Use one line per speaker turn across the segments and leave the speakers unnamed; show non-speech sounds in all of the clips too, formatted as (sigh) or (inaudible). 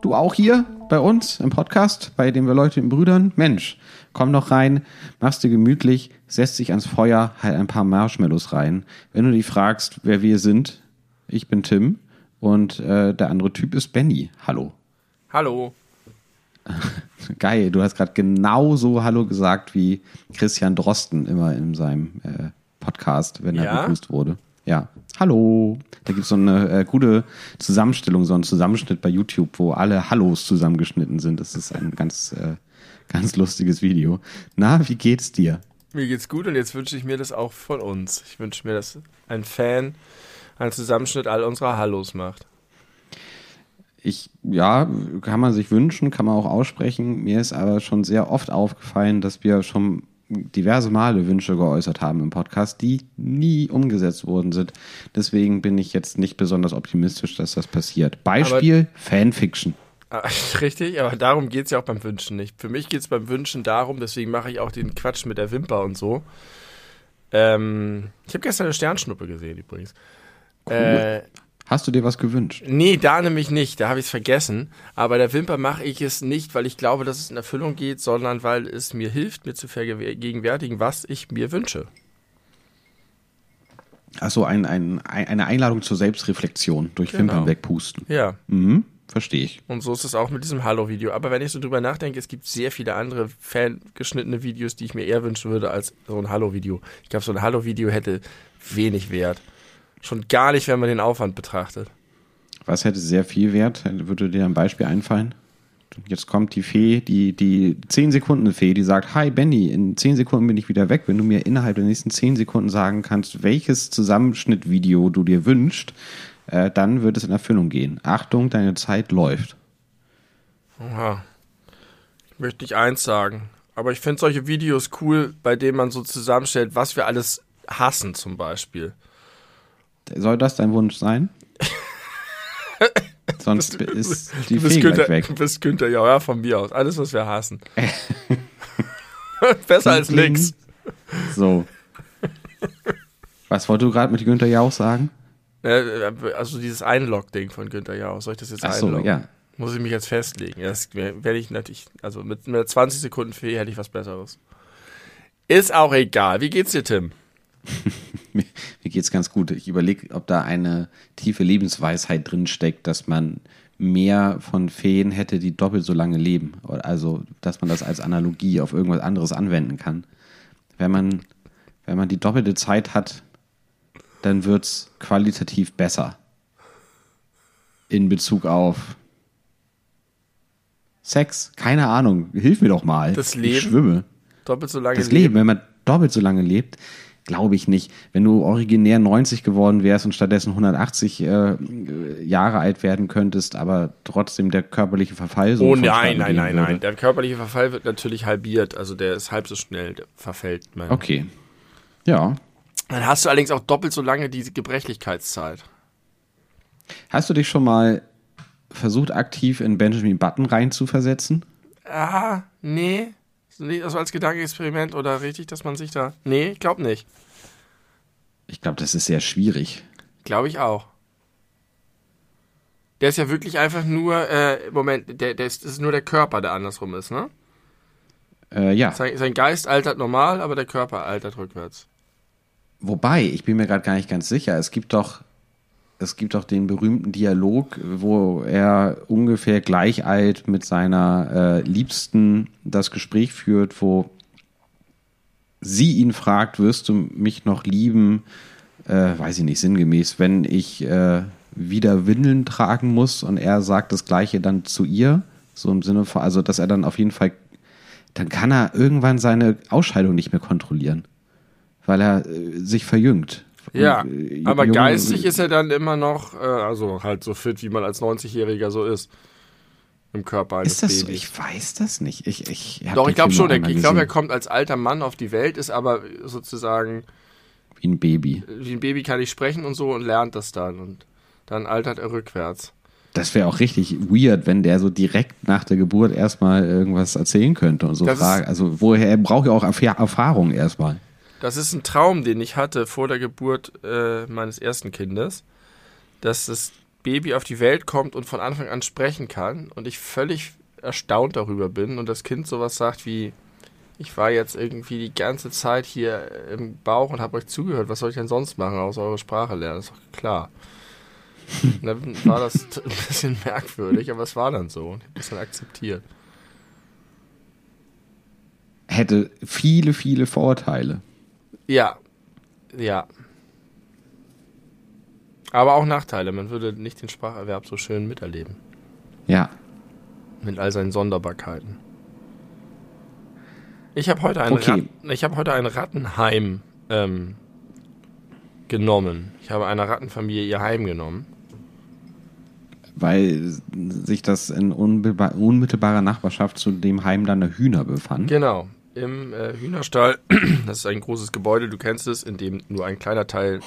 Du auch hier bei uns im Podcast, bei dem wir Leute in Brüdern? Mensch, komm doch rein, machst dir gemütlich, setzt dich ans Feuer, halt ein paar Marshmallows rein. Wenn du dich fragst, wer wir sind, ich bin Tim und äh, der andere Typ ist Benny. Hallo.
Hallo. (laughs)
Geil, du hast gerade genauso Hallo gesagt wie Christian Drosten immer in seinem äh, Podcast, wenn er
Ja?
begrüßt wurde. Ja. Hallo. Da gibt es so eine äh, gute Zusammenstellung, so einen Zusammenschnitt bei YouTube, wo alle Hallos zusammengeschnitten sind. Das ist ein ganz, äh, ganz lustiges Video. Na, wie geht's dir?
Mir geht's gut und jetzt wünsche ich mir das auch von uns. Ich wünsche mir, dass ein Fan einen Zusammenschnitt all unserer Hallos macht.
Ich, ja, kann man sich wünschen, kann man auch aussprechen. Mir ist aber schon sehr oft aufgefallen, dass wir schon diverse Male Wünsche geäußert haben im Podcast, die nie umgesetzt worden sind. Deswegen bin ich jetzt nicht besonders optimistisch, dass das passiert. Beispiel Fanfiction.
Ah, (laughs) Richtig, aber darum geht's ja auch beim Wünschen nicht. Für mich geht's beim Wünschen darum, deswegen mache ich auch den Quatsch mit der Wimper und so. Ähm, ich habe gestern eine Sternschnuppe gesehen übrigens. Äh,
Hast du dir was gewünscht?
Nee, da nämlich nicht, da habe ich es vergessen. Aber der Wimper mache ich es nicht, weil ich glaube, dass es in Erfüllung geht, sondern weil es mir hilft, mir zu vergegenwärtigen, was ich mir wünsche.
Achso, ein, ein, ein, eine Einladung zur Selbstreflexion durch
Genau.
Wimpern wegpusten.
Ja,
Mhm, verstehe ich.
und so ist es auch mit diesem Hallo-Video. Aber wenn ich so drüber nachdenke, es gibt sehr viele andere fangeschnittene Videos, die ich mir eher wünschen würde als so ein Hallo-Video. Ich glaube, so ein Hallo-Video hätte wenig Wert. Schon gar nicht, wenn man den Aufwand betrachtet.
Was hätte sehr viel Wert? Würde dir ein Beispiel einfallen? Jetzt kommt die Fee, die, die 10 Sekunden Fee, die sagt, hi Benny, in 10 Sekunden bin ich wieder weg. Wenn du mir innerhalb der nächsten 10 Sekunden sagen kannst, welches Zusammenschnittvideo du dir wünschst, äh, dann wird es in Erfüllung gehen. Achtung, deine Zeit läuft.
Oha. Ich möchte nicht eins sagen. Aber ich finde solche Videos cool, bei denen man so zusammenstellt, was wir alles hassen zum Beispiel.
Soll das dein Wunsch sein? (laughs) Sonst ist die
du bist
Fee
Günther,
weg.
Du bist Günther, ja, ja, von mir aus. Alles, was wir hassen. (laughs) Besser als nix.
So. Was wolltest du gerade mit Günther Jauch sagen?
Äh, Also dieses Einlog-Ding von Günther Jauch. Soll ich das jetzt
Ach so,
einloggen?
ja.
Muss ich mich jetzt festlegen. Das werde ich natürlich, also mit einer 20 Sekunden Fee hätte ich was Besseres. Ist auch egal. Wie geht's dir, Tim? (laughs) (laughs)
Mir, mir geht's ganz gut. Ich überlege, ob da eine tiefe Lebensweisheit drin steckt, dass man mehr von Feen hätte, die doppelt so lange leben. Also, dass man das als Analogie auf irgendwas anderes anwenden kann. Wenn man, wenn man die doppelte Zeit hat, dann wird's qualitativ besser. In Bezug auf Sex. Keine Ahnung. Hilf mir doch mal.
Das
Ich
Leben?
schwimme.
Doppelt so lange
Das Leben, wenn man doppelt so lange lebt, glaube ich nicht. Wenn du originär 90 geworden wärst und stattdessen 180 äh, Jahre alt werden könntest, aber trotzdem der körperliche Verfall so
Oh nein, nein, nein,
würde.
nein. Der körperliche Verfall wird natürlich halbiert. Also der ist halb so schnell, verfällt.
Okay. Ja.
Dann hast du allerdings auch doppelt so lange diese Gebrechlichkeitszeit.
Hast du dich schon mal versucht, aktiv in Benjamin Button reinzuversetzen?
Ah, nee. Also als Gedankenexperiment oder richtig, dass man sich da. Nee, ich glaube nicht.
Ich glaube, das ist sehr schwierig.
Glaube ich auch. Der ist ja wirklich einfach nur, äh, Moment, der, der ist, das ist nur der Körper, der andersrum ist, ne?
Äh, ja.
Sein, sein Geist altert normal, aber der Körper altert rückwärts.
Wobei, ich bin mir gerade gar nicht ganz sicher. Es gibt doch, es gibt doch den berühmten Dialog, wo er ungefähr gleich alt mit seiner äh, Liebsten das Gespräch führt, wo sie ihn fragt, wirst du mich noch lieben? Äh, weiß ich nicht, sinngemäß, wenn ich äh, wieder Windeln tragen muss und er sagt das Gleiche dann zu ihr, so im Sinne von, also dass er dann auf jeden Fall, dann kann er irgendwann seine Ausscheidung nicht mehr kontrollieren weil er äh, sich verjüngt.
Ja,
Und, äh,
aber
junge-
geistig ist er dann immer noch, äh, also halt so fit, wie man als 90-Jähriger so ist. Im Körper eines
Ist das so?
Babys.
Ich weiß das nicht. Ich, ich
Doch, ich glaube schon. Ich glaube, er kommt als alter Mann auf die Welt, ist aber sozusagen
wie ein Baby.
wie ein Baby kann ich sprechen und so und lernt das dann und dann altert er rückwärts.
Das wäre auch richtig weird, wenn der so direkt nach der Geburt erstmal irgendwas erzählen könnte und so fragen. Also woher er braucht ja auch Erf- Erfahrung erstmal.
Das ist ein Traum, den ich hatte vor der Geburt äh, meines ersten Kindes, dass das Baby auf die Welt kommt und von Anfang an sprechen kann und ich völlig erstaunt darüber bin und das Kind sowas sagt wie, ich war jetzt irgendwie die ganze Zeit hier im Bauch und habe euch zugehört, was soll ich denn sonst machen, außer eure Sprache lernen, ist doch klar. (laughs) Und dann war das ein bisschen merkwürdig, aber es war dann so und ich habe das dann akzeptiert.
Hätte viele, viele Vorteile.
Ja, ja. Aber auch Nachteile. Man würde nicht den Spracherwerb so schön miterleben.
Ja.
Mit all seinen Sonderbarkeiten. Ich habe heute ein,
Okay.
Rat, ich habe heute ein Rattenheim ähm, genommen. Ich habe einer Rattenfamilie ihr Heim genommen.
Weil sich das in unmittelbar- unmittelbarer Nachbarschaft zu dem Heim deiner Hühner befand.
Genau. Im äh, Hühnerstall. (clears throat) Das ist ein großes Gebäude, du kennst es, in dem nur ein kleiner Teil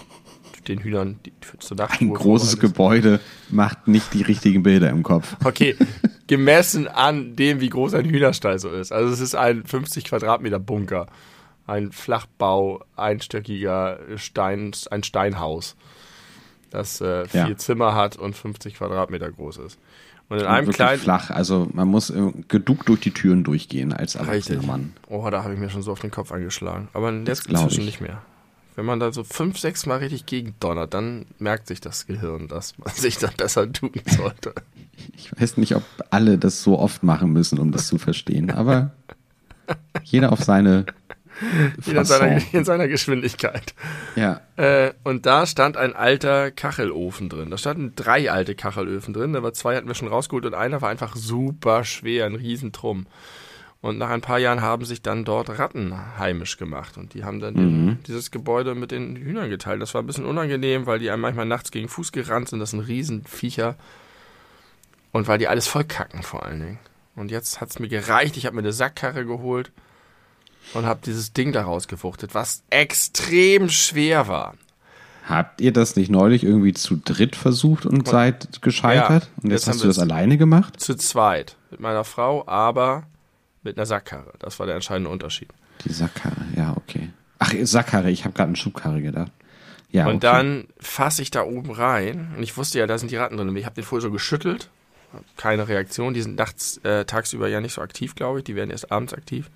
den Hühnern die, zur Nacht
Ein großes Gebäude macht nicht die richtigen Bilder im Kopf.
Okay, (laughs) gemessen an dem, wie groß ein Hühnerstall so ist. Also es ist ein 50 Quadratmeter Bunker, ein Flachbau, einstöckiger Stein, ein Steinhaus, das äh, vier
Ja.
Zimmer hat und 50 Quadratmeter groß ist. Und in einem kleinen
flach. Also man muss äh, geduckt durch die Türen durchgehen als
Richtig.
erwachsener Mann.
Oh, da habe ich mir schon so auf den Kopf angeschlagen. Aber jetzt inzwischen
ich.
nicht mehr. Wenn man da so fünf, sechs Mal richtig gegendonnert, dann merkt sich das Gehirn, dass man (laughs) sich da besser tun sollte.
Ich weiß nicht, ob alle das so oft machen müssen, um das zu verstehen, aber (laughs) jeder auf seine
Jeder (laughs) in seiner, in seiner Geschwindigkeit.
Ja,
Äh, und da stand ein alter Kachelofen drin. Da standen drei alte Kachelöfen drin. War zwei hatten wir schon rausgeholt und einer war einfach super schwer, ein Riesentrum. Und nach ein paar Jahren haben sich dann dort Ratten heimisch gemacht. Und die haben dann den, dieses Gebäude mit den Hühnern geteilt. Das war ein bisschen unangenehm, weil die einem manchmal nachts gegen Fuß gerannt sind. Das sind Riesenviecher. Und weil die alles voll kacken vor allen Dingen. Und jetzt hat's mir gereicht. Ich habe mir eine Sackkarre geholt und habe dieses Ding da rausgefruchtet, was extrem schwer war.
Habt ihr das nicht neulich irgendwie zu dritt versucht und seid gescheitert?
Ja,
und
jetzt
jetzt hast du das alleine gemacht?
Zu zweit mit meiner Frau, aber mit einer Sackkarre. Das war der entscheidende Unterschied.
Die Sackkarre, ja, okay. Ach, Sackkarre, ich habe gerade an Schubkarre gedacht. Ja,
Und
okay.
dann fasse ich da oben rein und ich wusste ja, da sind die Ratten drin. Und Ich habe den vorher so geschüttelt, keine Reaktion. Die sind nachts, äh, tagsüber ja nicht so aktiv, glaube ich. Die werden erst abends aktiv.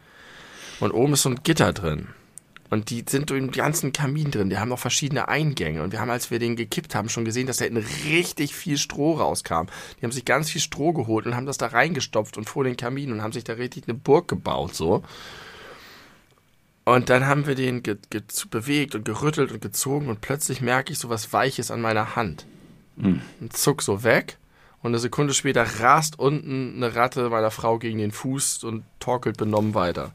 Und oben ist so ein Gitter drin. Und die sind im ganzen Kamin drin. Die haben auch verschiedene Eingänge. Und wir haben, als wir den gekippt haben, schon gesehen, dass da hinten richtig viel Stroh rauskam. Die haben sich ganz viel Stroh geholt und haben das da reingestopft und vor den Kamin und haben sich da richtig eine Burg gebaut, so. Und dann haben wir den bewegt und gerüttelt und gezogen und plötzlich merke ich so was Weiches an meiner Hand. Und zuck so weg. Und eine Sekunde später rast unten eine Ratte meiner Frau gegen den Fuß und torkelt benommen weiter.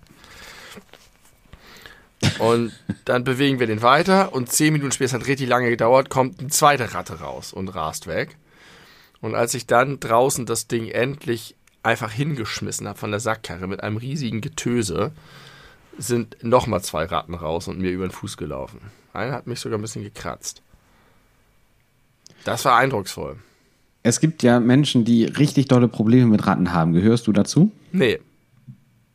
Und dann bewegen wir den weiter und zehn Minuten später, es hat richtig lange gedauert, kommt eine zweite Ratte raus und rast weg. Und als ich dann draußen das Ding endlich einfach hingeschmissen habe von der Sackkarre mit einem riesigen Getöse, sind nochmal zwei Ratten raus und mir über den Fuß gelaufen. Einer hat mich sogar ein bisschen gekratzt. Das war eindrucksvoll.
Es gibt ja Menschen, die richtig dolle Probleme mit Ratten haben. Gehörst du dazu?
Nee,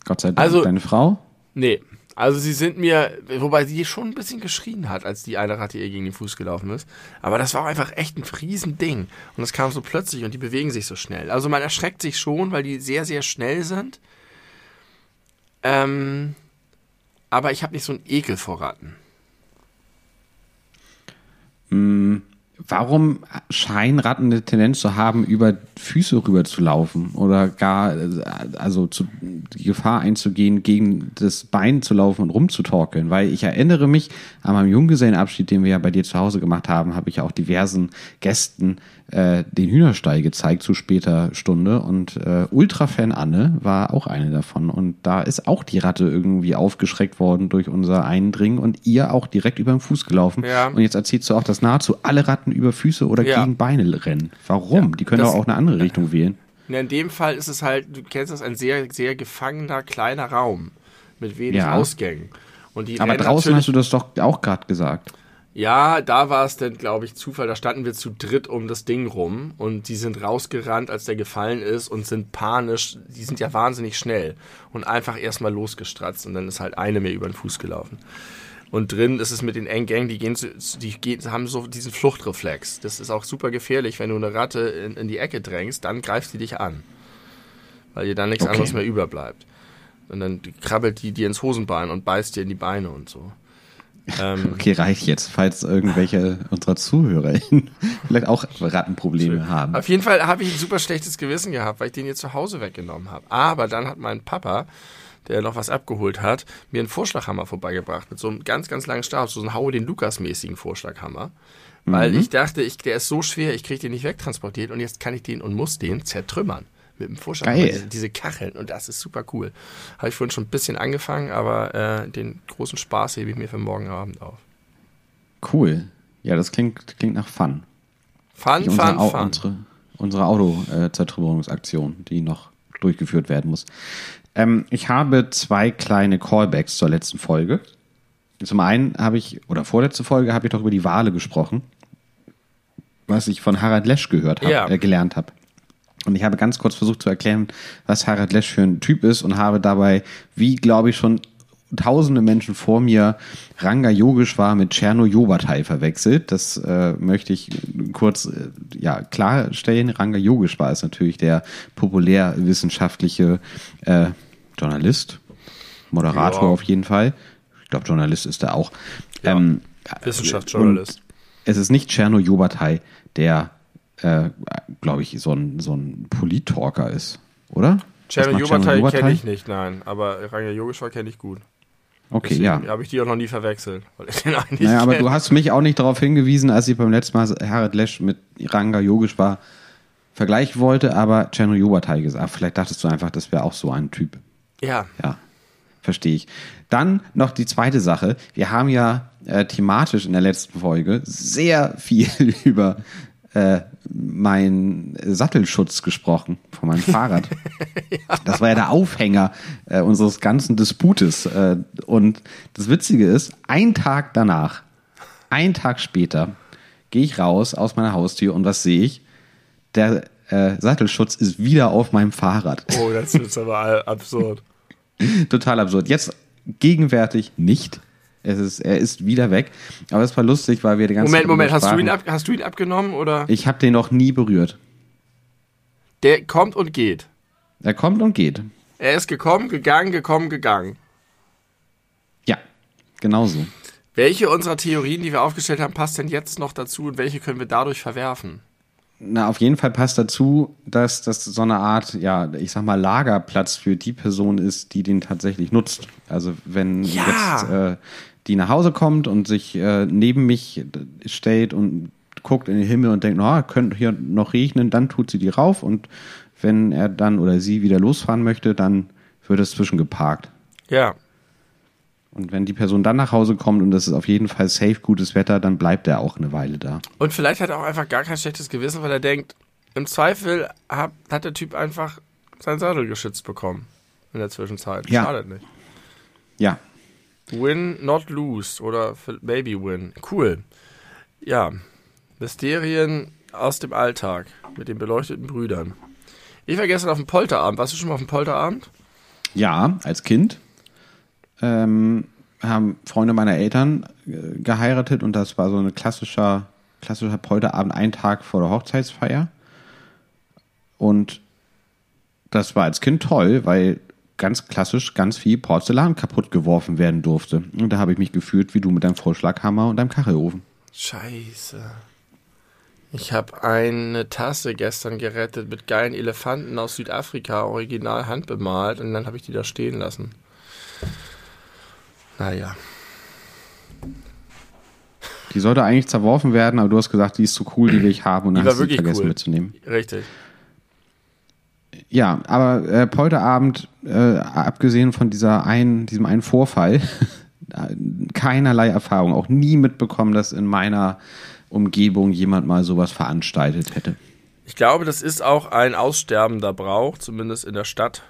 Gott sei Dank.
Also-
Deine Frau?
nee. Also sie sind mir, wobei sie schon ein bisschen geschrien hat, als die eine Ratte ihr gegen den Fuß gelaufen ist. Aber das war auch einfach echt ein Riesending. Und es kam so plötzlich und die bewegen sich so schnell. Also man erschreckt sich schon, weil die sehr, sehr schnell sind. Ähm, aber ich habe nicht so einen Ekel vor Ratten.
Warum scheinen Ratten eine Tendenz zu haben, über Füße rüber zu laufen oder gar äh, also zu, die Gefahr einzugehen, gegen das Bein zu laufen und rumzutorkeln? Weil ich erinnere mich an meinem Junggesellenabschied, den wir ja bei dir zu Hause gemacht haben, habe ich auch diversen Gästen äh, den Hühnerstall gezeigt zu später Stunde und äh, Ultrafan Anne war auch eine davon und da ist auch die Ratte irgendwie aufgeschreckt worden durch unser Eindringen und ihr auch direkt über den Fuß gelaufen.
Ja.
Und jetzt erzählst du auch, dass nahezu alle Ratten über Füße oder
Ja.
gegen Beine rennen. Warum?
Ja,
die können doch auch eine andere Richtung wählen.
In dem Fall ist es halt, du kennst das, ein sehr, sehr gefangener kleiner Raum mit wenig. Ausgängen. Und die
Aber draußen hast du das doch auch gerade gesagt.
Ja, da war es dann, glaube ich, Zufall. Da standen wir zu dritt um das Ding rum und die sind rausgerannt, als der gefallen ist und sind panisch. Die sind ja wahnsinnig schnell und einfach erstmal losgestratzt und dann ist halt eine mir über den Fuß gelaufen. Und drin ist es mit den Eng-Gang, die gehen, die gehen, haben so diesen Fluchtreflex. Das ist auch super gefährlich, wenn du eine Ratte in, in die Ecke drängst, dann greift sie dich an. Weil dir dann nichts
Okay.
anderes mehr überbleibt. Und dann krabbelt die dir ins Hosenbein und beißt dir in die Beine und so. Ähm, (laughs)
Okay, reicht jetzt, falls irgendwelche unserer Zuhörer (laughs) vielleicht auch Rattenprobleme haben.
Auf jeden Fall habe ich ein super schlechtes Gewissen gehabt, weil ich den hier zu Hause weggenommen habe. Aber dann hat mein Papa, der noch was abgeholt hat, mir einen Vorschlaghammer vorbeigebracht mit so einem ganz, ganz langen Stab, so einen Haue den Lukas-mäßigen Vorschlaghammer. Weil ich dachte, ich, der ist so schwer, ich kriege den nicht wegtransportiert und jetzt kann ich den und muss den zertrümmern. Mit dem Vorschlaghammer,
Geil.
diese, Kacheln und das ist super cool. Habe ich vorhin schon ein bisschen angefangen, aber äh, den großen Spaß hebe ich mir für morgen Abend auf.
Cool. Ja, das klingt, klingt nach Fun.
Fun,
Wie unsere,
fun, fun.
unsere, unsere Auto-Zertrümmerungsaktion, die noch durchgeführt werden muss. Ähm, ich habe zwei kleine Callbacks zur letzten Folge. Zum einen habe ich, oder vorletzte Folge, habe ich doch über die Wale gesprochen, was ich von Harald Lesch gehört habe,
Ja.
äh, gelernt habe. Und ich habe ganz kurz versucht zu erklären, was Harald Lesch für ein Typ ist und habe dabei, wie glaube ich schon tausende Menschen vor mir, Ranga Yogeshwar mit Cherno Yobatai verwechselt. Das äh, möchte ich kurz äh, ja, klarstellen. Ranga Yogeshwar ist natürlich der populärwissenschaftliche äh, Journalist, Moderator
Ja.
auf jeden Fall. Ich glaube, Journalist ist er auch. Ähm,
Wissenschaftsjournalist.
Es ist nicht Cherno Yobatai, der, äh, glaube ich, so ein, so ein Polit-Talker ist, oder? Macht
Yobatai kenne ich nicht, nein. Aber Ranga Yogeshwar kenne ich gut.
Okay,
Deswegen
ja.
habe ich die auch noch nie verwechselt, weil ich den eigentlich
Naja, aber du hast mich auch nicht darauf hingewiesen, als ich beim letzten Mal Harald Lesch mit Ranga Yogeshwar vergleichen wollte, aber Cherno Yobatai gesagt. Vielleicht dachtest du einfach, das wäre auch so ein Typ.
Ja,
Ja, verstehe ich. Dann noch die zweite Sache. Wir haben ja äh, thematisch in der letzten Folge sehr viel (laughs) über äh, meinen Sattelschutz gesprochen von meinem (laughs) Fahrrad. Das war ja der Aufhänger äh, unseres ganzen Disputes. Äh, und das Witzige ist, ein Tag danach, ein Tag später, gehe ich raus aus meiner Haustür und was sehe ich? Der äh, Sattelschutz ist wieder auf meinem Fahrrad.
oh, das ist aber absurd. (laughs)
Total absurd. Jetzt gegenwärtig nicht. Es ist, er ist wieder weg. Aber es war lustig, weil wir die ganze
Moment,
Zeit
Moment, hast du, ihn ab, hast du ihn abgenommen oder?
Ich habe den noch nie berührt.
Der kommt und geht.
Er kommt und geht.
Er ist gekommen, gegangen, gekommen, gegangen.
Ja, genau so.
Welche unserer Theorien, die wir aufgestellt haben, passt denn jetzt noch dazu und welche können wir dadurch verwerfen?
Na, auf jeden Fall passt dazu, dass das so eine Art, ja, ich sag mal, Lagerplatz für die Person ist, die den tatsächlich nutzt. Also wenn
Ja.
jetzt äh, die nach Hause kommt und sich äh, neben mich stellt und guckt in den Himmel und denkt, na, könnte hier noch regnen, dann tut sie die rauf und wenn er dann oder sie wieder losfahren möchte, dann wird es zwischengeparkt.
Ja,
Und wenn die Person dann nach Hause kommt und es ist auf jeden Fall safe gutes Wetter, dann bleibt er auch eine Weile da.
Und vielleicht hat er auch einfach gar kein schlechtes Gewissen, weil er denkt, im Zweifel hat, hat der Typ einfach sein Sattel geschützt bekommen in der Zwischenzeit.
Ja.
Schadet nicht.
Ja,
Win, not lose oder maybe win. Cool. Ja, Mysterien aus dem Alltag mit den beleuchteten Brüdern. Ich war gestern auf dem Polterabend. Warst du schon mal auf dem Polterabend?
Ja, als Kind ähm, haben Freunde meiner Eltern äh, geheiratet und das war so ein klassischer, klassischer Polterabend, ein Tag vor der Hochzeitsfeier. Und das war als Kind toll, weil ganz klassisch ganz viel Porzellan kaputt geworfen werden durfte. Und da habe ich mich gefühlt wie du mit deinem Vorschlaghammer und deinem Kachelofen.
Scheiße. Ich habe eine Tasse gestern gerettet mit geilen Elefanten aus Südafrika, original handbemalt, und dann habe ich die da stehen lassen. Naja.
Die sollte eigentlich zerworfen werden, aber du hast gesagt, die ist zu cool, die will ich haben und dann hast du vergessen
cool.
mitzunehmen.
Richtig.
Ja, aber äh, Polterabend, äh, abgesehen von dieser einen, diesem einen Vorfall, (laughs) keinerlei Erfahrung, auch nie mitbekommen, dass in meiner Umgebung jemand mal sowas veranstaltet hätte.
Ich glaube, das ist auch ein aussterbender Brauch, zumindest in der Stadt.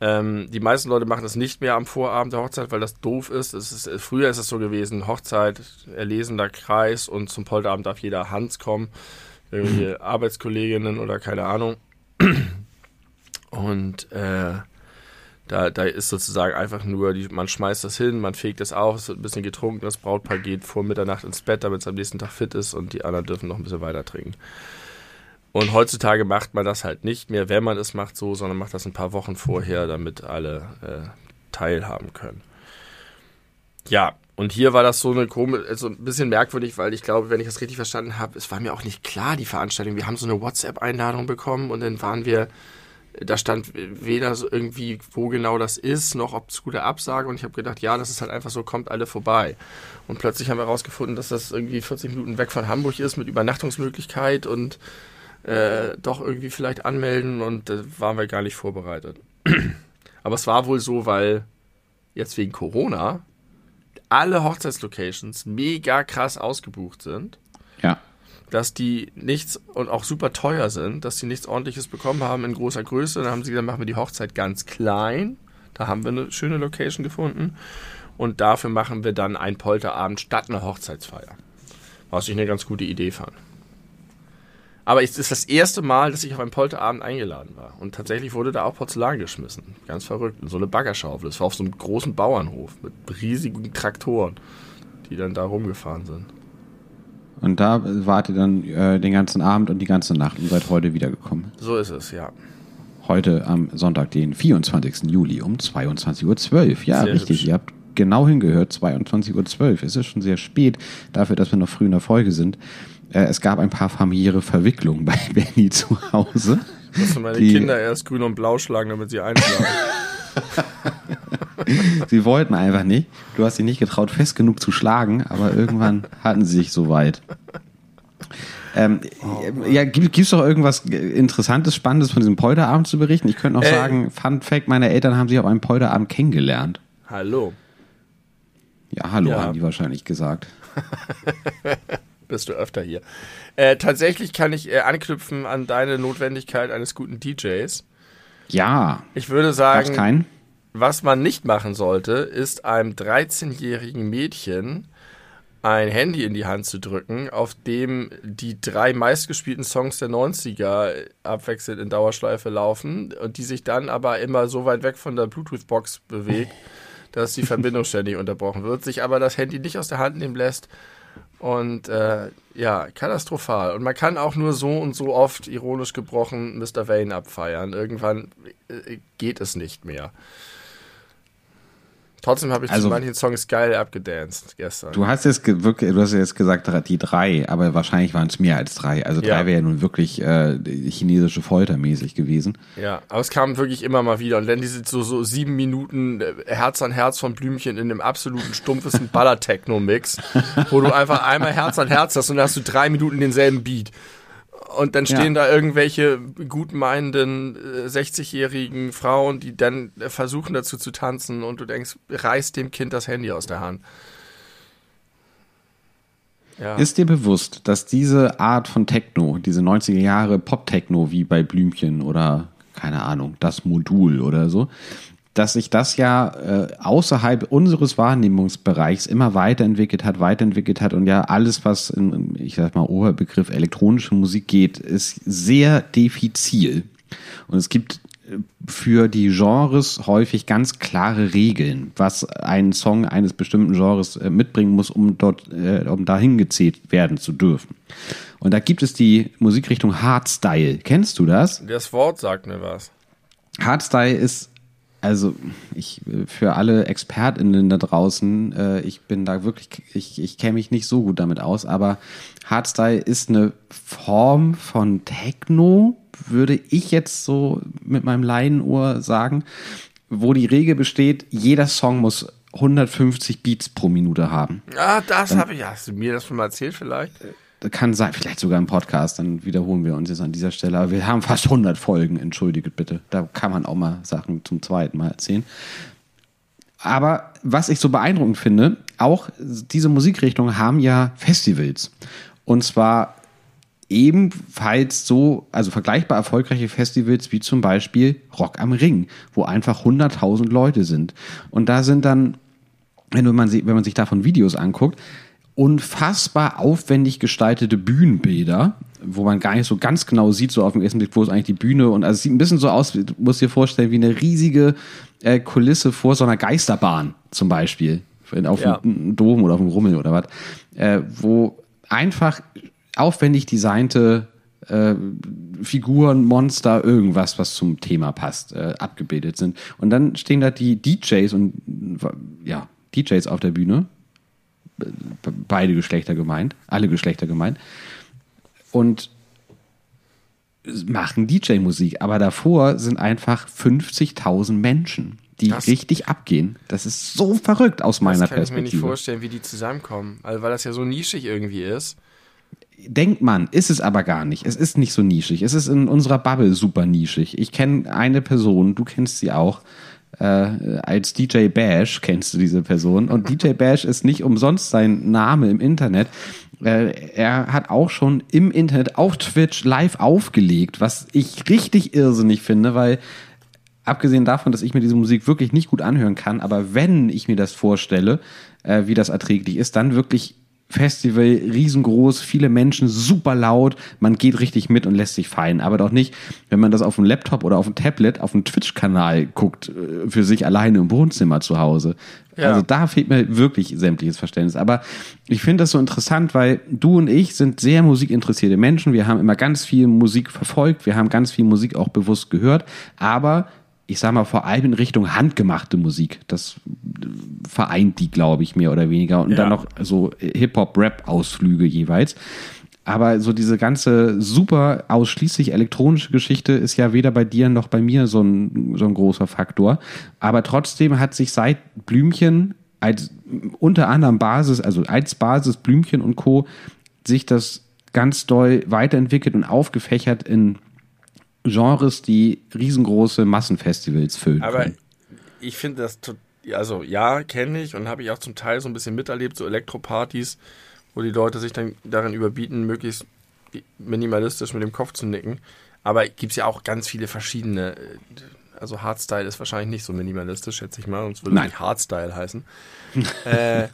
Ähm, die meisten Leute machen das nicht mehr am Vorabend der Hochzeit, weil das doof ist. Ist früher ist es so gewesen, Hochzeit, erlesender Kreis und zum Polterabend darf jeder Hans kommen, irgendwelche Arbeitskolleginnen oder keine Ahnung. Und äh, da, da ist sozusagen einfach nur, die, man schmeißt das hin, man fegt es auf, es wird ein bisschen getrunken, das Brautpaar geht vor Mitternacht ins Bett, damit es am nächsten Tag fit ist und die anderen dürfen noch ein bisschen weiter trinken. Und heutzutage macht man das halt nicht mehr, wenn man es macht so, sondern macht das ein paar Wochen vorher, damit alle äh, teilhaben können. Ja, und hier war das so eine komische, also ein bisschen merkwürdig, weil ich glaube, wenn ich das richtig verstanden habe, es war mir auch nicht klar, die Veranstaltung. Wir haben so eine WhatsApp-Einladung bekommen und dann waren wir, da stand weder so irgendwie, wo genau das ist, noch ob es gute Absage. Und ich habe gedacht, ja, das ist halt einfach so, kommt alle vorbei. Und plötzlich haben wir herausgefunden, dass das irgendwie 40 Minuten weg von Hamburg ist mit Übernachtungsmöglichkeit und äh, doch irgendwie vielleicht anmelden und da waren wir gar nicht vorbereitet. (clears throat) Aber es war wohl so, weil jetzt wegen Corona alle Hochzeitslocations mega krass ausgebucht sind.
Ja.
Dass die nichts und auch super teuer sind, dass die nichts ordentliches bekommen haben in großer Größe. Dann haben sie gesagt, machen wir die Hochzeit ganz klein. Da haben wir eine schöne Location gefunden. Und dafür machen wir dann einen Polterabend statt einer Hochzeitsfeier. Was ich eine ganz gute Idee fand. Aber es ist das erste Mal, dass ich auf einen Polterabend eingeladen war. Und tatsächlich wurde da auch Porzellan geschmissen. Ganz verrückt. So eine Baggerschaufel. Das war auf so einem großen Bauernhof mit riesigen Traktoren, die dann da rumgefahren sind.
Und da wart ihr dann äh, den ganzen Abend und die ganze Nacht und seid heute wiedergekommen.
So ist es, ja.
Heute am Sonntag, den 24. Juli um 22.12 Uhr. Ja,
Sehr
richtig.
hübsch.
Ihr habt genau hingehört, 22.12 Uhr. Es ist schon sehr spät dafür, dass wir noch früh in der Folge sind. Äh, es gab ein paar familiäre Verwicklungen bei (laughs) Benny zu Hause.
Musste meine
Die-
Kinder erst grün und blau schlagen, damit sie einschlagen. (laughs)
Sie wollten einfach nicht. Du hast sie nicht getraut, fest genug zu schlagen, aber irgendwann (laughs) hatten sie sich soweit. Ähm, ja, gibt gibt's doch irgendwas Interessantes, Spannendes von diesem Polterabend zu berichten? Ich könnte noch
Äh.
sagen, Fun Fact, meine Eltern haben sich auf einem Polterabend kennengelernt.
Hallo.
Ja, hallo,
Ja.
haben die wahrscheinlich gesagt.
Bist du öfter hier. Äh, tatsächlich kann ich äh, anknüpfen an deine Notwendigkeit eines guten DJs.
Ja,
Ich würde sagen? Was man nicht machen sollte, ist einem 13-jährigen Mädchen ein Handy in die Hand zu drücken, auf dem die drei meistgespielten Songs der 90er abwechselnd in Dauerschleife laufen und die sich dann aber immer so weit weg von der Bluetooth-Box bewegt, dass die Verbindung (laughs) ständig unterbrochen wird, sich aber das Handy nicht aus der Hand nehmen lässt. Und äh, ja, katastrophal. Und man kann auch nur so und so oft, ironisch gebrochen, Mr. Vane abfeiern. Irgendwann äh, geht es nicht mehr. Trotzdem habe ich
Also-
zu manchen Songs geil abgedanced gestern.
Du hast jetzt wirklich, du hast jetzt gesagt, die drei, aber wahrscheinlich waren es mehr als drei. Also drei
Ja.
wäre ja nun wirklich äh, chinesische Folter mäßig gewesen.
Ja, aber es kam wirklich immer mal wieder. Und dann diese so, so sieben Minuten äh, Herz an Herz von Blümchen in dem absoluten stumpfesten (laughs) Baller-Techno-Mix, wo du einfach einmal Herz an Herz hast und dann hast du drei Minuten denselben Beat. Und dann stehen da irgendwelche gutmeinenden äh, 60-jährigen Frauen, die dann äh, versuchen dazu zu tanzen und du denkst, reiß dem Kind das Handy aus der Hand. Ja.
Ist dir bewusst, dass diese Art von Techno, diese 90er Jahre Pop-Techno wie bei Blümchen oder keine Ahnung, das Modul oder so, dass sich das ja äh, außerhalb unseres Wahrnehmungsbereichs immer weiterentwickelt hat, weiterentwickelt hat und ja alles, was in, ich sag mal, Oberbegriff elektronische Musik geht, ist sehr diffizil. Und es gibt äh, für die Genres häufig ganz klare Regeln, was ein Song eines bestimmten Genres äh, mitbringen muss, um dort, äh, um dahin gezählt werden zu dürfen. Und da gibt es die Musikrichtung Hardstyle. Kennst du das?
Das Wort sagt mir was.
Hardstyle ist, also ich für alle ExpertInnen da draußen, äh, ich bin da wirklich, ich, ich kenne mich nicht so gut damit aus, aber Hardstyle ist eine Form von Techno, würde ich jetzt so mit meinem Laienohr sagen, wo die Regel besteht, jeder Song muss 150 Beats pro Minute haben.
Ah, das habe ich. Hast du mir das schon mal erzählt vielleicht?
Kann sein, vielleicht sogar im Podcast, dann wiederholen wir uns jetzt an dieser Stelle. Aber wir haben fast 100 Folgen, entschuldige bitte. Da kann man auch mal Sachen zum zweiten Mal erzählen. Aber was ich so beeindruckend finde, auch diese Musikrichtungen haben ja Festivals. Und zwar ebenfalls so, also vergleichbar erfolgreiche Festivals wie zum Beispiel Rock am Ring, wo einfach 100.000 Leute sind. Und da sind dann, wenn man, wenn man sich davon Videos anguckt, unfassbar aufwendig gestaltete Bühnenbilder, wo man gar nicht so ganz genau sieht, so auf dem ersten Blick, wo ist eigentlich die Bühne. Und also es sieht ein bisschen so aus, du musst dir vorstellen, wie eine riesige äh, Kulisse vor so einer Geisterbahn zum Beispiel. Auf ja. einem Dom oder auf dem Rummel oder was. Äh, wo einfach aufwendig designte äh, Figuren, Monster, irgendwas, was zum Thema passt, äh, abgebildet sind. Und dann stehen da die DJs und ja, DJs auf der Bühne. Beide Geschlechter gemeint, alle Geschlechter gemeint. Und machen DJ-Musik, aber davor sind einfach 50.000 Menschen, die das, richtig abgehen. Das ist so verrückt aus meiner Perspektive. Das kann
ich mir nicht vorstellen, wie die zusammenkommen, also weil das ja so nischig irgendwie ist
denkt man, ist es aber gar nicht. Es ist nicht so nischig. Es ist in unserer Bubble super nischig. Ich kenne eine Person, du kennst sie auch. Äh, als DJ Bash kennst du diese Person. Und DJ (laughs) Bash ist nicht umsonst sein Name im Internet. Äh, er hat auch schon im Internet auf Twitch live aufgelegt, was ich richtig irrsinnig finde, weil abgesehen davon, dass ich mir diese Musik wirklich nicht gut anhören kann, aber wenn ich mir das vorstelle, äh, wie das erträglich ist, dann wirklich Festival, riesengroß, viele Menschen, super laut, man geht richtig mit und lässt sich feiern. Aber doch nicht, wenn man das auf dem Laptop oder auf dem Tablet, auf dem Twitch-Kanal guckt, äh, für sich alleine im Wohnzimmer zu Hause. Ja. Also da fehlt mir wirklich sämtliches Verständnis. Aber ich finde das so interessant, weil du und ich sind sehr musikinteressierte Menschen. Wir haben immer ganz viel Musik verfolgt, wir haben ganz viel Musik auch bewusst gehört. Aber ich sag mal, vor allem in Richtung handgemachte Musik. Das vereint die, glaube ich, mehr oder weniger. Und ja. dann noch so Hip-Hop-Rap-Ausflüge jeweils. Aber so diese ganze super ausschließlich elektronische Geschichte ist ja weder bei dir noch bei mir so ein, so ein großer Faktor. Aber trotzdem hat sich seit Blümchen als unter anderem Basis, also als Basis Blümchen und Co. sich das ganz doll weiterentwickelt und aufgefächert in Genres, die riesengroße Massenfestivals füllen.
Aber können. ich finde das, also ja, kenne ich und habe ich auch zum Teil so ein bisschen miterlebt, so Elektropartys, wo die Leute sich dann darin überbieten, möglichst minimalistisch mit dem Kopf zu nicken. Aber gibt es ja auch ganz viele verschiedene. Also Hardstyle ist wahrscheinlich nicht so minimalistisch, schätze ich mal, sonst würde es nicht Hardstyle heißen. (laughs) äh,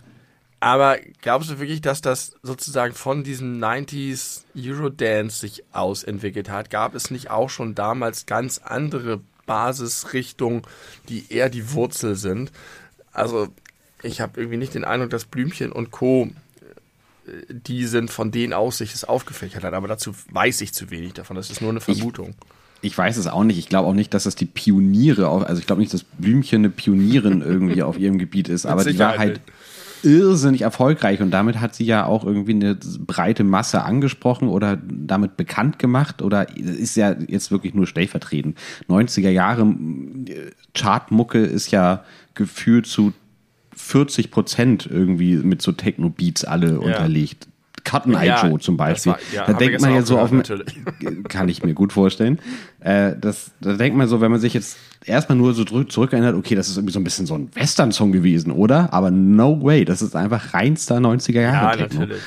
aber glaubst du wirklich, dass das sozusagen von diesem 90s Eurodance sich ausentwickelt hat? Gab es nicht auch schon damals ganz andere Basisrichtungen, die eher die Wurzel sind? Also ich habe irgendwie nicht den Eindruck, dass Blümchen und Co. Äh, die sind, von denen aus sich das aufgefächert hat. Aber dazu weiß ich zu wenig davon. Das ist nur eine Vermutung.
Ich, ich weiß es auch nicht. Ich glaube auch nicht, dass das die Pioniere, also ich glaube nicht, dass Blümchen eine Pionierin (laughs) irgendwie auf ihrem Gebiet ist, aber die war halt. Irrsinnig erfolgreich und damit hat sie ja auch irgendwie eine breite Masse angesprochen oder damit bekannt gemacht oder ist ja jetzt wirklich nur stellvertretend. 90er Jahre Chartmucke ist ja gefühlt zu 40 Prozent irgendwie mit so Techno-Beats alle ja. unterlegt. Cotton Eye ja, Joe zum Beispiel. War, ja, da denkt man ja so auf, (laughs) kann ich mir gut vorstellen. Äh, das, da denkt man so, wenn man sich jetzt erstmal nur so zurückerinnert, okay, das ist irgendwie so ein bisschen so ein Western-Song gewesen, oder? Aber no way, das ist einfach reinster 90er Jahre. Ja, Techno. natürlich.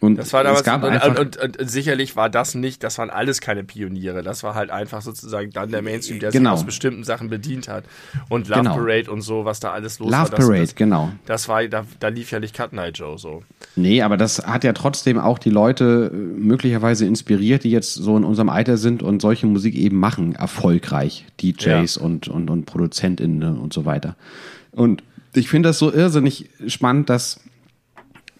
Und das war damals, es gab und, einfach und, und, und, sicherlich war das nicht, das waren alles keine Pioniere. Das war halt einfach sozusagen dann der Mainstream, der genau. sich aus bestimmten Sachen bedient hat. Und Love genau. Parade und so, was da alles los
Love war. Love Parade, das,
genau. Das war, da, da lief ja nicht Cut Night Joe so.
Nee, aber das hat ja trotzdem auch die Leute äh, möglicherweise inspiriert, die jetzt so in unserem Alter sind und solche Musik eben machen, erfolgreich. DJs ja. und, und, und ProduzentInnen und so weiter. Und ich finde das so irrsinnig spannend, dass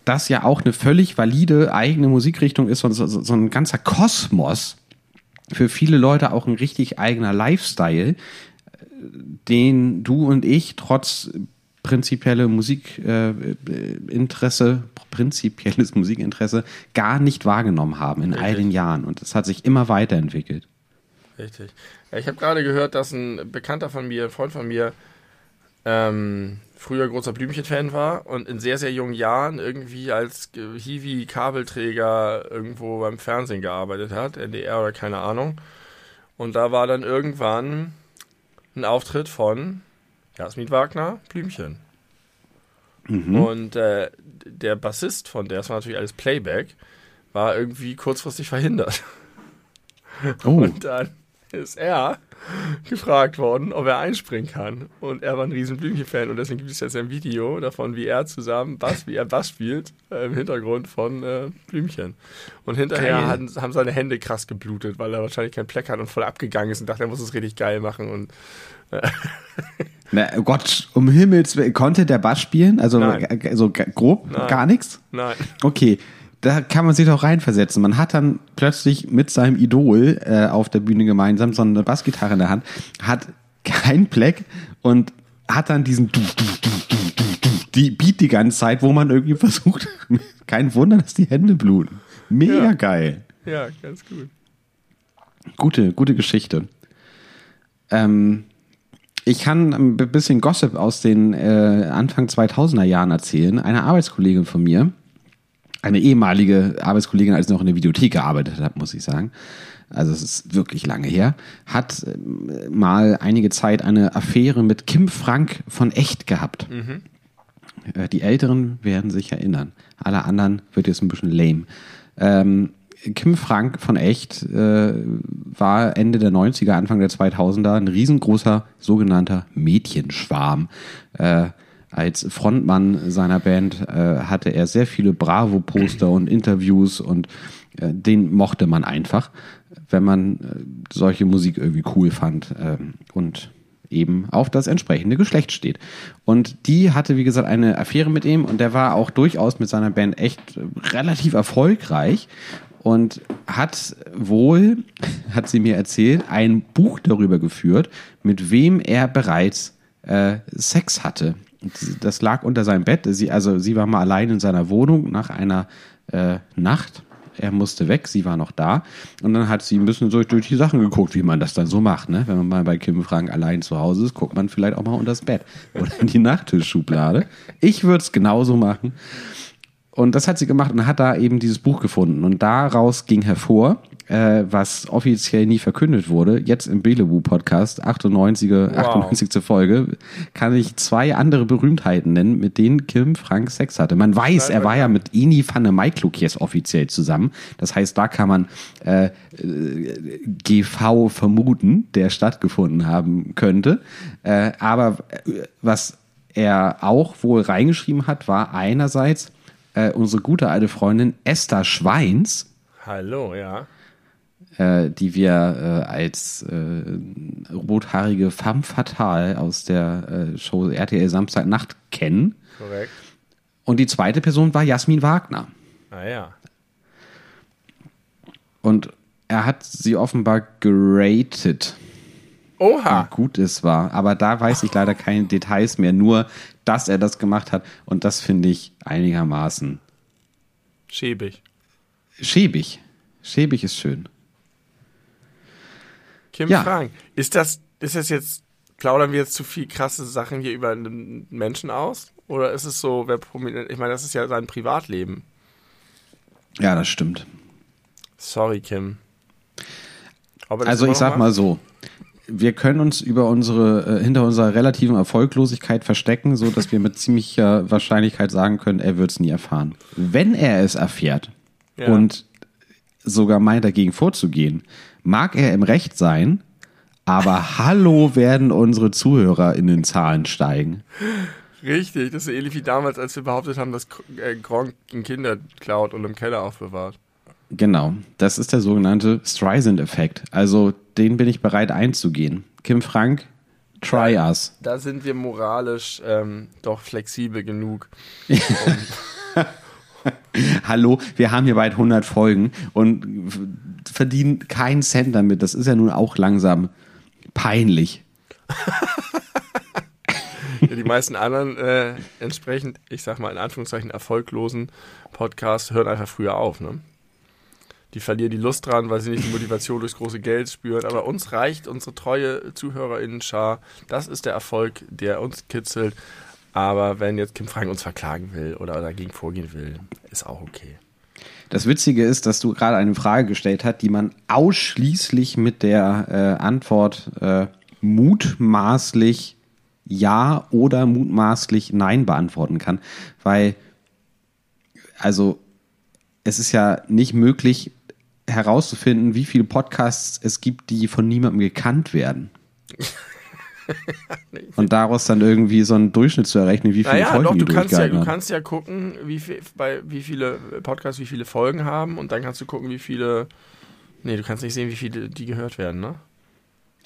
das ja auch eine völlig valide eigene Musikrichtung ist, so, so, so ein ganzer Kosmos, für viele Leute auch ein richtig eigener Lifestyle, den du und ich trotz prinzipielle Musikinteresse, äh, prinzipielles (laughs) Musikinteresse gar nicht wahrgenommen haben in Richtig. all den Jahren. Und das hat sich immer weiterentwickelt.
Richtig. Ich habe gerade gehört, dass ein Bekannter von mir, ein Freund von mir, ähm, früher großer Blümchen-Fan war und in sehr, sehr jungen Jahren irgendwie als Hiwi-Kabelträger irgendwo beim Fernsehen gearbeitet hat, NDR oder keine Ahnung. Und da war dann irgendwann ein Auftritt von Jasmin Wagner, Blümchen. Mhm. Und äh, der Bassist von der, das war natürlich alles Playback, war irgendwie kurzfristig verhindert.
Oh.
Und dann ist er (laughs) gefragt worden, ob er einspringen kann. Und er war ein riesen Blümchen-Fan und deswegen gibt es jetzt ein Video davon, wie er zusammen Bass, wie er Bass spielt äh, im Hintergrund von äh, Blümchen. Und hinterher hatten, haben seine Hände krass geblutet, weil er wahrscheinlich keinen Pleck hat und voll abgegangen ist und dachte, er muss es richtig geil machen. Und (laughs)
Na, oh Gott, um Himmels Willen, konnte der Bass spielen? Also
Nein.
g- so grob
Nein.
gar nichts?
nein.
Okay, da kann man sich doch reinversetzen. Man hat dann plötzlich mit seinem Idol äh, auf der Bühne gemeinsam so eine Bassgitarre in der Hand, hat kein Pleck und hat dann diesen du, du, du, du, du, du, die Beat die ganze Zeit, wo man irgendwie versucht, (laughs) kein Wunder, dass die Hände bluten. Mega
Ja.
geil.
Ja, ganz gut.
Gute, gute Geschichte. Ähm, ich kann ein bisschen Gossip aus den äh, Anfang 2000er Jahren erzählen. Eine Arbeitskollegin von mir, eine ehemalige Arbeitskollegin, als ich noch in der Videothek gearbeitet habe, muss ich sagen. Also es ist wirklich lange her, hat ähm, mal einige Zeit eine Affäre mit Kim Frank von Echt gehabt. Äh, Die Älteren werden sich erinnern. Alle anderen wird jetzt ein bisschen lame. Ähm, Kim Frank von Echt äh, war Ende der 90er, Anfang der 2000er ein riesengroßer sogenannter Mädchenschwarm. Äh, als Frontmann seiner Band äh, hatte er sehr viele Bravo-Poster und Interviews und äh, den mochte man einfach, wenn man äh, solche Musik irgendwie cool fand. ähm, und eben auf das entsprechende Geschlecht steht. Und die hatte, wie gesagt, eine Affäre mit ihm und der war auch durchaus mit seiner Band echt äh, relativ erfolgreich und hat wohl, (laughs) hat sie mir erzählt, ein Buch darüber geführt, mit wem er bereits äh, Sex hatte. Das lag unter seinem Bett. Sie, also sie war mal allein in seiner Wohnung nach einer äh, Nacht. Er musste weg, sie war noch da. Und dann hat sie ein bisschen so durch die Sachen geguckt, wie man das dann so macht. Ne? Wenn man mal bei Kim Frank allein zu Hause ist, guckt man vielleicht auch mal unter das Bett oder in die Nachttischschublade. Ich würde es genauso machen. Und das hat sie gemacht und hat da eben dieses Buch gefunden. Und daraus ging hervor, äh, was offiziell nie verkündet wurde, jetzt im Belewu-Podcast, 98. 98. Folge, kann ich zwei andere Berühmtheiten nennen, mit denen Kim Frank Sex hatte. Man weiß, er war ja mit Ini van der Maikluk jetzt offiziell zusammen. Das heißt, da kann man äh, äh, GV vermuten, der stattgefunden haben könnte. Äh, aber äh, was er auch wohl reingeschrieben hat, war einerseits äh, unsere gute alte Freundin Esther Schweins,
Hallo, ja.
Äh, die wir äh, als äh, rothaarige femme fatale aus der äh, Show RTL Samstagnacht kennen.
Korrekt.
Und die zweite Person war Jasmin Wagner.
Ah ja.
Und er hat sie offenbar geratet, wie
Oha.
gut es war. Aber da weiß ich leider keine Details mehr, nur, dass er das gemacht hat. Und das finde ich einigermaßen
Schäbig.
schäbig. Schäbig ist schön.
Kim
Ja.
Frank, ist das, ist das jetzt, plaudern wir jetzt zu viel krasse Sachen hier über einen Menschen aus? Oder ist es so, wer prominent, ich meine, das ist ja sein Privatleben.
Ja, das stimmt.
Sorry, Kim.
Also ich sag
macht?
mal so, wir können uns über unsere äh, hinter unserer relativen Erfolglosigkeit verstecken, so dass wir mit ziemlicher Wahrscheinlichkeit sagen können, er wird es nie erfahren. Wenn er es erfährt
Ja.
und sogar meint dagegen vorzugehen, mag er im Recht sein, aber hallo werden unsere Zuhörer in den Zahlen steigen.
Richtig, das ist ähnlich wie damals, als wir behauptet haben, dass äh, Gronk ein Kinder klaut und im Keller aufbewahrt.
Genau, das ist der sogenannte Streisand-Effekt. Also den bin ich bereit einzugehen. Kim Frank, try us.
Da sind wir moralisch ähm, doch flexibel genug. (laughs)
Hallo, wir haben hier bald 100 Folgen und verdienen keinen Cent damit. Das ist ja nun auch langsam peinlich.
Ja, die meisten anderen äh, entsprechend, ich sag mal in Anführungszeichen, erfolglosen Podcasts hören einfach früher auf. Ne? Die verlieren die Lust dran, weil sie nicht die Motivation durchs große Geld spüren. Aber uns reicht unsere treue ZuhörerInnen-Schar. Das ist der Erfolg, der uns kitzelt. Aber wenn jetzt Kim Frank uns verklagen will oder dagegen vorgehen will, ist auch okay.
Das Witzige ist, dass du gerade eine Frage gestellt hast, die man ausschließlich mit der äh, Antwort äh, mutmaßlich ja oder mutmaßlich nein beantworten kann, weil also es ist ja nicht möglich herauszufinden, wie viele Podcasts es gibt, die von niemandem gekannt werden. (laughs) (laughs) Und daraus dann irgendwie so einen Durchschnitt zu errechnen, wie viele
Naja,
Folgen
doch,
die
du kannst ja, du kannst ja gucken, wie, viel, bei, wie viele Podcasts wie viele Folgen haben und dann kannst du gucken, wie viele. Nee, du kannst nicht sehen, wie viele die gehört werden, ne?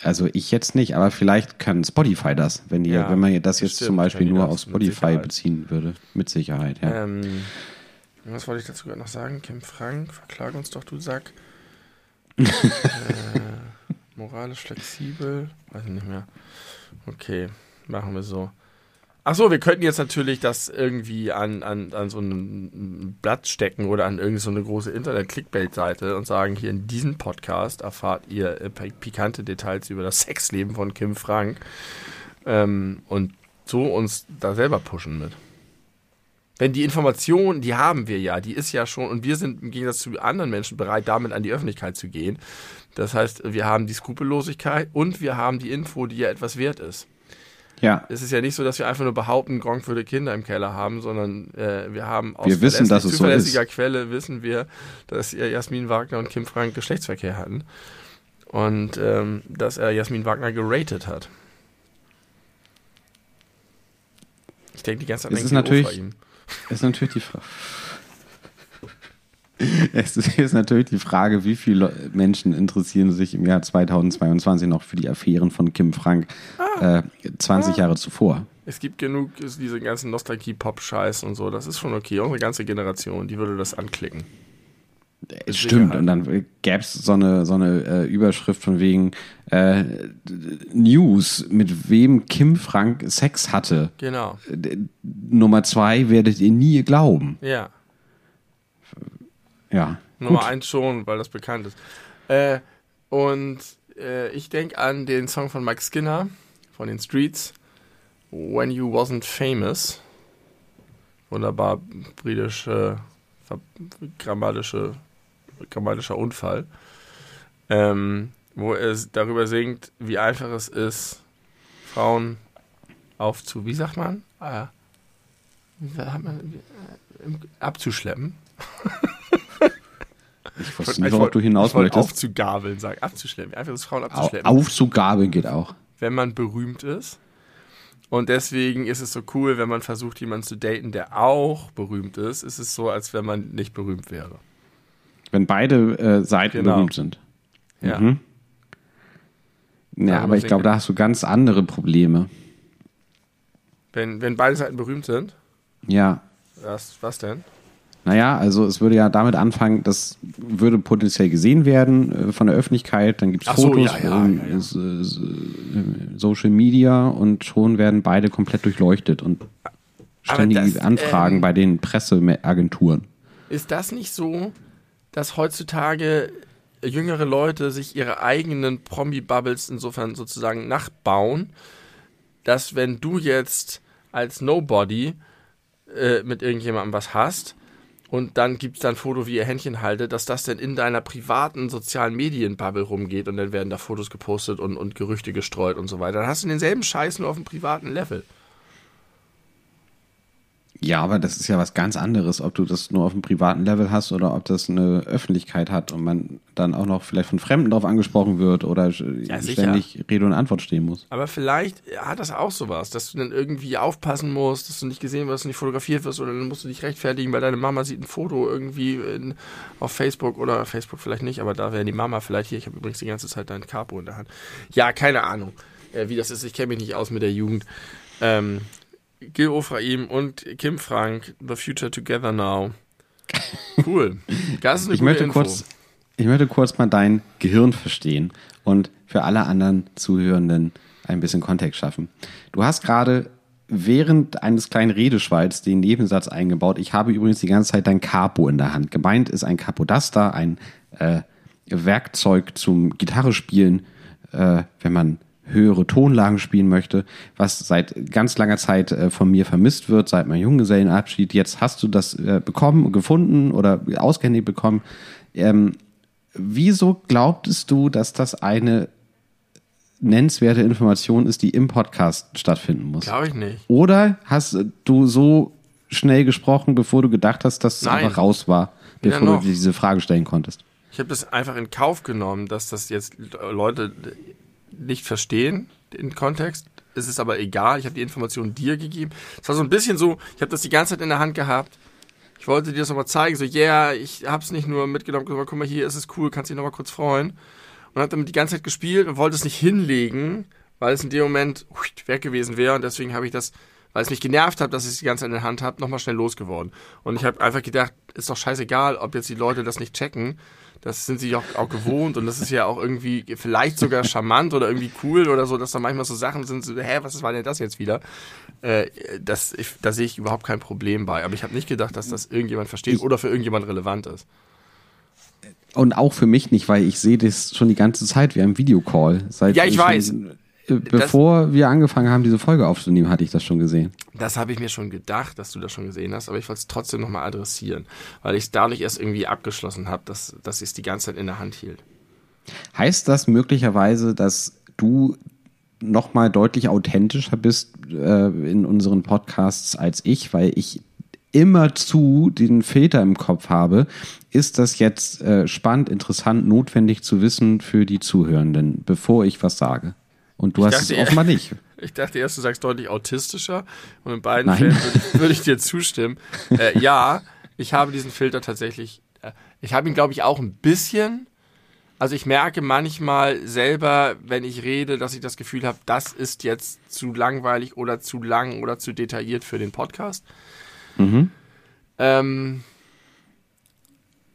Also ich jetzt nicht, aber vielleicht kann Spotify das, wenn die,
Ja,
wenn man das jetzt
bestimmt
zum Beispiel nur auf Spotify beziehen würde. Mit Sicherheit, ja.
Ähm, was wollte ich dazu gerade noch sagen? Kim Frank, verklag uns doch, du Sack. (laughs) äh, moralisch flexibel, weiß ich nicht mehr. Okay, machen wir so. Achso, wir könnten jetzt natürlich das irgendwie an, an, an so ein Blatt stecken oder an irgendeine so große Internet-Clickbait-Seite und sagen, hier in diesem Podcast erfahrt ihr äh, pi- pikante Details über das Sexleben von Kim Frank ähm, und so uns da selber pushen mit. Denn die Information, die haben wir ja, die ist ja schon, und wir sind im Gegensatz zu anderen Menschen bereit, damit an die Öffentlichkeit zu gehen. Das heißt, wir haben die Skrupellosigkeit und wir haben die Info, die ja etwas wert ist.
Ja,
Es ist ja nicht so, dass wir einfach nur behaupten, Gronk würde Kinder im Keller haben, sondern äh, wir haben aus
Wir wissen, dass es so
zuverlässiger
ist.
Quelle wissen wir, dass Jasmin Wagner und Kim Frank Geschlechtsverkehr hatten. Und ähm, dass er Jasmin Wagner geratet hat. Ich denke die ganze Zeit
Es ist natürlich- ist natürlich die Frage. Es ist natürlich die Frage, wie viele Menschen interessieren sich im Jahr 2022 noch für die Affären von Kim Frank
Ah.
äh, 20 Jahre zuvor.
Es gibt genug, diese ganzen Nostalgie-Pop-Scheiß und so, das ist schon okay. Unsere ganze Generation, die würde das anklicken.
Es stimmt.
Sicherheit.
Und dann gäbe es so eine, so eine äh, Überschrift von wegen äh, News, mit wem Kim Frank Sex hatte.
Genau.
D- Nummer zwei werdet ihr nie glauben.
Ja.
Ja.
Nummer
Gut.
eins schon, weil das bekannt ist. Äh, und äh, ich denke an den Song von Mike Skinner von den Streets, When You Wasn't Famous. Wunderbar britische, grammatische, grammatischer Unfall. Ähm, wo er darüber singt, wie einfach es ist, Frauen aufzu, wie sagt man? Äh, wie sagt man? Äh, abzuschleppen.
Ich
Ich
nicht, worauf du hinaus
ich wollte
möchtest.
aufzugabeln sagen. Abzuschleppen. Einfach das Frauen
Au-
abzuschleppen.
Aufzugabeln geht auch.
Wenn man berühmt ist. Und deswegen ist es so cool, wenn man versucht, jemanden zu daten, der auch berühmt ist, ist es so, als wenn man nicht berühmt wäre.
Wenn beide äh, Seiten
Genau.
berühmt sind.
Ja.
Mhm. Ja,
Darüber
aber ich glaube, da hast du ganz andere Probleme.
Wenn, wenn beide Seiten berühmt sind,
Ja.
was, was denn?
Naja, also es würde ja damit anfangen, das würde potenziell gesehen werden äh, von der Öffentlichkeit, dann gibt es
Ach so,
Fotos,
ja, ja, ja,
s- äh, Social Media und schon werden beide komplett durchleuchtet und ständige
das,
Anfragen
ähm,
bei den Presseagenturen.
Ist das nicht so, dass heutzutage jüngere Leute sich ihre eigenen Promi-Bubbles insofern sozusagen nachbauen, dass wenn du jetzt als Nobody äh, mit irgendjemandem was hast und dann gibt es dann ein Foto, wie ihr Händchen haltet, dass das dann in deiner privaten sozialen Medien-Bubble rumgeht und dann werden da Fotos gepostet und, und Gerüchte gestreut und so weiter. Dann hast du denselben Scheiß nur auf dem privaten Level.
Ja, aber das ist ja was ganz anderes, ob du das nur auf dem privaten Level hast oder ob das eine Öffentlichkeit hat und man dann auch noch vielleicht von Fremden darauf angesprochen wird oder
Ja, sicher.
ständig Rede und Antwort stehen muss.
Aber vielleicht hat das auch sowas, dass du dann irgendwie aufpassen musst, dass du nicht gesehen wirst, nicht fotografiert wirst oder dann musst du dich rechtfertigen, weil deine Mama sieht ein Foto irgendwie in, auf Facebook oder Facebook vielleicht nicht, aber da wäre die Mama vielleicht hier. Ich habe übrigens die ganze Zeit dein Capo in der Hand. Ja, keine Ahnung, äh, wie das ist. Ich kenne mich nicht aus mit der Jugend. Ähm, Gil Ofraim und Kim Frank, The Future Together Now. (laughs) Cool. Das ist eine
Ich möchte,
Info.
kurz, ich möchte kurz mal dein Gehirn verstehen und für alle anderen Zuhörenden ein bisschen Kontext schaffen. Du hast gerade während eines kleinen Redeschwalls den Nebensatz eingebaut. Ich habe übrigens die ganze Zeit dein Capo in der Hand. Gemeint ist ein Capodaster, ein äh, Werkzeug zum Gitarrespielen, äh, wenn man höhere Tonlagen spielen möchte, was seit ganz langer Zeit äh, von mir vermisst wird, seit meinem Junggesellenabschied. Jetzt hast du das äh, bekommen, gefunden oder ausgehändigt bekommen. Ähm, wieso glaubtest du, dass das eine nennenswerte Information ist, die im Podcast stattfinden muss?
Glaube ich nicht.
Oder hast du so schnell gesprochen, bevor du gedacht hast, dass es
Nein.
einfach raus war, bevor
noch.
du diese Frage stellen konntest.
Ich habe das einfach in Kauf genommen, dass das jetzt Leute nicht verstehen, den Kontext. Es ist aber egal, ich habe die Information dir gegeben. Es war so ein bisschen so, ich habe das die ganze Zeit in der Hand gehabt. Ich wollte dir das nochmal zeigen, so, yeah, ich habe es nicht nur mitgenommen, guck mal, hier ist es cool, kannst dich nochmal kurz freuen. Und habe damit die ganze Zeit gespielt und wollte es nicht hinlegen, weil es in dem Moment weg gewesen wäre. Und deswegen habe ich das, weil es mich genervt hat, dass ich es die ganze Zeit in der Hand habe, nochmal schnell losgeworden. Und ich habe einfach gedacht, ist doch scheißegal, ob jetzt die Leute das nicht checken. Das sind sie auch, auch gewohnt und das ist ja auch irgendwie vielleicht sogar charmant oder irgendwie cool oder so, dass da manchmal so Sachen sind, so, hä, was war denn das jetzt wieder? Äh, das, ich, da sehe ich überhaupt kein Problem bei. Aber ich habe nicht gedacht, dass das irgendjemand versteht oder für irgendjemand relevant ist.
Und auch für mich nicht, weil ich sehe das schon die ganze Zeit wie ein Videocall. Seit
Ja, ich
schon,
weiß.
äh, Bevor wir angefangen haben, diese Folge aufzunehmen, hatte ich das schon gesehen.
Das habe ich mir schon gedacht, dass du das schon gesehen hast, aber ich wollte es trotzdem nochmal adressieren, weil ich es dadurch erst irgendwie abgeschlossen habe, dass, dass ich es die ganze Zeit in der Hand hielt.
Heißt das möglicherweise, dass du noch mal deutlich authentischer bist äh, in unseren Podcasts als ich, weil ich immer zu den Filter im Kopf habe. Ist das jetzt äh, spannend, interessant, notwendig zu wissen für die Zuhörenden, bevor ich was sage? Und du
Ich
hast es
dachte,
offenbar nicht. (laughs)
Ich dachte erst, du sagst deutlich autistischer und in beiden
Nein.
Fällen würde ich, würde ich dir zustimmen. Äh, ja, ich habe diesen Filter tatsächlich, äh, ich habe ihn glaube ich auch ein bisschen. Also ich merke manchmal selber, wenn ich rede, dass ich das Gefühl habe, das ist jetzt zu langweilig oder zu lang oder zu detailliert für den Podcast. Ähm,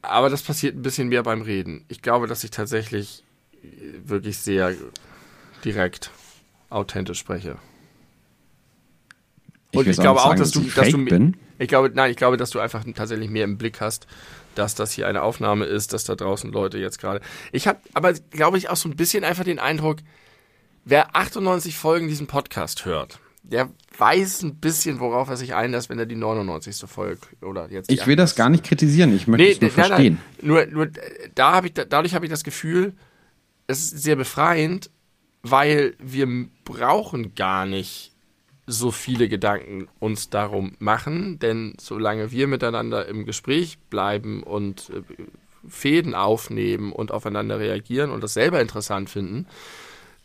aber das passiert ein bisschen mehr beim Reden. Ich glaube, dass ich tatsächlich wirklich sehr direkt, authentisch spreche. Und
will
ich glaube auch,
sagen,
dass du,
ich
dass du,
bin.
ich glaube, nein, ich glaube, dass du einfach tatsächlich mehr im Blick hast, dass das hier eine Aufnahme ist, dass da draußen Leute jetzt gerade. Ich habe aber, glaube ich, auch so ein bisschen einfach den Eindruck, wer 98 Folgen diesen Podcast hört, der weiß ein bisschen, worauf er sich einlässt, wenn er die 99. Folge oder jetzt.
Ich will das gar nicht kritisieren, ich möchte es nur
nein,
verstehen.
Nein, nur, nur äh, da habe ich, dadurch habe ich das Gefühl, es ist sehr befreiend, weil wir brauchen gar nicht so viele Gedanken uns darum machen, denn solange wir miteinander im Gespräch bleiben und äh, Fäden aufnehmen und aufeinander reagieren und das selber interessant finden,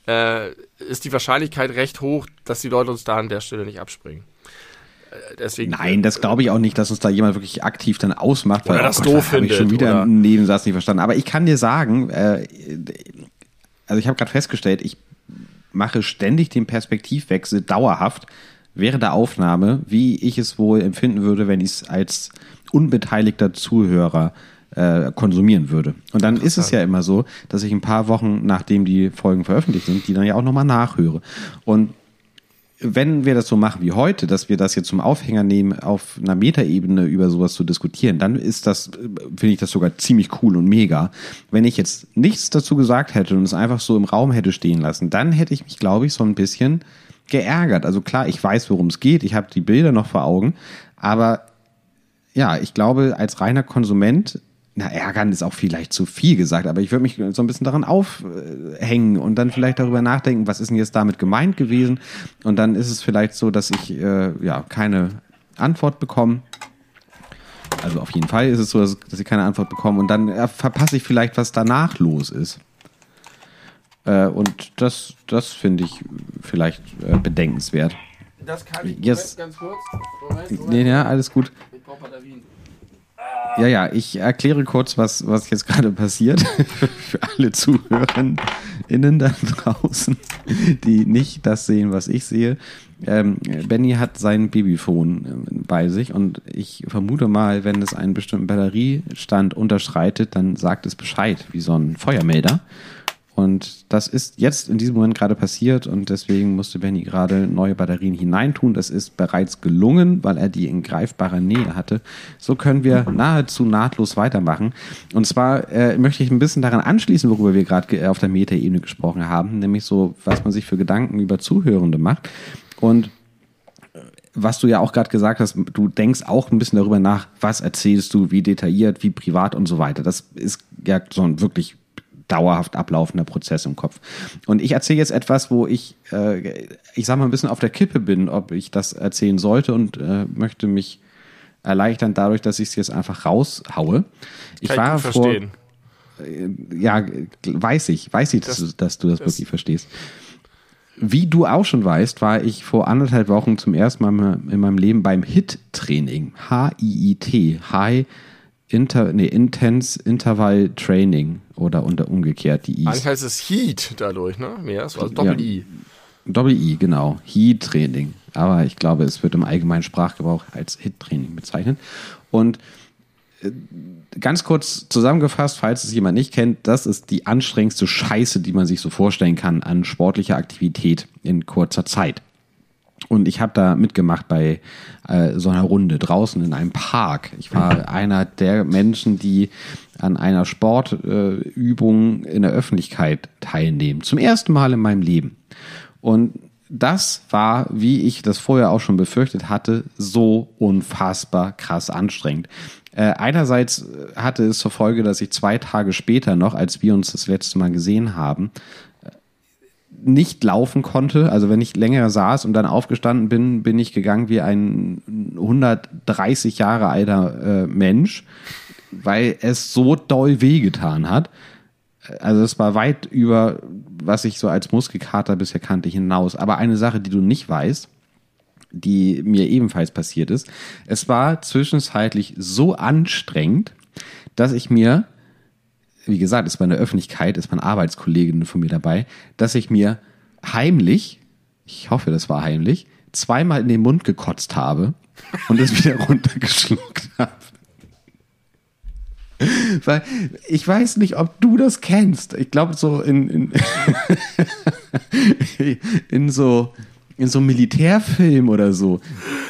äh, ist die Wahrscheinlichkeit recht hoch, dass die Leute uns da an der Stelle nicht abspringen. Äh, deswegen,
Nein, das glaube ich auch nicht, dass uns da jemand wirklich aktiv dann ausmacht. Weil,
das
oh
doof
da habe ich schon wieder
oder-
einen Nebensatz nicht verstanden. Aber ich kann dir sagen, äh, also ich habe gerade festgestellt, ich mache ständig den Perspektivwechsel dauerhaft während der Aufnahme, wie ich es wohl empfinden würde, wenn ich es als unbeteiligter Zuhörer äh, konsumieren würde. Und dann ist es ja immer so, dass ich ein paar Wochen, nachdem die Folgen veröffentlicht sind, die dann ja auch nochmal nachhöre. Und wenn wir das so machen wie heute, dass wir das jetzt zum Aufhänger nehmen, auf einer Metaebene über sowas zu diskutieren, dann ist das, äh, finde ich das sogar ziemlich cool und mega. Wenn ich jetzt nichts dazu gesagt hätte und es einfach so im Raum hätte stehen lassen, dann hätte ich mich, glaube ich, so ein bisschen geärgert. Also klar, ich weiß, worum es geht, ich habe die Bilder noch vor Augen, aber ja, ich glaube, als reiner Konsument, na, ärgern ist auch vielleicht zu viel gesagt, aber ich würde mich so ein bisschen daran aufhängen und dann vielleicht darüber nachdenken, was ist denn jetzt damit gemeint gewesen? Und dann ist es vielleicht so, dass ich äh, ja keine Antwort bekomme. Also auf jeden Fall ist es so, dass, dass ich keine Antwort bekomme und dann äh, verpasse ich vielleicht, was danach los ist. Äh, und das, das finde ich vielleicht äh, bedenkenswert.
Das kann ich.
Yes.
Moment, ganz kurz. Moment, Moment.
Nee, ja, alles gut.
Ich brauche Batterien.
Ja, ja, ich erkläre kurz, was, was jetzt gerade passiert (laughs) für alle ZuhörerInnen da draußen, die nicht das sehen, was ich sehe. Ähm, Benny hat sein Babyphone ähm, bei sich und ich vermute mal, wenn es einen bestimmten Batteriestand unterschreitet, dann sagt es Bescheid, wie so ein Feuermelder. Und das ist jetzt in diesem Moment gerade passiert und deswegen musste Benny gerade neue Batterien hineintun. Das ist bereits gelungen, weil er die in greifbarer Nähe hatte. So können wir nahezu nahtlos weitermachen. Und zwar äh, möchte ich ein bisschen daran anschließen, worüber wir gerade ge- auf der Metaebene gesprochen haben, nämlich so, was man sich für Gedanken über Zuhörende macht. Und was du ja auch gerade gesagt hast, du denkst auch ein bisschen darüber nach, was erzählst du, wie detailliert, wie privat und so weiter. Das ist ja so ein wirklich dauerhaft ablaufender Prozess im Kopf. Und ich erzähle jetzt etwas, wo ich, äh, ich sag mal, ein bisschen auf der Kippe bin, ob ich das erzählen sollte und äh, möchte mich erleichtern dadurch, dass ich es jetzt einfach raushaue. Ich
Kann
war
ich
vor,
verstehen.
ja, weiß ich, weiß ich, dass, du, dass du das, wirklich verstehst. Wie du auch schon weißt, war ich vor anderthalb Wochen zum ersten Mal in meinem Leben beim HIT-Training. H-I-I-T. High Inter, nee, Intense Interval Training oder unter umgekehrt die I's.
Eigentlich heißt es Heat dadurch, ne? Mehr, war Doppel-I.
Doppel-I, genau. HIT-Training. Aber ich glaube, es wird im allgemeinen Sprachgebrauch als HIT-Training bezeichnet. Und äh, ganz kurz zusammengefasst, falls es jemand nicht kennt, das ist die anstrengendste Scheiße, die man sich so vorstellen kann an sportlicher Aktivität in kurzer Zeit. Und ich habe da mitgemacht bei äh, so einer Runde draußen in einem Park. Ich war (laughs) einer der Menschen, die an einer Sportübung äh, in der Öffentlichkeit teilnehmen. Zum ersten Mal in meinem Leben. Und das war, wie ich das vorher auch schon befürchtet hatte, so unfassbar krass anstrengend. Äh, einerseits hatte es zur Folge, dass ich zwei Tage später noch, als wir uns das letzte Mal gesehen haben, nicht laufen konnte. Also wenn ich länger saß und dann aufgestanden bin, bin ich gegangen wie ein 130 Jahre alter äh, Mensch, weil es so doll wehgetan hat. Also es war weit über, was ich so als Muskelkater bisher kannte, hinaus. Aber eine Sache, die du nicht weißt, die mir ebenfalls passiert ist, es war zwischenzeitlich so anstrengend, dass ich mir wie gesagt, in der Öffentlichkeit, es waren Arbeitskolleginnen von mir dabei, dass ich mir heimlich, ich hoffe, das war heimlich, zweimal in den Mund gekotzt habe und es wieder (laughs) runtergeschluckt habe. Weil ich weiß nicht, ob du das kennst. Ich glaube, so in, in, (laughs) in so in so einem Militärfilm oder so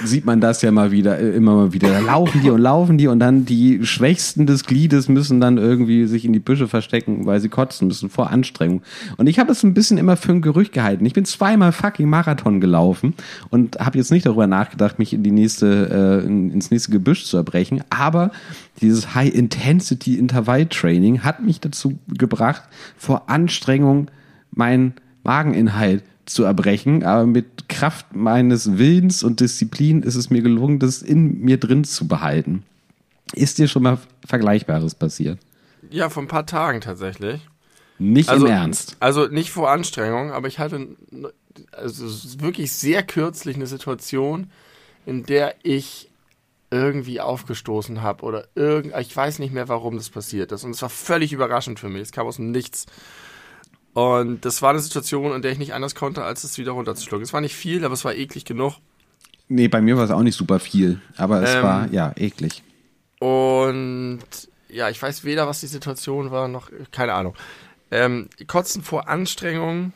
sieht man das ja mal wieder, äh, immer mal wieder. Da laufen die und laufen die und dann die Schwächsten des Gliedes müssen dann irgendwie sich in die Büsche verstecken, weil sie kotzen müssen vor Anstrengung. Und ich habe das ein bisschen immer für ein Gerücht gehalten. Ich bin zweimal fucking Marathon gelaufen und habe jetzt nicht darüber nachgedacht, mich in die nächste, äh, ins nächste Gebüsch zu erbrechen. Aber dieses High-Intensity-Intervall-Training hat mich dazu gebracht, vor Anstrengung meinen Mageninhalt zu erbrechen, aber mit Kraft meines Willens und Disziplin ist es mir gelungen, das in mir drin zu behalten. Ist dir schon mal Vergleichbares passiert?
Ja, vor ein paar Tagen tatsächlich.
Nicht
Also,
im Ernst.
Also nicht vor Anstrengung, aber ich hatte also wirklich sehr kürzlich eine Situation, in der ich irgendwie aufgestoßen habe oder irgend, ich weiß nicht mehr, warum das passiert ist. Und es war völlig überraschend für mich. Es kam aus dem Nichts. Und das war eine Situation, in der ich nicht anders konnte, als es wieder runterzuschlucken. Es war nicht viel, aber es war eklig genug.
Nee, bei mir war es auch nicht super viel, aber es
Ähm,
war, ja, eklig.
Und ja, ich weiß weder, was die Situation war, noch keine Ahnung. Ähm, Kotzen vor Anstrengung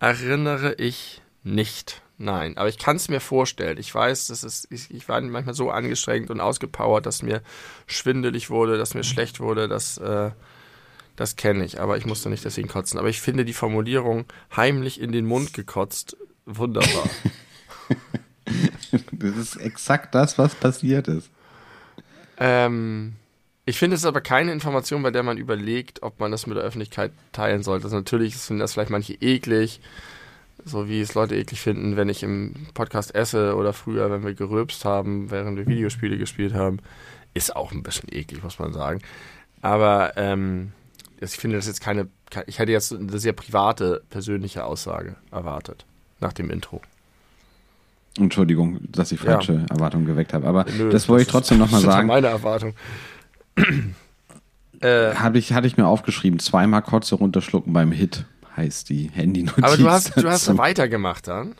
erinnere ich nicht. Nein, aber ich kann es mir vorstellen. Ich weiß, dass es, ich, ich war manchmal so angestrengt und ausgepowert, dass mir schwindelig wurde, dass mir schlecht wurde, dass äh, das kenne ich, aber ich musste nicht deswegen kotzen. Aber ich finde die Formulierung heimlich in den Mund gekotzt wunderbar. (laughs) (laughs)
Das ist exakt das, was passiert ist.
Ähm, ich finde es aber keine Information, bei der man überlegt, ob man das mit der Öffentlichkeit teilen sollte. Also natürlich finden das vielleicht manche eklig, so wie es Leute eklig finden, wenn ich im Podcast esse oder früher, wenn wir gerülpst haben, während wir Videospiele gespielt haben. Ist auch ein bisschen eklig, muss man sagen. Aber ähm, ich finde das jetzt keine, ke- ich hätte jetzt eine sehr private, persönliche Aussage erwartet nach dem Intro.
Entschuldigung, dass ich
Ja.
falsche Erwartungen geweckt habe, aber
Nö,
das wollte ich trotzdem nochmal (laughs)
das ist
sagen.
meine Erwartung. (clears throat) äh,
Habe ich, hatte ich mir aufgeschrieben, zweimal Kotze runterschlucken beim Hit, heißt die Handynotiz.
Aber du hast, du hast weitergemacht dann.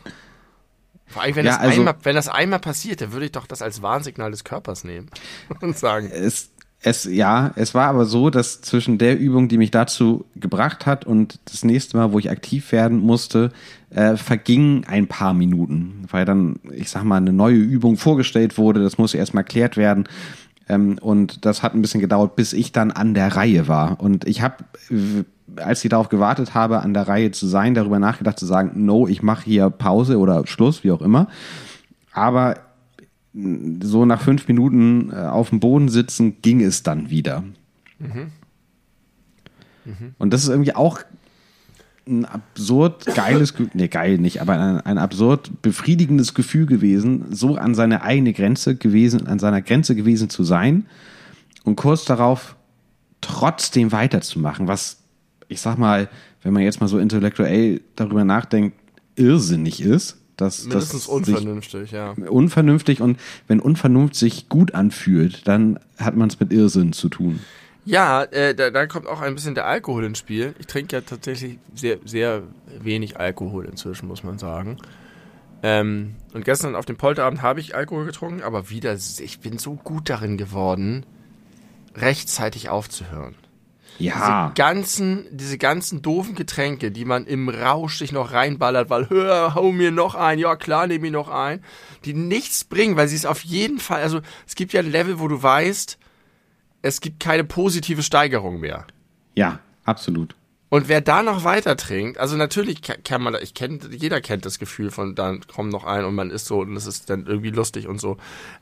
Vor allem, wenn,
Ja,
das
also-
einmal, wenn das einmal passiert, dann würde ich doch das als Warnsignal des Körpers nehmen (laughs) und sagen,
es, es, ja, es war aber so, dass zwischen der Übung, die mich dazu gebracht hat und das nächste Mal, wo ich aktiv werden musste, äh, vergingen ein paar Minuten, weil dann, ich sag mal, eine neue Übung vorgestellt wurde, das musste erstmal erklärt werden. Ähm, und das hat ein bisschen gedauert, bis ich dann an der Reihe war. Und ich habe, als ich darauf gewartet habe, an der Reihe zu sein, darüber nachgedacht zu sagen, no, ich mache hier Pause oder Schluss, wie auch immer. Aber so nach fünf Minuten äh, auf dem Boden sitzen, ging es dann wieder. Und das ist irgendwie auch ein absurd geiles, Ge- nee, geil nicht, aber ein, ein absurd befriedigendes Gefühl gewesen, so an seine eigene Grenze gewesen, an seiner Grenze gewesen zu sein und kurz darauf trotzdem weiterzumachen, was ich sag mal, wenn man jetzt mal so intellektuell darüber nachdenkt, irrsinnig ist.
Mindestens
dass sich
unvernünftig, ja.
unvernünftig und wenn Unvernunft sich gut anfühlt, dann hat man es mit Irrsinn zu tun.
Ja, äh, da, da kommt auch ein bisschen der Alkohol ins Spiel. Ich trinke ja tatsächlich sehr, sehr wenig Alkohol inzwischen, muss man sagen. Ähm, und gestern auf dem Polterabend habe ich Alkohol getrunken, aber wieder, ich bin so gut darin geworden, rechtzeitig aufzuhören.
Ja,
Diese ganzen, diese ganzen doofen Getränke, die man im Rausch sich noch reinballert, weil, (laughs) hör, hau mir noch ein, ja klar, nehme ich noch ein, die nichts bringen, weil sie es auf jeden Fall, also es gibt ja ein Level, wo du weißt, es gibt keine positive Steigerung mehr.
ja, absolut.
Und wer da noch weiter trinkt, also natürlich kann man, ich kenne, jeder kennt das Gefühl von, dann kommt noch ein und man ist so und es ist dann irgendwie lustig und so.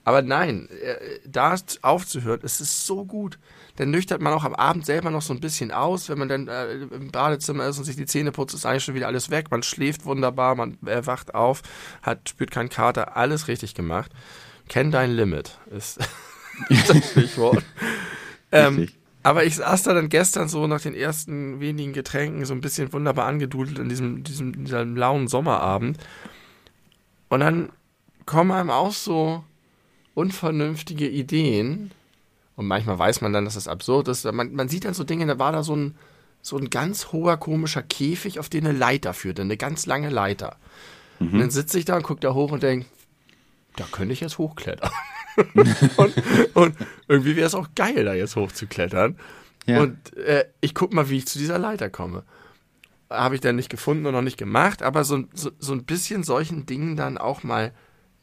Aber nein, äh, da aufzuhören, es ist so gut. Dann nüchtert man auch am Abend selber noch so ein bisschen aus, wenn man dann äh, im Badezimmer ist und sich die Zähne putzt, ist eigentlich schon wieder alles weg. Man schläft wunderbar, man äh, wacht auf, hat, spürt keinen Kater, alles richtig gemacht. Kenn dein Limit, ist (laughs) das Stichwort. (laughs) ähm, aber ich saß da dann gestern so nach den ersten wenigen Getränken so ein bisschen wunderbar angedudelt in diesem, diesem, diesem lauen Sommerabend. Und dann kommen einem auch so unvernünftige Ideen. Und manchmal weiß man dann, dass das absurd ist. Man, man sieht dann so Dinge, da war da so ein, so ein ganz hoher komischer Käfig, auf den eine Leiter führte, eine ganz lange Leiter. Und dann sitze ich da und gucke da hoch und denke, da könnte ich jetzt hochklettern. (laughs) und, und irgendwie wäre es auch geil, da jetzt hochzuklettern.
Ja.
Und äh, ich guck mal, wie ich zu dieser Leiter komme. Habe ich dann nicht gefunden und noch nicht gemacht, aber so, so, so ein bisschen solchen Dingen dann auch mal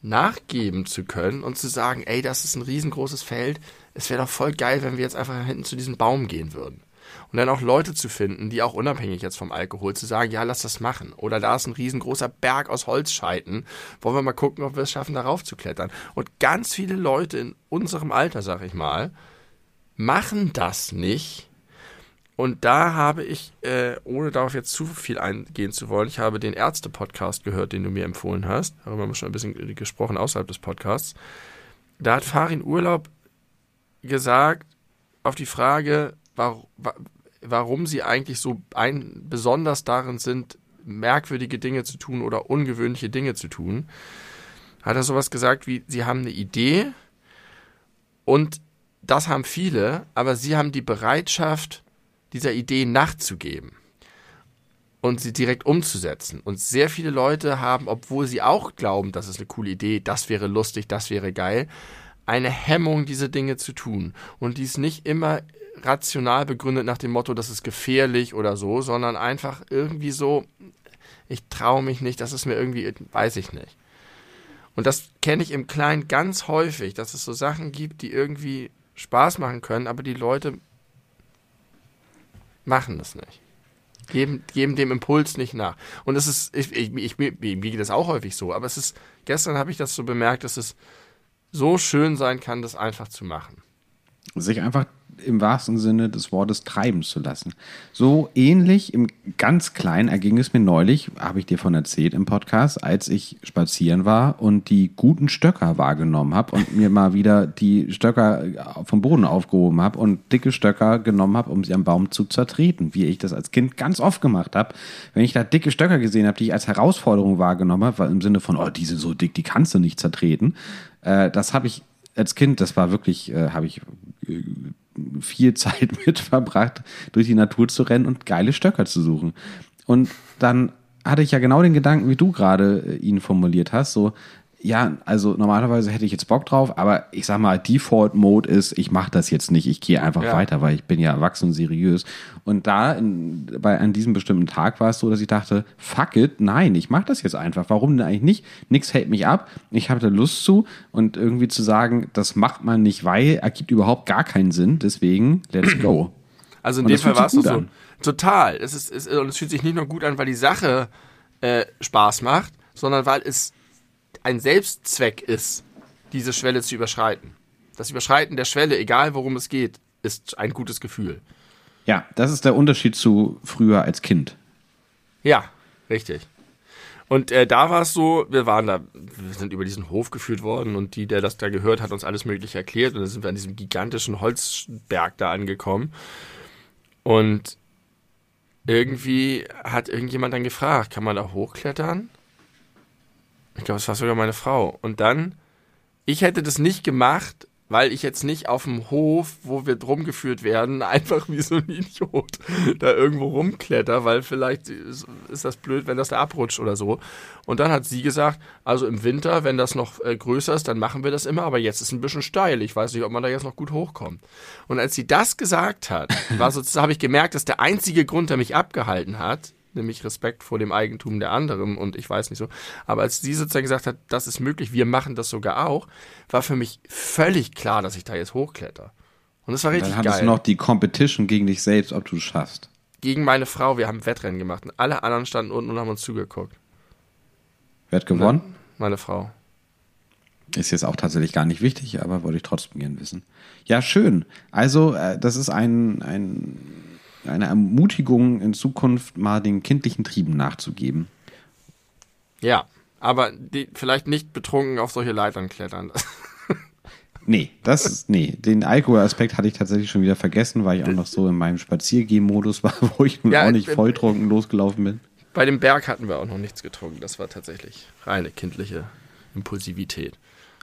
nachgeben zu können und zu sagen, ey, das ist ein riesengroßes Feld, es wäre doch voll geil, wenn wir jetzt einfach hinten zu diesem Baum gehen würden. Und dann auch Leute zu finden, die auch unabhängig jetzt vom Alkohol zu sagen, ja, lass das machen. Oder da ist ein riesengroßer Berg aus Holzscheiten. Wollen wir mal gucken, ob wir es schaffen, darauf zu klettern. Und ganz viele Leute in unserem Alter, sag ich mal, machen das nicht. Und da habe ich, äh, ohne darauf jetzt zu viel eingehen zu wollen, ich habe den Ärzte-Podcast gehört, den du mir empfohlen hast. Darüber haben wir schon ein bisschen gesprochen außerhalb des Podcasts. Da hat Farin Urlaub gesagt, auf die Frage, warum, sie eigentlich so ein, besonders darin sind, merkwürdige Dinge zu tun oder ungewöhnliche Dinge zu tun, hat er sowas gesagt wie, sie haben eine Idee und das haben viele, aber sie haben die Bereitschaft, dieser Idee nachzugeben und sie direkt umzusetzen. Und sehr viele Leute haben, obwohl sie auch glauben, das ist eine coole Idee, das wäre lustig, das wäre geil, eine Hemmung, diese Dinge zu tun. Und dies nicht immer rational begründet nach dem Motto, das ist gefährlich oder so, sondern einfach irgendwie so, ich traue mich nicht, das ist mir irgendwie, weiß ich nicht. Und das kenne ich im Kleinen ganz häufig, dass es so Sachen gibt, die irgendwie Spaß machen können, aber die Leute machen das nicht. Geben, geben dem Impuls nicht nach. Und es ist, ich, ich, ich, mir mir geht das auch häufig so, aber es ist, gestern habe ich das so bemerkt, dass es so schön sein kann, das einfach zu machen.
Sich einfach im wahrsten Sinne des Wortes treiben zu lassen. So ähnlich im ganz Kleinen erging es mir neulich, habe ich dir von erzählt im Podcast, als ich spazieren war und die guten Stöcker wahrgenommen habe und mir mal wieder die Stöcker vom Boden aufgehoben habe und dicke Stöcker genommen habe, um sie am Baum zu zertreten, wie ich das als Kind ganz oft gemacht habe. Wenn ich da dicke Stöcker gesehen habe, die ich als Herausforderung wahrgenommen habe, weil im Sinne von, oh, die sind so dick, die kannst du nicht zertreten, äh, das habe ich als Kind, das war wirklich, äh, habe ich äh, viel (laughs) Zeit mit verbracht, durch die Natur zu rennen und geile Stöcker zu suchen. Und dann hatte ich ja genau den Gedanken, wie du gerade äh, ihn formuliert hast, so, ja, also normalerweise hätte ich jetzt Bock drauf, aber ich sag mal, Default Mode ist, ich mache das jetzt nicht, ich gehe einfach
Ja.
weiter, weil ich bin ja erwachsen und seriös. Und da in, bei an diesem bestimmten Tag war es so, dass ich dachte, fuck it, nein, ich mache das jetzt einfach. Warum denn eigentlich nicht? Nix hält mich ab. Ich habe da Lust zu und irgendwie zu sagen, das macht man nicht, weil ergibt überhaupt gar keinen Sinn. Deswegen, let's go.
Also in
Und
dem Fall war es so.
an.
Total. Es ist, es, und es fühlt sich nicht nur gut an, weil die Sache äh, Spaß macht, sondern weil es ein Selbstzweck ist, diese Schwelle zu überschreiten. Das Überschreiten der Schwelle, egal worum es geht, ist ein gutes Gefühl.
Ja, das ist der Unterschied zu früher als Kind.
Ja, richtig. Und äh, da war es so, wir waren da, wir sind über diesen Hof geführt worden und die, der das da gehört, hat uns alles Mögliche erklärt und dann sind wir an diesem gigantischen Holzberg da angekommen. Und irgendwie hat irgendjemand dann gefragt, kann man da hochklettern? Ich glaube, es war sogar meine Frau. Und dann, ich hätte das nicht gemacht, weil ich jetzt nicht auf dem Hof, wo wir rumgeführt werden, (laughs) einfach wie so ein Idiot da irgendwo rumkletter, weil vielleicht ist, das blöd, wenn das da abrutscht oder so. Und dann hat sie gesagt, also im Winter, wenn das noch äh, größer ist, dann machen wir das immer, aber jetzt ist es ein bisschen steil. Ich weiß nicht, ob man da jetzt noch gut hochkommt. Und als sie das gesagt hat, sozusagen, (laughs) habe ich gemerkt, dass der einzige Grund, der mich abgehalten hat, nämlich Respekt vor dem Eigentum der anderen und ich weiß nicht so. Aber als sie sozusagen gesagt hat, das ist möglich, wir machen das sogar auch, war für mich völlig klar, dass ich da jetzt hochkletter. Und das war richtig
geil. Dann hattest
geil.
du noch die Competition gegen dich selbst, ob du es schaffst.
Gegen meine Frau, wir haben Wettrennen gemacht und alle anderen standen unten und haben uns zugeguckt.
Wer hat gewonnen?
Meine Frau.
Ist jetzt auch tatsächlich gar nicht wichtig, aber wollte ich trotzdem gerne wissen. Ja, schön. Also, äh, das ist ein, ein eine Ermutigung in Zukunft mal den kindlichen Trieben nachzugeben.
Ja, aber die, vielleicht nicht betrunken auf solche Leitern klettern. (laughs)
nee, das ist, nee, den Alkoholaspekt hatte ich tatsächlich schon wieder vergessen, weil ich auch noch so in meinem Spaziergehmodus (laughs) war, wo ich nun ja, auch nicht volltrunken losgelaufen bin.
Bei dem Berg hatten wir auch noch nichts getrunken. Das war tatsächlich reine kindliche Impulsivität.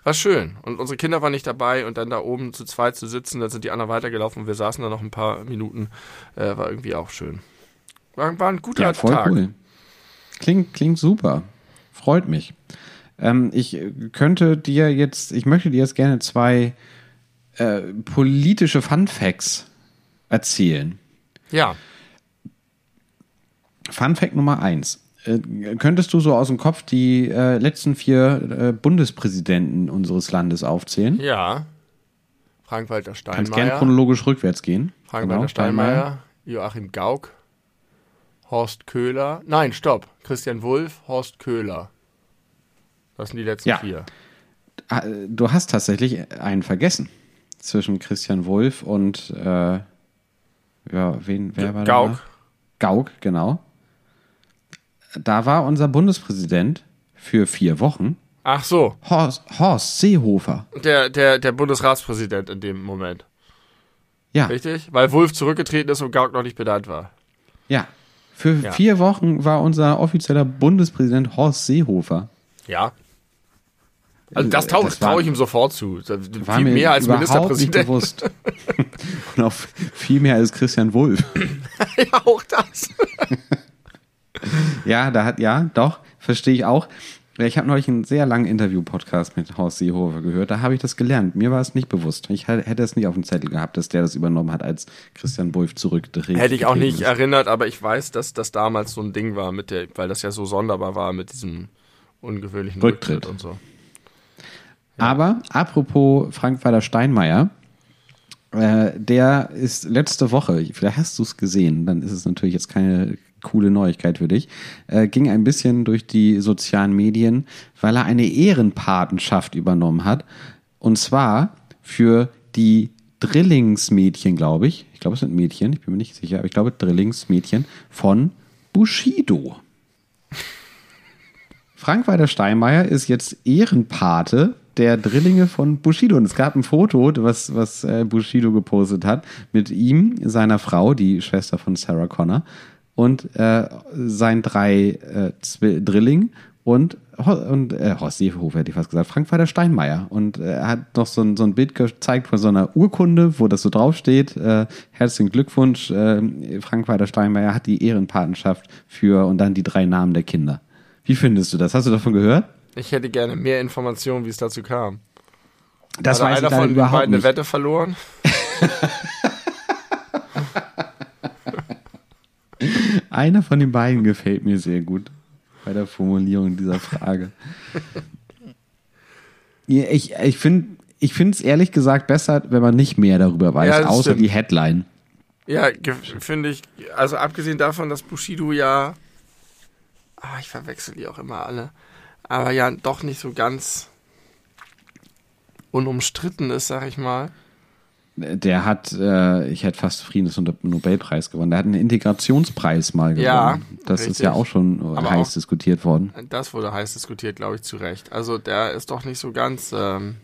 War schön. Und unsere Kinder waren nicht dabei und dann da oben zu zweit zu sitzen, dann sind die anderen weitergelaufen und wir saßen da noch ein paar Minuten. Äh, war irgendwie auch schön. War, war ein guter ja, voll Tag. Cool.
Klingt, klingt super. Freut mich. Ähm, ich könnte dir jetzt, ich möchte dir jetzt gerne zwei äh, politische Fun Facts erzählen.
Ja.
Fun Fact Nummer eins. Äh, könntest du so aus dem Kopf die äh, letzten vier äh, Bundespräsidenten unseres Landes aufzählen?
Ja. Frank-Walter Steinmeier.
Kannst gerne chronologisch rückwärts gehen.
Frank-Walter genau, Steinmeier, Joachim Gauck, Horst Köhler. Nein, stopp. Christian Wulff, Horst Köhler. Das sind die letzten ja. vier.
Du hast tatsächlich einen vergessen. Zwischen Christian Wulff und äh, ja, wen, wer war
Gauck.
Da? Gauck, genau da war unser Bundespräsident für vier Wochen.
Ach so.
Horst, Horst Seehofer.
Der, der, der Bundesratspräsident in dem Moment.
Ja.
Richtig? Weil Wulff zurückgetreten ist und Gauck noch nicht benannt war.
Ja. Für ja. vier Wochen war unser offizieller Bundespräsident Horst Seehofer.
Ja. Also das traue trau ich ihm sofort zu.
War viel mehr als Ministerpräsident. Nicht (laughs) bewusst. und auch viel mehr als Christian Wulff. (laughs)
ja, auch das. (laughs)
ja, da hat, ja, doch, verstehe ich auch. Ich habe neulich einen sehr langen Interview-Podcast mit Horst Seehofer gehört. Da habe ich das gelernt. Mir war es nicht bewusst. Ich hätte es nicht auf dem Zettel gehabt, dass der das übernommen hat, als Christian Wulff zurückdreht.
Hätte ich auch nicht ist. erinnert, aber ich weiß, dass das damals so ein Ding war, mit der, weil das ja so sonderbar war mit diesem ungewöhnlichen Rücktritt, Rücktritt und so.
Ja. Aber apropos Frank-Walter Steinmeier, äh, der ist letzte Woche, vielleicht hast du es gesehen, dann ist es natürlich jetzt keine coole Neuigkeit für dich, äh, ging ein bisschen durch die sozialen Medien, weil er eine Ehrenpatenschaft übernommen hat. Und zwar für die Drillingsmädchen, glaube ich. Ich glaube, es sind Mädchen, ich bin mir nicht sicher, aber ich glaube Drillingsmädchen von Bushido. Frank-Walter Steinmeier ist jetzt Ehrenpate der Drillinge von Bushido. Und es gab ein Foto, was, was äh, Bushido gepostet hat, mit ihm, seiner Frau, die Schwester von Sarah Connor, und äh, sein drei äh, Drilling und, und äh, Horst Seehofer hätte ich fast gesagt, Frank-Walter Steinmeier. Und äh, er hat noch so ein, so ein Bild gezeigt von so einer Urkunde, wo das so draufsteht. Äh, herzlichen Glückwunsch, äh, Frank-Walter Steinmeier hat die Ehrenpatenschaft für und dann die drei Namen der Kinder. Wie findest du das? Hast du davon gehört?
Ich hätte gerne mehr Informationen, wie es dazu kam.
Das Hat weiß einer ich von überhaupt beiden
nicht. eine Wette verloren? (laughs)
Einer von den beiden gefällt mir sehr gut bei der Formulierung dieser Frage. ich ich finde ich es ehrlich gesagt besser, wenn man nicht mehr darüber weiß, ja, außer stimmt. die Headline.
Ja, finde ich, also abgesehen davon, dass Bushido ja, ah, ich verwechsel die auch immer alle, aber ja doch nicht so ganz unumstritten ist, sag ich mal.
Der hat, äh, ich hätte fast Friedens- und Nobelpreis gewonnen. Der hat einen Integrationspreis mal gewonnen.
Ja,
das
richtig.
ist ja auch schon
Aber
heiß
auch-
diskutiert worden.
Das wurde heiß diskutiert, glaube ich, zu Recht. Also der ist doch nicht so ganz ähm,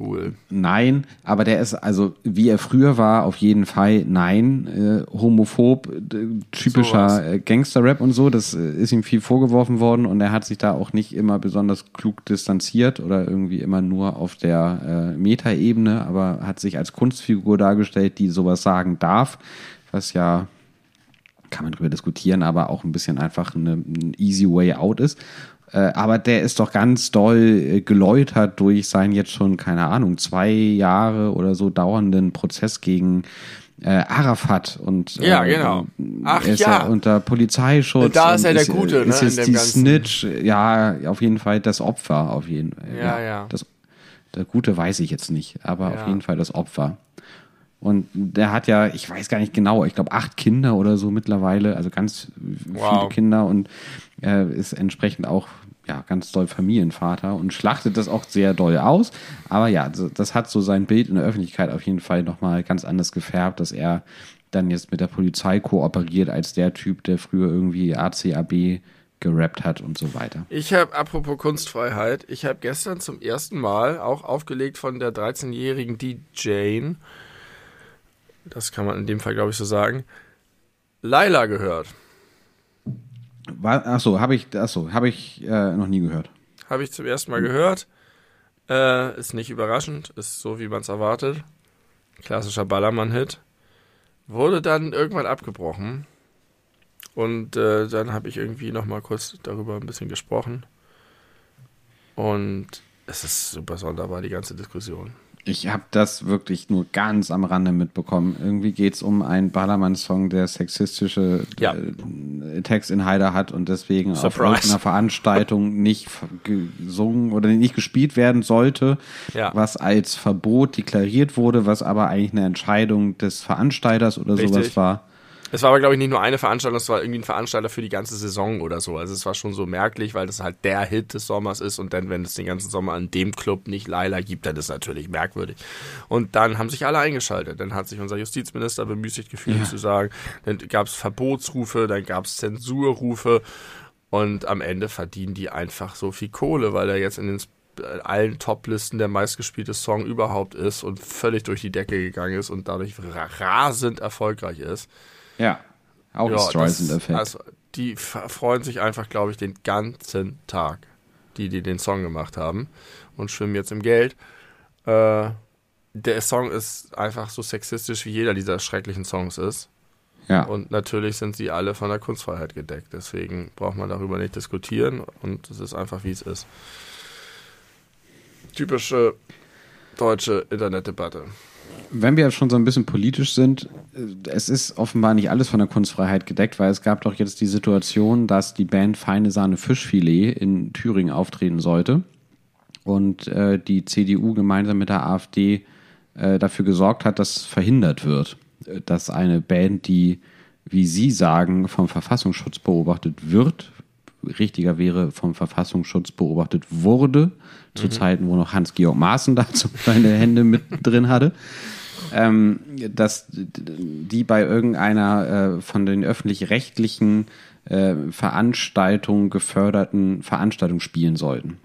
cool.
Nein, aber der ist, also wie er früher war, auf jeden Fall nein, äh, homophob, äh, typischer äh, Gangster-Rap und so, das äh, ist ihm viel vorgeworfen worden und er hat sich da auch nicht immer besonders klug distanziert oder irgendwie immer nur auf der äh, Metaebene, aber hat sich als Kunstfigur dargestellt, die sowas sagen darf, was ja kann man drüber diskutieren, aber auch ein bisschen einfach eine, ein easy way out ist. Äh, aber der ist doch ganz doll äh, geläutert durch seinen jetzt schon, keine Ahnung, zwei Jahre oder so dauernden Prozess gegen äh, Arafat und
Ja,
äh,
genau. Ach
er ist
ja.
unter Polizeischutz.
Da ist er der Gute,
ist
ne,
jetzt
in dem
die
Ganzen.
Snitch, ja, auf jeden Fall das Opfer, auf jeden Fall.
Ja, ja.
Das, der Gute weiß ich jetzt nicht, aber
Ja.
auf jeden Fall das Opfer. Und der hat ja, ich weiß gar nicht genau, ich glaube acht Kinder oder so mittlerweile, also ganz viele
Wow.
Kinder und äh, ist entsprechend auch ja, ganz doll Familienvater und schlachtet das auch sehr doll aus. Aber ja, das hat so sein Bild in der Öffentlichkeit auf jeden Fall nochmal ganz anders gefärbt, dass er dann jetzt mit der Polizei kooperiert als der Typ, der früher irgendwie ACAB gerappt hat und so weiter.
Ich habe, apropos Kunstfreiheit, ich habe gestern zum ersten Mal auch aufgelegt von der 13-jährigen DJ, das kann man in dem Fall, glaube ich, so sagen, Laila gehört.
Achso, habe ich, achso, habe ich äh, noch nie gehört.
Habe ich zum ersten Mal gehört. Äh, ist nicht überraschend, ist so, wie man es erwartet. Klassischer Ballermann-Hit. Wurde dann irgendwann abgebrochen. Und äh, dann habe ich irgendwie noch mal kurz darüber ein bisschen gesprochen. Und es ist super sonderbar, die ganze Diskussion.
Ich habe das wirklich nur ganz am Rande mitbekommen. Irgendwie geht es um einen Ballermann-Song, der sexistische
Ja.
äh, Textinhalte hat und deswegen auf
Surprise.
irgendeiner Veranstaltung nicht gesungen oder nicht gespielt werden sollte,
Ja.
was als Verbot deklariert wurde, was aber eigentlich eine Entscheidung des Veranstalters oder
Richtig.
sowas war.
Es war aber, glaube ich, nicht nur eine Veranstaltung, es war irgendwie ein Veranstalter für die ganze Saison oder so. Also es war schon so merklich, weil das halt der Hit des Sommers ist und dann, wenn es den ganzen Sommer an dem Club nicht Laila gibt, dann ist es natürlich merkwürdig. Und dann haben sich alle eingeschaltet. Dann hat sich unser Justizminister bemüßigt gefühlt zu sagen, dann gab es Verbotsrufe, dann gab es Zensurrufe und am Ende verdienen die einfach so viel Kohle, weil er jetzt in den äh, allen Top-Listen der meistgespielte Song überhaupt ist und völlig durch die Decke gegangen ist und dadurch ra- rasend erfolgreich ist.
Ja. Auch ein
das-
Streisand-Effekt.
Also, die freuen sich einfach, glaube ich, den ganzen Tag, die, die den Song gemacht haben und schwimmen jetzt im Geld. Äh, der Song ist einfach so sexistisch, wie jeder dieser schrecklichen Songs ist.
ja.
Und natürlich sind sie alle von der Kunstfreiheit gedeckt. Deswegen braucht man darüber nicht diskutieren und es ist einfach, wie es ist. Typische deutsche Internetdebatte.
Wenn wir schon so ein bisschen politisch sind, äh, es ist offenbar nicht alles von der Kunstfreiheit gedeckt, weil es gab doch jetzt die Situation, dass die Band Feine Sahne Fischfilet in Thüringen auftreten sollte. Und äh, die CDU gemeinsam mit der AfD äh, dafür gesorgt hat, dass verhindert wird, äh, dass eine Band, die, wie Sie sagen, vom Verfassungsschutz beobachtet wird, richtiger wäre, vom Verfassungsschutz beobachtet wurde, zu Zeiten, wo noch Hans-Georg Maaßen dazu (laughs) seine Hände mit drin hatte, ähm, dass die bei irgendeiner äh, von den öffentlich-rechtlichen äh, Veranstaltungen geförderten Veranstaltung spielen sollten.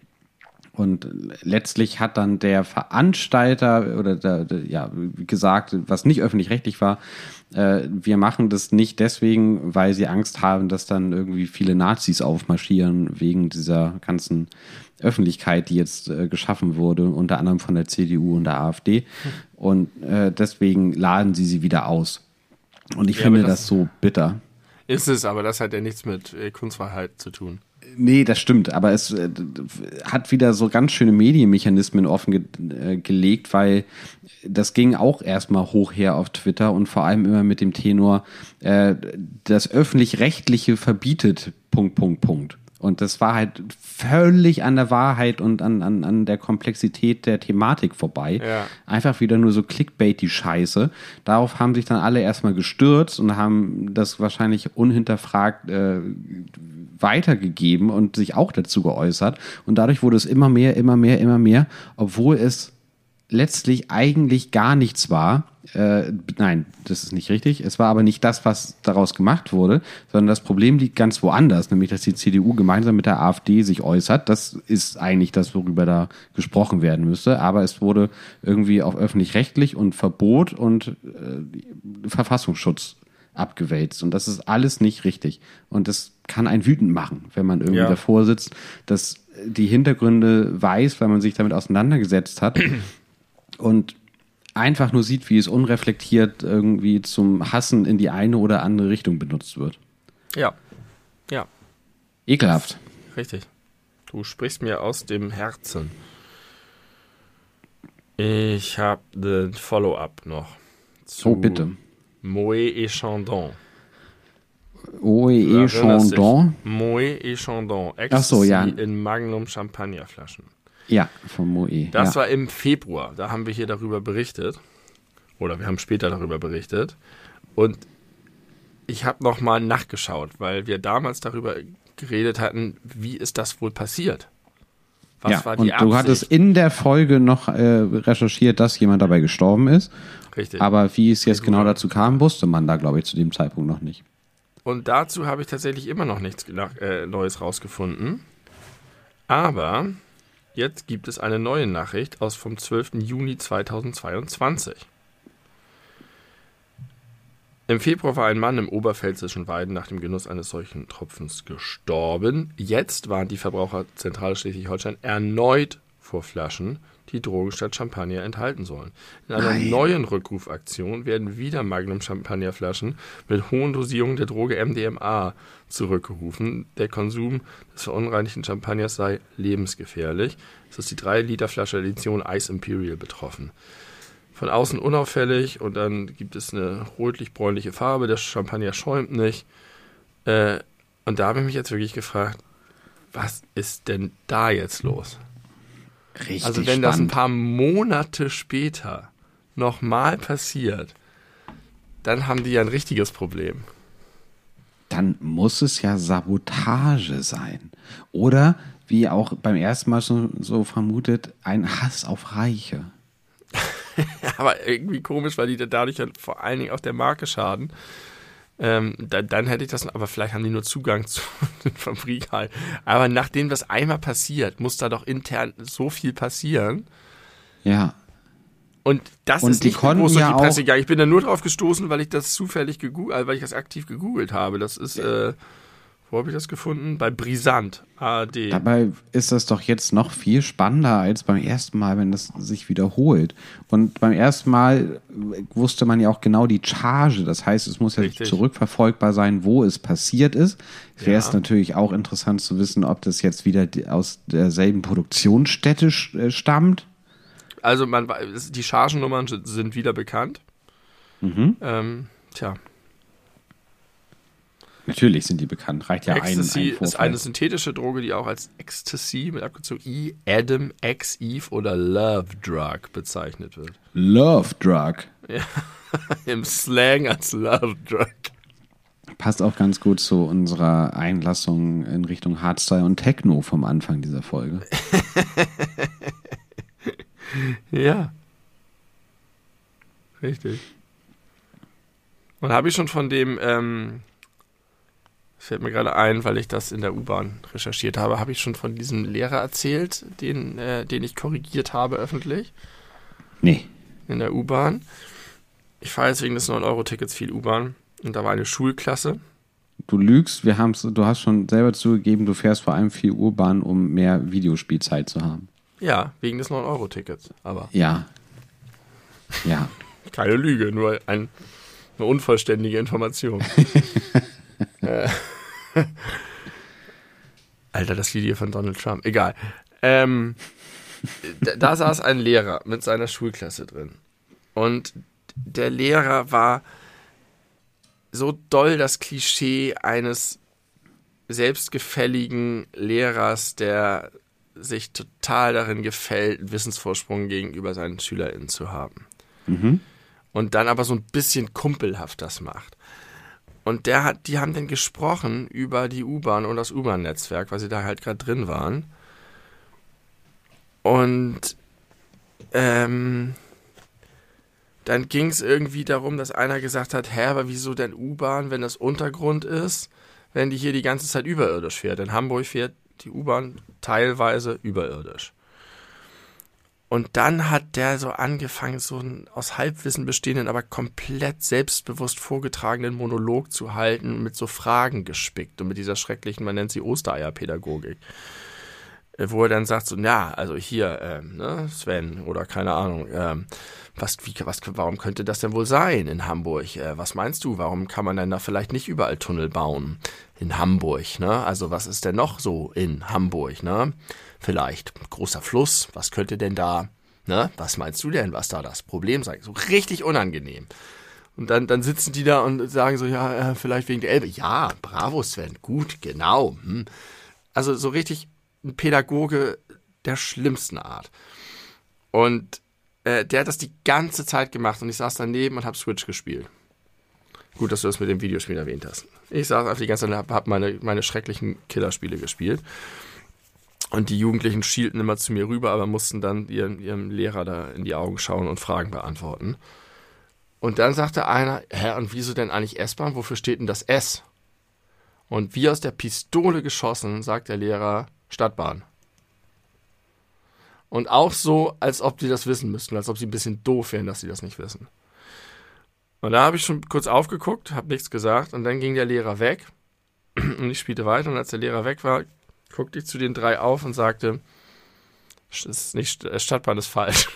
Und letztlich hat dann der Veranstalter oder der, der, ja gesagt, was nicht öffentlich-rechtlich war, äh, wir machen das nicht deswegen, weil sie Angst haben, dass dann irgendwie viele Nazis aufmarschieren wegen dieser ganzen Öffentlichkeit, die jetzt äh, geschaffen wurde, unter anderem von der CDU und der AfD. Und äh, deswegen laden sie sie wieder aus. Und ich
Ja,
finde das,
das-
so bitter.
Ist es, aber das hat ja nichts mit äh, Kunstfreiheit zu tun.
Nee, das stimmt, aber es äh, hat wieder so ganz schöne Medienmechanismen offengelegt, äh, gelegt, weil das ging auch erstmal hoch her auf Twitter und vor allem immer mit dem Tenor, äh, das öffentlich-rechtliche verbietet, Punkt, Punkt, Punkt. Und das war halt völlig an der Wahrheit und an, an, an der Komplexität der Thematik vorbei.
Ja.
Einfach wieder nur so Clickbait, die Scheiße. Darauf haben sich dann alle erstmal gestürzt und haben das wahrscheinlich unhinterfragt äh, weitergegeben und sich auch dazu geäußert. Und dadurch wurde es immer mehr, immer mehr, immer mehr, obwohl es letztlich eigentlich gar nichts war. Äh, nein, das ist nicht richtig. Es war aber nicht das, was daraus gemacht wurde, sondern das Problem liegt ganz woanders, nämlich dass die CDU gemeinsam mit der AfD sich äußert. Das ist eigentlich das, worüber da gesprochen werden müsste. Aber es wurde irgendwie auf öffentlich-rechtlich und Verbot und äh, Verfassungsschutz abgewälzt. Und das ist alles nicht richtig. Und das kann einen wütend machen, wenn man irgendwie
Ja.
davor sitzt, dass die Hintergründe weiß, weil man sich damit auseinandergesetzt hat und einfach nur sieht, wie es unreflektiert irgendwie zum Hassen in die eine oder andere Richtung benutzt wird.
Ja. Ja,
Ekelhaft.
richtig. Du sprichst mir aus dem Herzen. Ich habe den Follow-up noch.
Oh, bitte.
Moët et Chandon. Erinnerst dich?
Chandon.
Moët et Chandon.
Ach so, ja.
Ecstasy in Magnum Champagnerflaschen.
Ja, vom Moe.
Das
ja.
war im Februar. Da haben wir hier darüber berichtet. Oder wir haben später darüber berichtet. Und ich habe nochmal nachgeschaut, weil wir damals darüber geredet hatten, wie ist das wohl passiert? Was
ja,
war die
und
Absicht?
du hattest in der Folge noch äh, recherchiert, dass jemand dabei gestorben ist.
Richtig.
Aber wie es jetzt genau dazu kam, wusste man da, glaube ich, zu dem Zeitpunkt noch nicht.
Und dazu habe ich tatsächlich immer noch nichts nach, äh, Neues rausgefunden. Aber jetzt gibt es eine neue Nachricht aus vom 12. Juni 2022. Im Februar war ein Mann im oberpfälzischen Weiden nach dem Genuss eines solchen Tropfens gestorben. Jetzt warnt die Verbraucherzentrale Schleswig-Holstein erneut vor Flaschen, die Drogen statt Champagner enthalten sollen. In einer
Nein.
neuen Rückrufaktion werden wieder Magnum Champagnerflaschen mit hohen Dosierungen der Droge MDMA zurückgerufen. Der Konsum des verunreinigten Champagners sei lebensgefährlich. Es ist die 3-Liter-Flasche Edition Ice Imperial betroffen. Von außen unauffällig und dann gibt es eine rötlich-bräunliche Farbe, der Champagner schäumt nicht. Äh, und da habe ich mich jetzt wirklich gefragt, was ist denn da jetzt los?
Richtig
Also wenn das ein
spannend.
paar Monate später nochmal passiert, dann haben die ja ein richtiges Problem.
dann muss es ja Sabotage sein. Oder, wie auch beim ersten Mal schon so vermutet, ein Hass auf Reiche. (laughs)
Aber irgendwie komisch, weil die da dadurch ja vor allen Dingen auch der Marke schaden. Ähm, dann, dann hätte ich das, aber vielleicht haben die nur Zugang (laughs) zu den Fabrikhallen. Aber nachdem das einmal passiert, muss da doch intern so viel passieren.
Ja.
Und das
Und
ist
die
nicht groß durch
ja
die Presse
auch-
gegangen. Ich bin da nur drauf gestoßen, weil ich das zufällig gegoogelt, äh, weil ich das aktiv gegoogelt habe. Das ist, äh, wo habe ich das gefunden? Bei Brisant, ARD.
Dabei ist das doch jetzt noch viel spannender als beim ersten Mal, wenn das sich wiederholt. Und beim ersten Mal wusste man ja auch genau die Charge. Das heißt, es muss ja
Richtig.
zurückverfolgbar sein, wo es passiert ist. Wäre es natürlich auch interessant zu wissen, ob das jetzt wieder aus derselben Produktionsstätte äh, stammt.
Also man, die Chargennummern sind wieder bekannt.
Mhm.
Ähm, tja,
Natürlich sind die bekannt. Reicht ja ein,
Ecstasy
ein
ist
Vorfall.
eine synthetische Droge, die auch als Ecstasy mit abgezogen I, Adam, X, Eve oder Love Drug bezeichnet wird.
Love Drug. (laughs)
Im Slang als Love Drug.
Passt auch ganz gut zu unserer Einlassung in Richtung Hardstyle und Techno vom Anfang dieser Folge. (laughs)
Ja. Richtig. Und habe ich schon von dem, ähm, fällt mir gerade ein, weil ich das in der U-Bahn recherchiert habe, habe ich schon von diesem Lehrer erzählt, den, äh, den ich korrigiert habe öffentlich
Nee.
in der U-Bahn. Ich fahre jetzt wegen des 9-Euro-Tickets viel U-Bahn und da war eine Schulklasse.
Du lügst, wir haben's, du hast schon selber zugegeben, du fährst vor allem viel Urbahn, um mehr Videospielzeit zu haben.
Ja, wegen des 9-Euro-Tickets. Aber
Ja. Ja. (laughs)
keine Lüge, nur ein, eine unvollständige Information. (laughs) Äh. (laughs) Alter, das Video von Donald Trump. Egal. Ähm, da, da saß ein Lehrer mit seiner Schulklasse drin. Und der Lehrer war so doll das Klischee eines selbstgefälligen Lehrers, der sich total darin gefällt, einen Wissensvorsprung gegenüber seinen SchülerInnen zu haben.
Mhm.
Und dann aber so ein bisschen kumpelhaft das macht. Und der hat, die haben dann gesprochen über die U-Bahn und das U-Bahn-Netzwerk, weil sie da halt gerade drin waren. Und ähm, dann ging es irgendwie darum, dass einer gesagt hat, hä, aber wieso denn U-Bahn, wenn das Untergrund ist, wenn die hier die ganze Zeit überirdisch fährt. In Hamburg fährt die U-Bahn teilweise überirdisch. Und dann hat der so angefangen, so einen aus Halbwissen bestehenden, aber komplett selbstbewusst vorgetragenen Monolog zu halten, mit so Fragen gespickt und mit dieser schrecklichen, man nennt sie Ostereierpädagogik. Äh, wo er dann sagt, so, ja, also hier, ähm, ne, Sven oder keine Ahnung, ähm, was, wie, was, warum könnte das denn wohl sein in Hamburg? Äh, was meinst du, warum kann man denn da vielleicht nicht überall Tunnel bauen in Hamburg? Ne? Also was ist denn noch so in Hamburg? Ne? Vielleicht großer Fluss, was könnte denn da, ne, was meinst du denn, was da das Problem sei? So richtig unangenehm. Und dann, dann sitzen die da und sagen so, ja, äh, vielleicht wegen der Elbe. Ja, bravo Sven, gut, genau. Hm. Also so richtig ein Pädagoge der schlimmsten Art. Und äh, der hat das die ganze Zeit gemacht und ich saß daneben und habe Switch gespielt. Gut, dass du das mit dem Videospiel erwähnt hast. Ich saß einfach die ganze Zeit und habe meine, meine schrecklichen Killerspiele gespielt. Und die Jugendlichen schielten immer zu mir rüber, aber mussten dann ihrem, ihrem Lehrer da in die Augen schauen und Fragen beantworten. Und dann sagte einer, hä, und wieso denn eigentlich S-Bahn? Wofür steht denn das S? Und wie aus der Pistole geschossen, sagt der Lehrer, Stadtbahn. Und auch so, als ob die das wissen müssten, als ob sie ein bisschen doof wären, dass sie das nicht wissen. Und da habe ich schon kurz aufgeguckt, habe nichts gesagt und dann ging der Lehrer weg (clears throat) und ich spielte weiter und als der Lehrer weg war, guckte ich zu den drei auf und sagte, ist nicht, Stadtbahn ist falsch.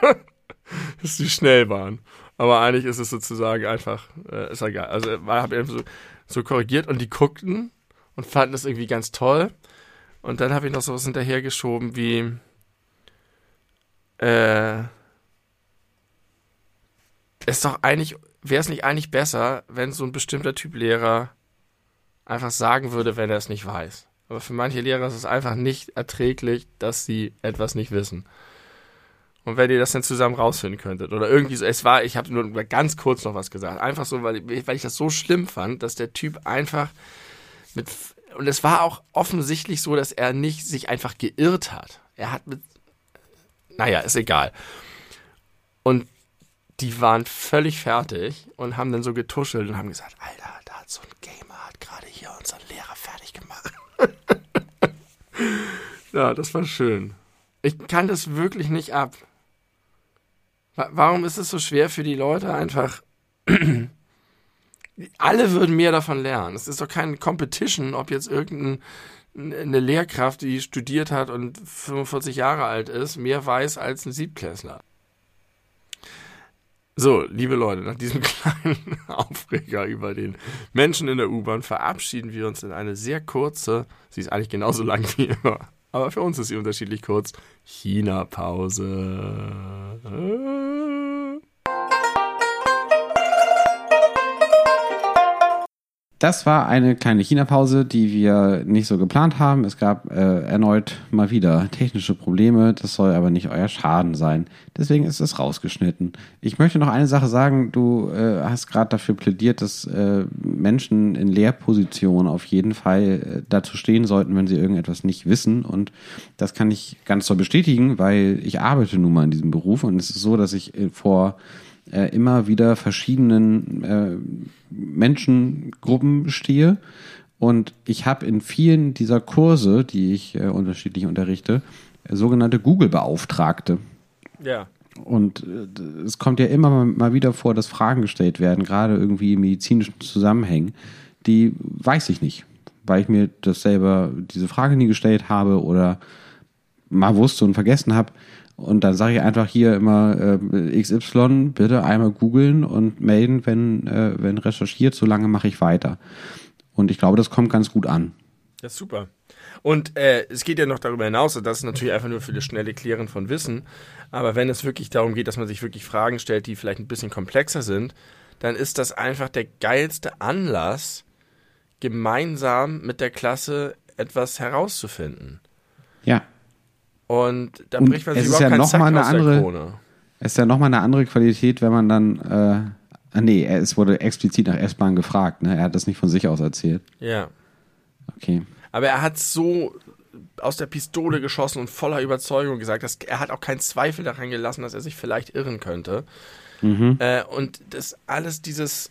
(laughs) das ist die Schnellbahn. Aber eigentlich ist es sozusagen einfach, äh, ist egal. Also ich habe so, so korrigiert und die guckten und fanden das irgendwie ganz toll. Und dann habe ich noch sowas hinterhergeschoben wie, äh, ist doch eigentlich, wäre es nicht eigentlich besser, wenn so ein bestimmter Typ Lehrer einfach sagen würde, wenn er es nicht weiß. Aber für manche Lehrer ist es einfach nicht erträglich, dass sie etwas nicht wissen. Und wenn ihr das dann zusammen rausfinden könntet. Oder irgendwie so, es war, ich habe nur ganz kurz noch was gesagt. Einfach so, weil, weil ich das so schlimm fand, dass der Typ einfach mit. Und es war auch offensichtlich so, dass er nicht sich einfach geirrt hat. Er hat mit. Naja, ist egal. Und die waren völlig fertig und haben dann so getuschelt und haben gesagt, Alter, da hat so ein Gamer gerade hier unseren Lehrer fertig gemacht. (laughs) ja, das war schön. Ich kann das wirklich nicht ab. Warum ist es so schwer für die Leute einfach? (clears throat) Alle würden mehr davon lernen. Es ist doch keine Competition, ob jetzt irgendeine Lehrkraft, die studiert hat und 45 Jahre alt ist, mehr weiß als ein Siebklässler. So, liebe Leute, nach diesem (laughs) kleinen Aufreger über den Menschen in der U-Bahn verabschieden wir uns in eine sehr kurze, sie ist eigentlich genauso lang wie immer, aber für uns ist sie unterschiedlich kurz, China-Pause.
Das war eine kleine China-Pause, die wir nicht so geplant haben. Es gab äh, erneut mal wieder technische Probleme. Das soll aber nicht euer Schaden sein. Deswegen ist es rausgeschnitten. Ich möchte noch eine Sache sagen. Du äh, hast gerade dafür plädiert, dass äh, Menschen in Lehrpositionen auf jeden Fall äh, dazu stehen sollten, wenn sie irgendetwas nicht wissen. Und das kann ich ganz so bestätigen, weil ich arbeite nun mal in diesem Beruf. Und es ist so, dass ich äh, vor äh, immer wieder verschiedenen äh, Menschengruppen stehe. Und ich habe in vielen dieser Kurse, die ich äh, unterschiedlich unterrichte, äh, sogenannte Google-Beauftragte.
Ja.
Und äh, es kommt ja immer mal wieder vor, dass Fragen gestellt werden, gerade irgendwie in medizinischen Zusammenhängen, die weiß ich nicht, weil ich mir das selber diese Frage nie gestellt habe oder mal wusste und vergessen habe. Und dann sage ich einfach hier immer äh, XY, bitte einmal googeln und melden, wenn, äh, wenn recherchiert, solange mache ich weiter. Und ich glaube, das kommt ganz gut an.
Das ist super. Und äh, es geht ja noch darüber hinaus, und das ist natürlich einfach nur für das schnelle Klären von Wissen. Aber wenn es wirklich darum geht, dass man sich wirklich Fragen stellt, die vielleicht ein bisschen komplexer sind, dann ist das einfach der geilste Anlass, gemeinsam mit der Klasse etwas herauszufinden.
Ja.
Und da bricht man sich überhaupt
ja
keinen
noch
Zacken
mal eine
aus der
andere-
Krone.
Es ist ja nochmal eine andere Qualität, wenn man dann, äh, ah, nee, es wurde explizit nach S-Bahn gefragt, ne? Er hat das nicht von sich aus erzählt.
Ja.
Okay.
Aber er hat so aus der Pistole geschossen und voller Überzeugung gesagt. Dass, er hat auch keinen Zweifel daran gelassen, dass er sich vielleicht irren könnte. Mhm. Äh, und das alles dieses,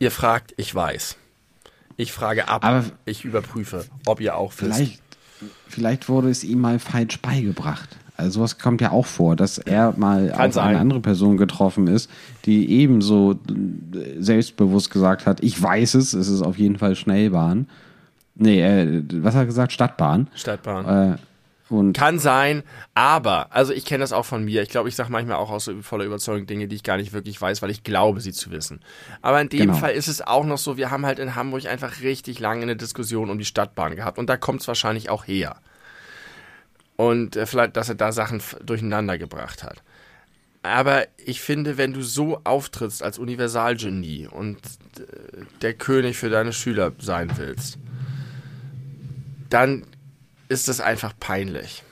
ihr fragt, ich weiß. Ich frage ab, Aber ich überprüfe, ob ihr auch
wisst. Vielleicht, vielleicht wurde es ihm mal falsch beigebracht. Also sowas kommt ja auch vor, dass er mal Kann auf sein. eine andere Person getroffen ist, die ebenso selbstbewusst gesagt hat, ich weiß es, es ist auf jeden Fall Schnellbahn. Nee, äh, was hat er gesagt? Stadtbahn.
Stadtbahn. Äh, und Kann sein, aber, also ich kenne das auch von mir. Ich glaube, ich sage manchmal auch aus voller Überzeugung Dinge, die ich gar nicht wirklich weiß, weil ich glaube, sie zu wissen. Aber in dem genau. Fall ist es auch noch so, wir haben halt in Hamburg einfach richtig lange eine Diskussion um die Stadtbahn gehabt und da kommt es wahrscheinlich auch her. Und äh, vielleicht, dass er da Sachen durcheinander gebracht hat. Aber ich finde, wenn du so auftrittst als Universalgenie und äh, der König für deine Schüler sein willst, dann ist das einfach peinlich.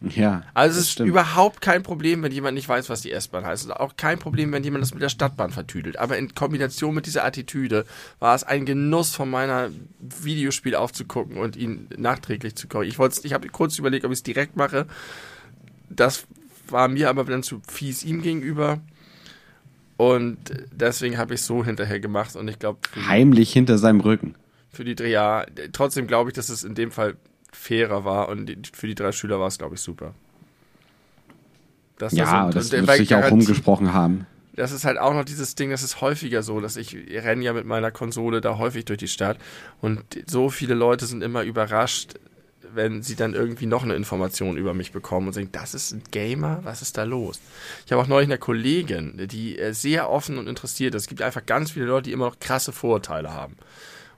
Ja.
Also es ist stimmt. überhaupt kein Problem, wenn jemand nicht weiß, was die S-Bahn heißt. Ist auch kein Problem, wenn jemand das mit der Stadtbahn vertüdelt. Aber in Kombination mit dieser Attitüde war es ein Genuss von meiner Videospiel aufzugucken und ihn nachträglich zu gucken. Ich ich habe kurz überlegt, ob ich es direkt mache. Das war mir aber dann zu fies ihm gegenüber. Und deswegen habe ich es so hinterher gemacht und ich glaube.
Heimlich hinter seinem Rücken.
Für die drei Jahre. Trotzdem glaube ich, dass es in dem Fall fairer war und für die drei Schüler war es, glaube ich, super.
Dass ja, das, so, das wird sich auch rumgesprochen haben.
Das ist halt auch noch dieses Ding, das ist häufiger so, dass ich renne ja mit meiner Konsole da häufig durch die Stadt und so viele Leute sind immer überrascht, wenn sie dann irgendwie noch eine Information über mich bekommen und sagen, das ist ein Gamer, was ist da los? Ich habe auch neulich eine Kollegin, die äh, sehr offen und interessiert ist. Es gibt einfach ganz viele Leute, die immer noch krasse Vorurteile haben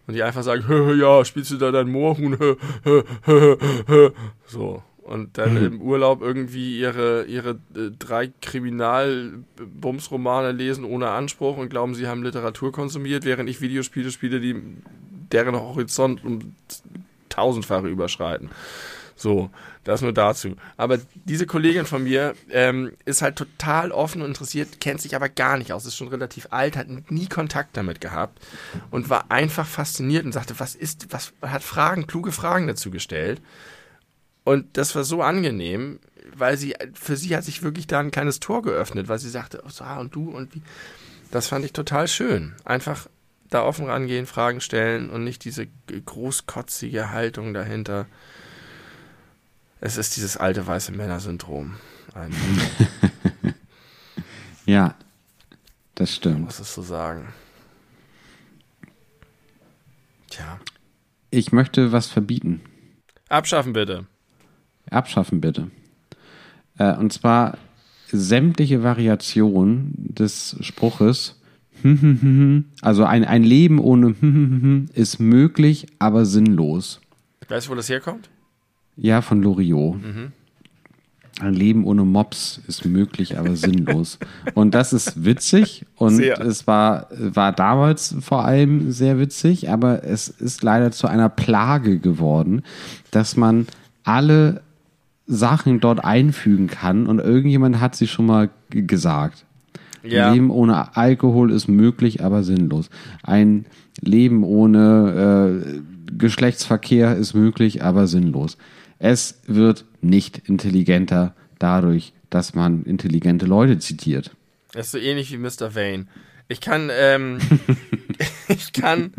und die einfach sagen, hö, hö, ja, spielst du da dein Moorhuhn? Hö. So. Und dann mhm. im Urlaub irgendwie ihre, ihre äh, drei Kriminal-Bums-Romane lesen ohne Anspruch und glauben, sie haben Literatur konsumiert, während ich Videospiele spiele, die deren Horizont um tausendfache überschreiten. So, das nur dazu. Aber diese Kollegin von mir ähm, ist halt total offen und interessiert, kennt sich aber gar nicht aus, ist schon relativ alt, hat nie Kontakt damit gehabt und war einfach fasziniert und sagte, was ist, was hat Fragen, kluge Fragen dazu gestellt. Und das war so angenehm, weil sie, für sie hat sich wirklich da ein kleines Tor geöffnet, weil sie sagte, oh, so, ah, und du und wie. Das fand ich total schön. Einfach da offen rangehen, Fragen stellen und nicht diese großkotzige Haltung dahinter. Es ist dieses alte weiße Männer-Syndrom. (laughs)
ja, das stimmt.
Muss es so sagen. Tja.
Ich möchte was verbieten.
Abschaffen bitte.
Abschaffen bitte. Äh, und zwar sämtliche Variationen des Spruches, (laughs) also ein, ein Leben ohne (laughs) ist möglich, aber sinnlos.
Weißt du, wo das herkommt?
Ja, von Loriot. Mhm. Ein Leben ohne Mops ist möglich, aber (laughs) sinnlos. und das ist witzig und sehr. es war, war damals vor allem sehr witzig, aber es ist leider zu einer Plage geworden, dass man alle Sachen dort einfügen kann und irgendjemand hat sie schon mal gesagt. Ja. Ein Leben ohne Alkohol ist möglich, aber sinnlos. Ein Leben ohne äh, Geschlechtsverkehr ist möglich, aber sinnlos. Es wird nicht intelligenter dadurch, dass man intelligente Leute zitiert.
Das ist so ähnlich wie Mr. Vane. Ich kann, ähm, (laughs) ich kann,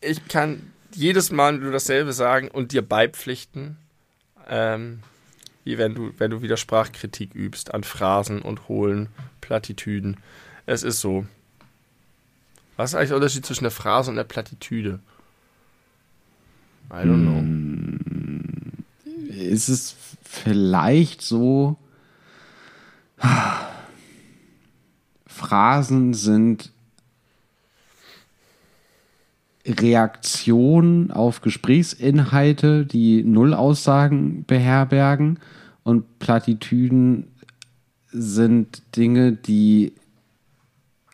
ich kann jedes Mal nur dasselbe sagen und dir beipflichten, ähm, wie wenn du, wenn du wieder Sprachkritik übst an Phrasen und hohlen Plattitüden. Es ist so. Was ist eigentlich der Unterschied zwischen der Phrase und der Plattitüde?
I don't know. Ist es vielleicht so, Phrasen sind Reaktionen auf Gesprächsinhalte, die Nullaussagen beherbergen und Plattitüden sind Dinge, die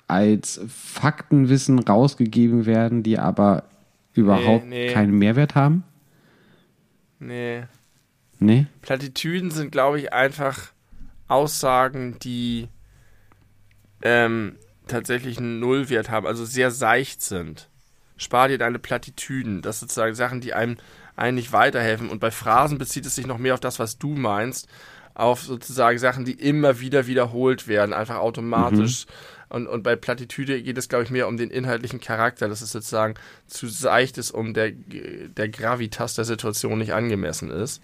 als Faktenwissen rausgegeben werden, die aber überhaupt nee, nee. keinen Mehrwert haben?
Nee.
Nee?
Plattitüden sind, glaube ich, einfach Aussagen, die ähm, tatsächlich einen Nullwert haben, also sehr seicht sind. spar dir deine Plattitüden. Das sind sozusagen Sachen, die einem eigentlich weiterhelfen. Und bei Phrasen bezieht es sich noch mehr auf das, was du meinst, auf sozusagen Sachen, die immer wieder wiederholt werden, einfach automatisch. Mhm. Und, und bei Plattitüde geht es, glaube ich, mehr um den inhaltlichen Charakter, dass es sozusagen zu seicht ist, um der, der Gravitas der Situation nicht angemessen ist.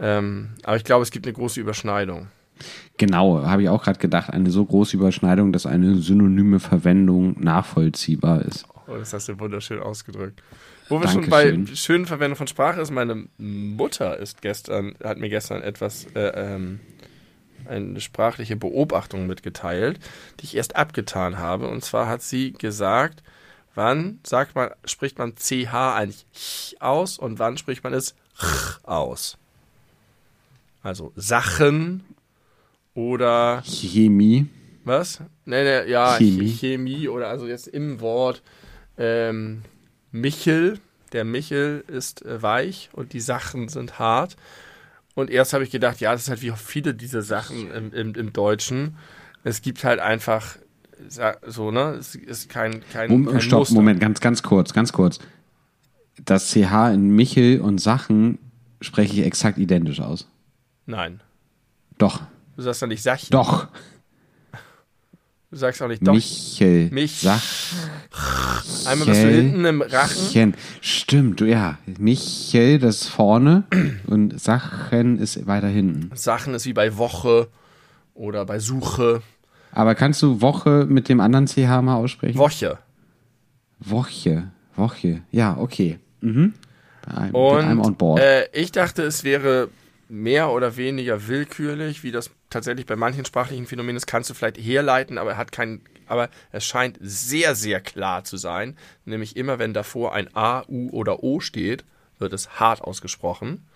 Ähm, aber ich glaube, es gibt eine große Überschneidung.
Genau, habe ich auch gerade gedacht, eine so große Überschneidung, dass eine synonyme Verwendung nachvollziehbar ist.
Oh, das hast du wunderschön ausgedrückt. Wo wir schon bei schönen Verwendung von Sprache ist, meine Mutter ist gestern, hat mir gestern etwas, äh, ähm, eine sprachliche Beobachtung mitgeteilt, die ich erst abgetan habe. Und zwar hat sie gesagt, wann sagt man, spricht man CH eigentlich aus und wann spricht man es aus? Also Sachen oder
Chemie.
Was? Nee, nee, ja, Chemie. Chemie oder also jetzt im Wort ähm, Michel. Der Michel ist äh, weich und die Sachen sind hart. Und erst habe ich gedacht, ja, das ist halt wie viele dieser Sachen im, im, im Deutschen. Es gibt halt einfach so, ne? Es ist kein, kein,
Moment, kein Stopp, Muster. Moment, ganz, ganz kurz, ganz kurz. Das CH in Michel und Sachen spreche ich exakt identisch aus.
Nein.
Doch.
Du sagst doch nicht Sachen.
Doch.
Du sagst auch nicht doch.
Michel.
Mich. Sach. Einmal bist du hinten im Rachen.
Stimmt, ja. Michel, das ist vorne und Sachen ist weiter hinten.
Sachen ist wie bei Woche oder bei Suche.
Aber kannst du Woche mit dem anderen CH mal aussprechen?
Woche.
Woche. Woche. Ja, okay. Mhm.
I'm, und board. Äh, ich dachte, es wäre mehr oder weniger willkürlich, wie das tatsächlich bei manchen sprachlichen Phänomenen ist, kannst du vielleicht herleiten, aber er hat keinen, aber es scheint sehr, sehr klar zu sein. Nämlich immer, wenn davor ein A, U oder O steht, wird es hart ausgesprochen.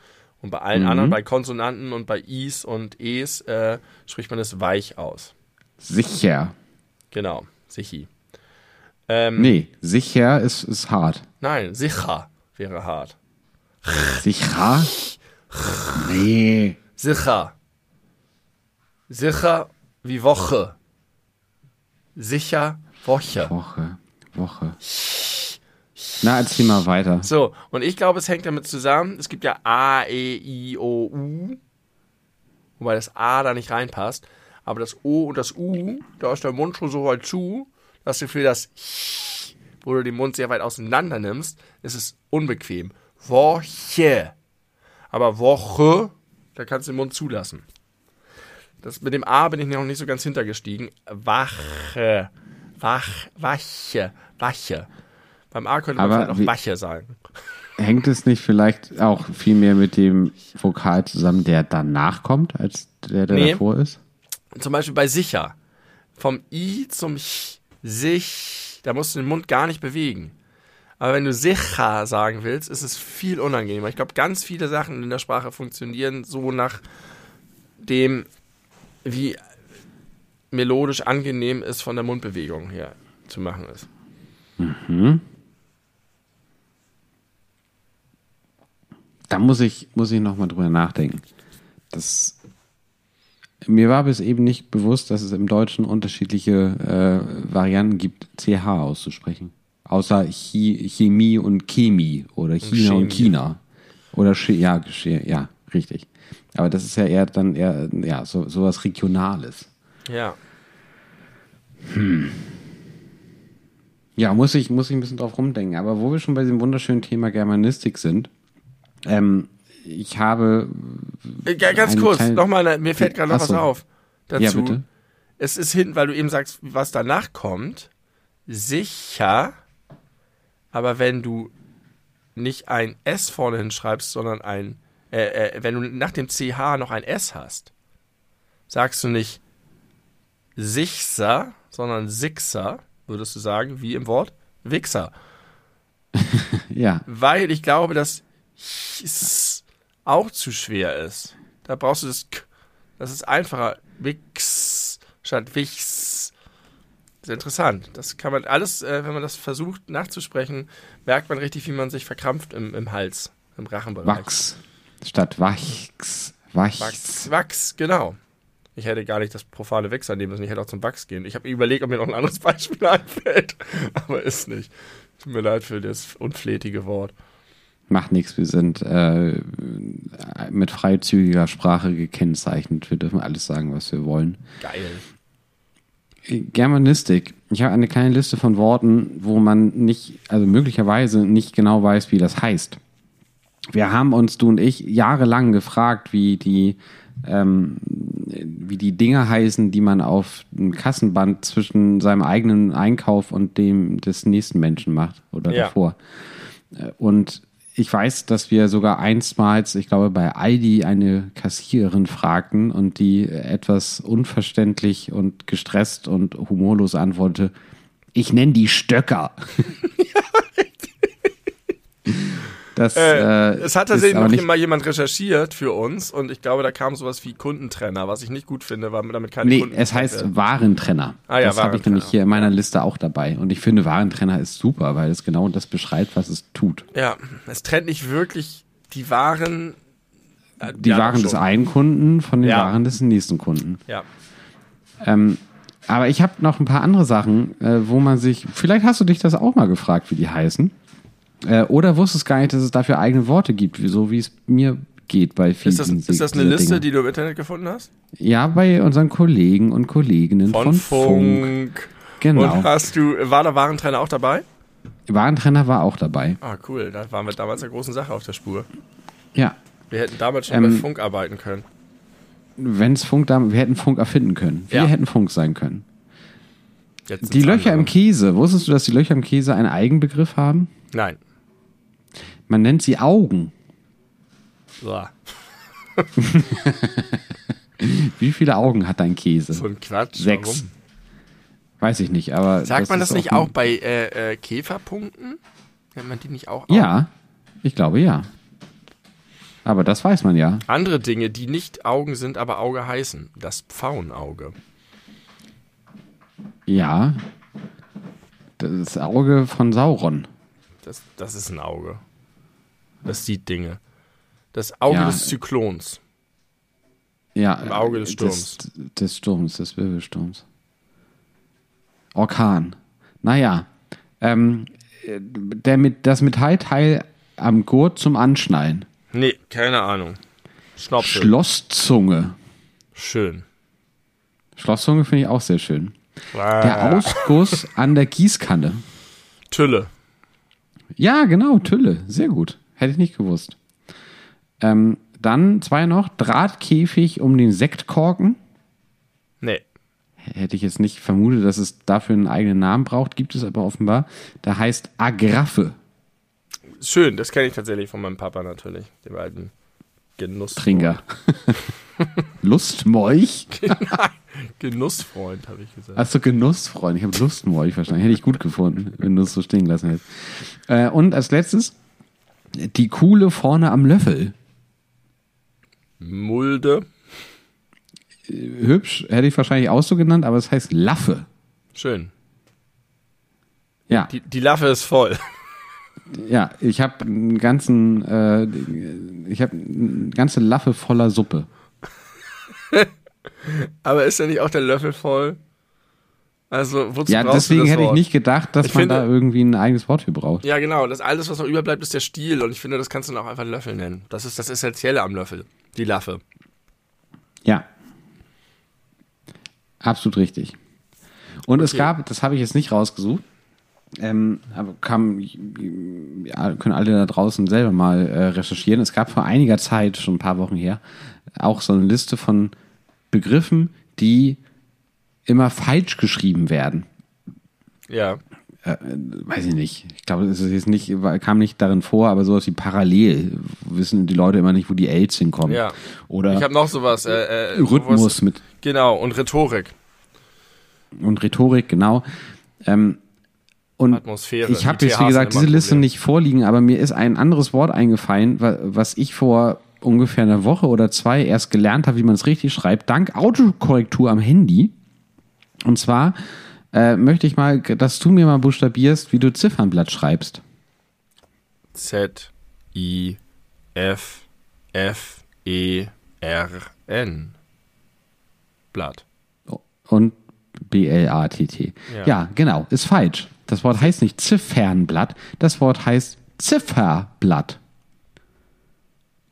Und bei allen mhm. anderen, bei Konsonanten und bei Is und Es, äh, spricht man es weich aus.
Sicher.
Genau, sichi.
Ähm, nee, sicher ist, ist hart.
Nein, sicher wäre hart.
Sicher? Nee.
Sicher. Sicher wie Woche. Sicher Woche.
Woche. Woche. Na, erzähl mal weiter.
So, und ich glaube, es hängt damit zusammen. Es gibt ja A, E, I, O, U. Wobei das A da nicht reinpasst. Aber das O und das U, da ist der Mund schon so weit zu, dass du für das wo du den Mund sehr weit auseinander nimmst, ist es unbequem. Woche. Aber Woche, da kannst du den Mund zulassen. Das mit dem A bin ich noch nicht so ganz hintergestiegen. Wache. Wach, Wache, Wache. Beim A könnte man vielleicht auch Wache sagen.
Hängt es nicht vielleicht auch viel mehr mit dem Vokal zusammen, der danach kommt, als der, der nee. davor ist?
Zum Beispiel bei sicher. Vom I zum Ch, sich, da musst du den Mund gar nicht bewegen. Aber wenn du sicher sagen willst, ist es viel unangenehmer. Ich glaube, ganz viele Sachen in der Sprache funktionieren so nach dem, wie melodisch angenehm es von der Mundbewegung her zu machen ist.
Mhm. Da muss ich, muss ich nochmal drüber nachdenken. Das, mir war bis eben nicht bewusst, dass es im Deutschen unterschiedliche äh, Varianten gibt, CH auszusprechen. Außer Chemie und Chemie oder China und, und China. Oder ja, ja, richtig. Aber das ist ja eher dann eher ja, so, sowas Regionales.
Ja.
Hm. Ja, muss ich, muss ich ein bisschen drauf rumdenken. Aber wo wir schon bei diesem wunderschönen Thema Germanistik sind, ähm, ich habe.
Ja, ganz kurz, nochmal, mir fällt gerade noch was auf. Dazu.
Ja, bitte.
Es ist hinten, weil du eben sagst, was danach kommt, sicher aber wenn du nicht ein S vorne hinschreibst, sondern ein, äh, äh, wenn du nach dem CH noch ein S hast, sagst du nicht Sichser, sondern Sixer, würdest du sagen, wie im Wort Wichser. (laughs)
ja.
Weil ich glaube, dass auch zu schwer ist. Da brauchst du das K. Das ist einfacher. Wix statt Wichs ist interessant. Das kann man alles, äh, wenn man das versucht nachzusprechen, merkt man richtig, wie man sich verkrampft im, im Hals, im Rachenbereich.
Wachs statt Wachs. Wachs.
Wachs, Wachs, genau. Ich hätte gar nicht das profane Wechsel nehmen müssen. Ich hätte auch zum Wachs gehen. Ich habe überlegt, ob mir noch ein anderes (laughs) Beispiel einfällt, aber ist nicht. Tut mir leid für das unflätige Wort.
Macht nichts, wir sind äh, mit freizügiger Sprache gekennzeichnet. Wir dürfen alles sagen, was wir wollen.
Geil.
Germanistik. Ich habe eine kleine Liste von Worten, wo man nicht, also möglicherweise nicht genau weiß, wie das heißt. Wir haben uns, du und ich, jahrelang gefragt, wie die, ähm, wie die Dinge heißen, die man auf dem Kassenband zwischen seinem eigenen Einkauf und dem des nächsten Menschen macht oder
Ja.
davor. Äh, Und ich weiß, dass wir sogar einstmals, ich glaube, bei Aldi eine Kassiererin fragten und die etwas unverständlich und gestresst und humorlos antwortete, ich nenne die Stöcker. (laughs) das,
Äh,
äh,
es hat tatsächlich noch
nicht,
mal jemand recherchiert für uns und ich glaube, da kam sowas wie Kundentrenner, was ich nicht gut finde, weil damit keine
Nee,
Kunden
es
getrennt
heißt. Warentrenner.
Ah ja,
das habe ich nämlich hier in meiner Liste auch dabei. Und ich finde, Warentrenner ist super, weil es genau das beschreibt, was es tut.
Ja, es trennt nicht wirklich die Waren. äh,
Die
ja,
Waren des einen Kunden von den
Ja.
Waren des nächsten Kunden.
Ja.
Ähm, aber ich habe noch ein paar andere Sachen, äh, wo man sich, vielleicht hast du dich das auch mal gefragt, wie die heißen. Äh, oder wusstest gar nicht, dass es dafür eigene Worte gibt, so wie es mir geht bei vielen
Ist das, ist das eine Liste,
Dinge.
die du im Internet gefunden hast?
Ja, bei unseren Kollegen und Kolleginnen
Von,
von,
Funk.
Funk. Genau.
Und hast du, war der Warentrenner auch dabei?
Warentrenner war auch dabei.
Ah, cool. Da waren wir damals einer großen Sache auf der Spur.
Ja.
Wir hätten damals schon
Ähm,
bei Funk arbeiten können.
Wenn es Funk da, wir hätten Funk erfinden können. Wir
Ja.
hätten Funk sein können.
Jetzt
Die Löcher im
andere.
Käse. Wusstest du, dass die Löcher im Käse einen Eigenbegriff haben?
Nein.
Man nennt sie Augen.
So, (laughs)
Wie viele Augen hat dein Käse?
so ein Quatsch.
Sechs.
Warum?
Weiß ich nicht, aber.
Sagt man
ist
das nicht
ein-
auch bei äh, äh, Käferpunkten? Nennt man die nicht auch? auf?
Ja, ich glaube ja. Aber das weiß man ja.
Andere Dinge, die nicht Augen sind, aber Auge heißen. Das Pfauenauge.
Ja. Das Auge von Sauron.
Das, das ist ein Auge. Das sieht Dinge. Das Auge
Ja.
des Zyklons.
Ja.
Im Auge des Sturms.
Des, des Sturms, des Wirbelsturms. Orkan. Naja. Ähm, äh, der mit, das Metallteil am Gurt zum Anschnallen.
Nee, keine Ahnung. Schnopsel.
Schlosszunge.
Schön.
Schlosszunge finde ich auch sehr schön.
Ah,
Der Ausguss an der Gießkanne.
Tülle.
Ja, genau, Tülle. Sehr gut. Hätte ich nicht gewusst. Ähm, dann zwei noch. Drahtkäfig um den Sektkorken.
Nee.
Hätte ich jetzt nicht vermutet, dass es dafür einen eigenen Namen braucht. Gibt es aber offenbar. Da heißt Agraffe.
Schön, das kenne ich tatsächlich von meinem Papa natürlich. Dem alten Genuss.
Trinker. (laughs) Lustmolch? (laughs)
Genussfreund, habe ich gesagt.
Achso, Genussfreund. Ich habe Lustmolch verstanden. Hätte ich gut gefunden, wenn du es so stehen lassen hättest. Äh, und als letztes, die Kuhle vorne am Löffel.
Mulde.
Hübsch, hätte ich wahrscheinlich auch so genannt, aber es heißt Laffe.
Schön.
Ja,
Die, die Laffe ist voll. (laughs)
ja, ich habe einen ganzen, äh, ich habe eine ganze Laffe voller Suppe.
Aber ist ja nicht auch der Löffel voll? Also, wozu
Ja, deswegen hätte ich nicht gedacht, dass
Ich
man
finde-
da irgendwie ein eigenes Wort für braucht.
Ja, genau. Das alles, was noch überbleibt, ist der Stiel. Und ich finde, das kannst du dann auch einfach Löffel nennen. Das ist das Essentielle am Löffel. Die Laffe.
Ja. Absolut richtig. Und es
Okay.
gab, das habe ich jetzt nicht rausgesucht, ähm, aber kam, ja, können alle da draußen selber mal äh, recherchieren. Es gab vor einiger Zeit, schon ein paar Wochen her, auch so eine Liste von Begriffen, die immer falsch geschrieben werden.
Ja.
Äh, weiß ich nicht. Ich glaube, es ist jetzt nicht, kam nicht darin vor, aber sowas wie parallel wissen die Leute immer nicht, wo die Ls hinkommen.
Ja.
Oder
Ich habe noch sowas. Äh, äh,
Rhythmus
sowas-
mit
Genau. Und Rhetorik.
und Rhetorik, genau. Ähm, und
Atmosphäre.
ich habe jetzt, wie gesagt, diese Liste nicht vorliegen, aber mir ist ein anderes Wort eingefallen, wa- was ich vor ungefähr einer Woche oder zwei erst gelernt habe, wie man es richtig schreibt, dank Autokorrektur am Handy. Und zwar äh, möchte ich mal, dass du mir mal buchstabierst, wie du Ziffernblatt schreibst.
Z, I, F, F, E, R, N. Blatt.
Und B-L-A-T-T.
Ja.
Ja. genau, ist falsch. Das Wort heißt nicht Ziffernblatt, das Wort heißt Zifferblatt.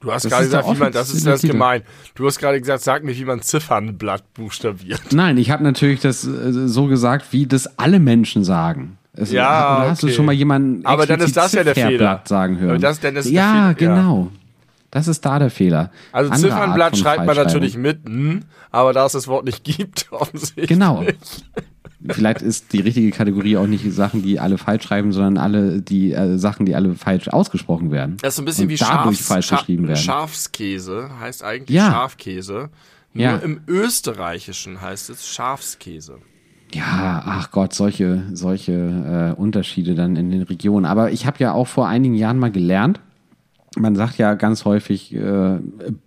Du hast
Das
gerade gesagt, wie man, das ist das gemein. Du hast gerade gesagt, sag mir, wie man Ziffernblatt buchstabiert.
Nein, ich habe natürlich das äh, so gesagt, wie das alle Menschen sagen. Es,
Ja,
oder hast du
okay.
schon mal jemanden
Aber dann ist das ja der Fehler.
sagen hören?
Aber das- dann ist
ja,
Fehler, ja.
genau. Das ist da der Fehler.
Also
Andere
Ziffernblatt schreibt man natürlich mit, n, aber da es das Wort nicht gibt, (laughs) offensichtlich.
Genau. Vielleicht ist die richtige Kategorie auch nicht die Sachen, die alle falsch schreiben, sondern alle die äh, Sachen, die alle falsch ausgesprochen werden.
Das ist so ein bisschen
Und
wie
dadurch
Schafs,
falsch
Scha-
geschrieben werden.
Schafskäse, heißt eigentlich
Ja.
Schafkäse. Nur
Ja.
im Österreichischen heißt es Schafskäse.
Ja, ach Gott, solche, solche äh, Unterschiede dann in den Regionen. Aber ich habe ja auch vor einigen Jahren mal gelernt, man sagt ja ganz häufig, äh,